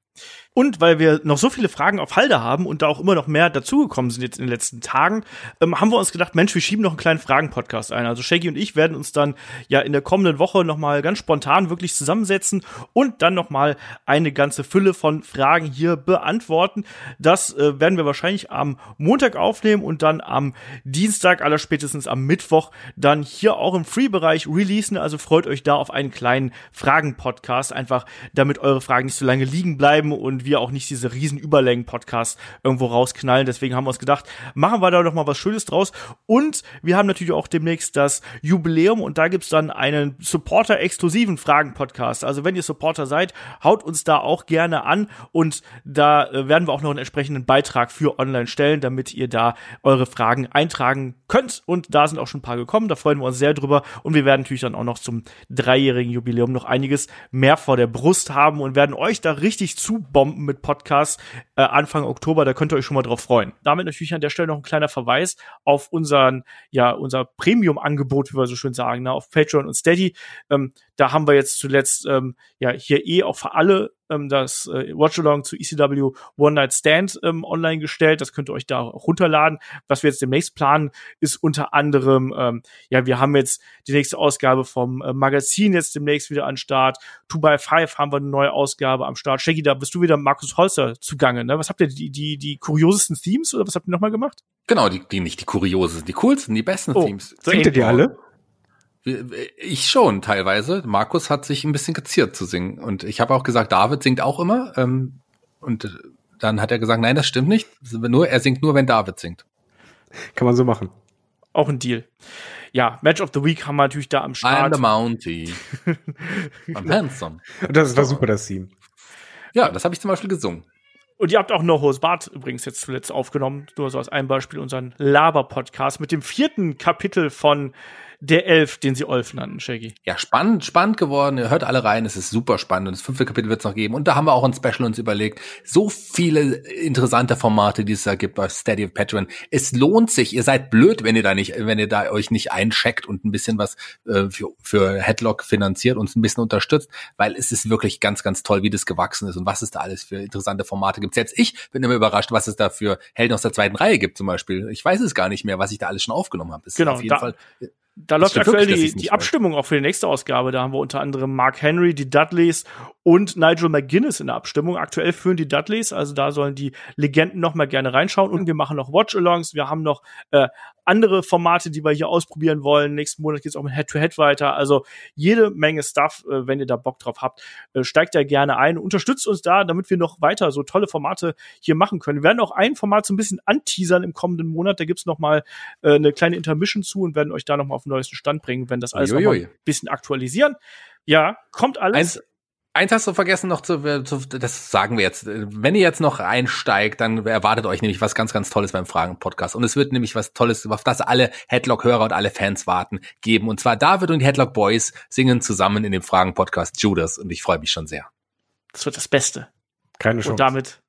Und weil wir noch so viele Fragen auf Halde haben und da auch immer noch mehr dazugekommen sind jetzt in den letzten Tagen, ähm, haben wir uns gedacht, Mensch, wir schieben noch einen kleinen Fragen-Podcast ein. Also Shaggy und ich werden uns dann ja in der kommenden Woche nochmal ganz spontan wirklich zusammensetzen und dann nochmal eine ganze Fülle von Fragen hier beantworten. Das äh, werden wir wahrscheinlich am Montag aufnehmen und dann am Dienstag, aller spätestens am Mittwoch, dann hier auch im Free-Bereich releasen. Also freut euch da auf einen kleinen Fragen-Podcast, einfach damit eure Fragen nicht so lange liegen bleiben und wir auch nicht diese riesen Überlängen-Podcasts irgendwo rausknallen. Deswegen haben wir uns gedacht, machen wir da doch mal was Schönes draus. Und wir haben natürlich auch demnächst das Jubiläum und da gibt's dann einen Supporter-exklusiven Fragen-Podcast. Also wenn ihr Supporter seid, haut uns da auch gerne an und da äh, werden wir auch noch einen entsprechenden Beitrag für online stellen, damit ihr da eure Fragen eintragen könnt. Und da sind auch schon ein paar gekommen. Da freuen wir uns sehr drüber. Und wir werden natürlich dann auch noch zum dreijährigen Jubiläum noch einiges mehr vor der Brust haben und werden euch da richtig zubomben mit Podcasts äh, Anfang Oktober. Da könnt ihr euch schon mal drauf freuen. Damit natürlich an der Stelle noch ein kleiner Verweis auf unseren, ja, unser Premium-Angebot, wie wir so schön sagen, ne, auf Patreon und Steady. Ähm, da haben wir jetzt zuletzt ähm, ja hier eh auch für alle ähm, das äh, Watchalong zu ECW One Night Stand ähm, online gestellt. Das könnt ihr euch da auch runterladen. Was wir jetzt demnächst planen, ist unter anderem, ähm, ja, wir haben jetzt die nächste Ausgabe vom äh, Magazin jetzt demnächst wieder an Start. Two by Five haben wir eine neue Ausgabe am Start. Shaggy, da bist du wieder Markus Holzer zugange. Ne? Was habt ihr, die, die, die kuriosesten Themes oder was habt ihr nochmal gemacht? Genau, die, die nicht die kuriosesten, die coolsten, die besten Oh, Themes. Singt ihr die alle? Ich schon teilweise. Markus hat sich ein bisschen geziert zu singen. Und ich habe auch gesagt, David singt auch immer. Ähm, und dann hat er gesagt, nein, das stimmt nicht. Nur, er singt nur, wenn David singt. Kann man so machen. Auch ein Deal. Ja, Match of the Week haben wir natürlich da am I'm Start. the Mountie. I'm handsome. Das war super, das Team. Ja, das habe ich zum Beispiel gesungen. Und ihr habt auch No Hose Bart übrigens jetzt zuletzt aufgenommen, nur so als ein Beispiel, unseren Laber-Podcast mit dem vierten Kapitel von der Elf, den sie Olf nannten, Shaggy. Ja, spannend, spannend geworden. Ihr hört alle rein. Es ist super spannend. Und das fünfte Kapitel wird es noch geben. Und da haben wir auch ein Special uns überlegt. So viele interessante Formate, die es da gibt bei Steady of Patreon. Es lohnt sich. Ihr seid blöd, wenn ihr da nicht, wenn ihr da euch nicht eincheckt und ein bisschen was äh, für, für Headlock finanziert, uns ein bisschen unterstützt, weil es ist wirklich ganz, ganz toll, wie das gewachsen ist und was es da alles für interessante Formate gibt. Selbst ich bin immer überrascht, was es da für Helden aus der zweiten Reihe gibt, zum Beispiel. Ich weiß es gar nicht mehr, was ich da alles schon aufgenommen habe. Es Genau, auf jeden da- Fall. Da läuft aktuell wirklich, die, die. Abstimmung auch für die nächste Ausgabe. Da haben wir unter anderem Mark Henry, die Dudleys und Nigel McGuinness in der Abstimmung. Aktuell führen die Dudleys, also da sollen die Legenden noch mal gerne reinschauen. Und wir machen noch Watch-Alongs. Wir haben noch äh, andere Formate, die wir hier ausprobieren wollen. Nächsten Monat geht's auch mit Head-to-Head weiter. Also jede Menge Stuff, äh, wenn ihr da Bock drauf habt. Äh, steigt da gerne ein. Unterstützt uns da, damit wir noch weiter so tolle Formate hier machen können. Wir werden auch ein Format so ein bisschen anteasern im kommenden Monat. Da gibt's noch mal äh, eine kleine Intermission zu und werden euch da noch mal auf den neuesten Stand bringen, wenn das alles noch mal Uiuiui. ein bisschen aktualisieren. Ja, kommt alles. Eins, eins hast du vergessen noch zu, zu, das sagen wir jetzt. Wenn ihr jetzt noch einsteigt, dann erwartet euch nämlich was ganz, ganz Tolles beim Fragen-Podcast. Und es wird nämlich was Tolles, auf das alle Headlock-Hörer und alle Fans warten, geben. Und zwar David und die Headlock Boys singen zusammen in dem Fragen-Podcast Judas. Und ich freue mich schon sehr. das wird das Beste. Keine Chance. Und damit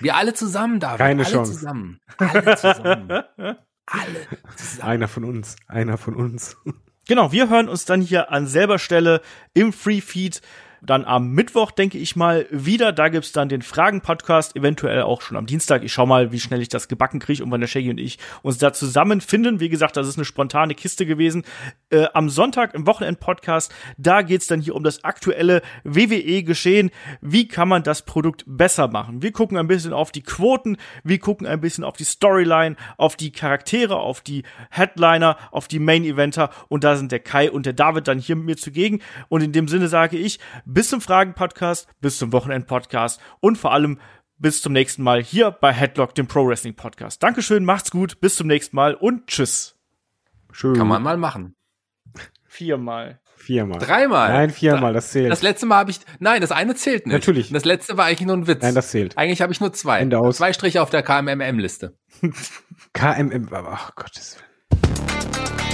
Wir alle zusammen, David. Keine alle Chance. zusammen. Alle zusammen. alle zusammen. Einer von uns. Einer von uns. Genau, wir hören uns dann hier an selber Stelle im Free Feed dann am Mittwoch, denke ich mal, wieder. Da gibt's dann den Fragen-Podcast, eventuell auch schon am Dienstag. Ich schau mal, wie schnell ich das gebacken kriege und wann der Shaggy und ich uns da zusammenfinden. Wie gesagt, das ist eine spontane Kiste gewesen. Äh, am Sonntag im Wochenend-Podcast, da geht's dann hier um das aktuelle WWE-Geschehen. Wie kann man das Produkt besser machen? Wir gucken ein bisschen auf die Quoten, wir gucken ein bisschen auf die Storyline, auf die Charaktere, auf die Headliner, auf die Main-Eventer und da sind der Kai und der David dann hier mit mir zugegen. Und in dem Sinne sage ich, bis zum Fragen-Podcast, bis zum Wochenend-Podcast und vor allem bis zum nächsten Mal hier bei Headlock, dem Pro Wrestling Podcast. Dankeschön, macht's gut, bis zum nächsten Mal und tschüss. Schön. Kann man mal machen. Viermal. Viermal. Dreimal. Nein, viermal, das zählt. Das letzte Mal habe ich, nein, das eine zählt nicht. Natürlich. Das letzte war eigentlich nur ein Witz. Nein, das zählt. Eigentlich habe ich nur zwei. Ende aus. Zwei Striche auf der KMMM-Liste. KMM, ach Gottes Willen.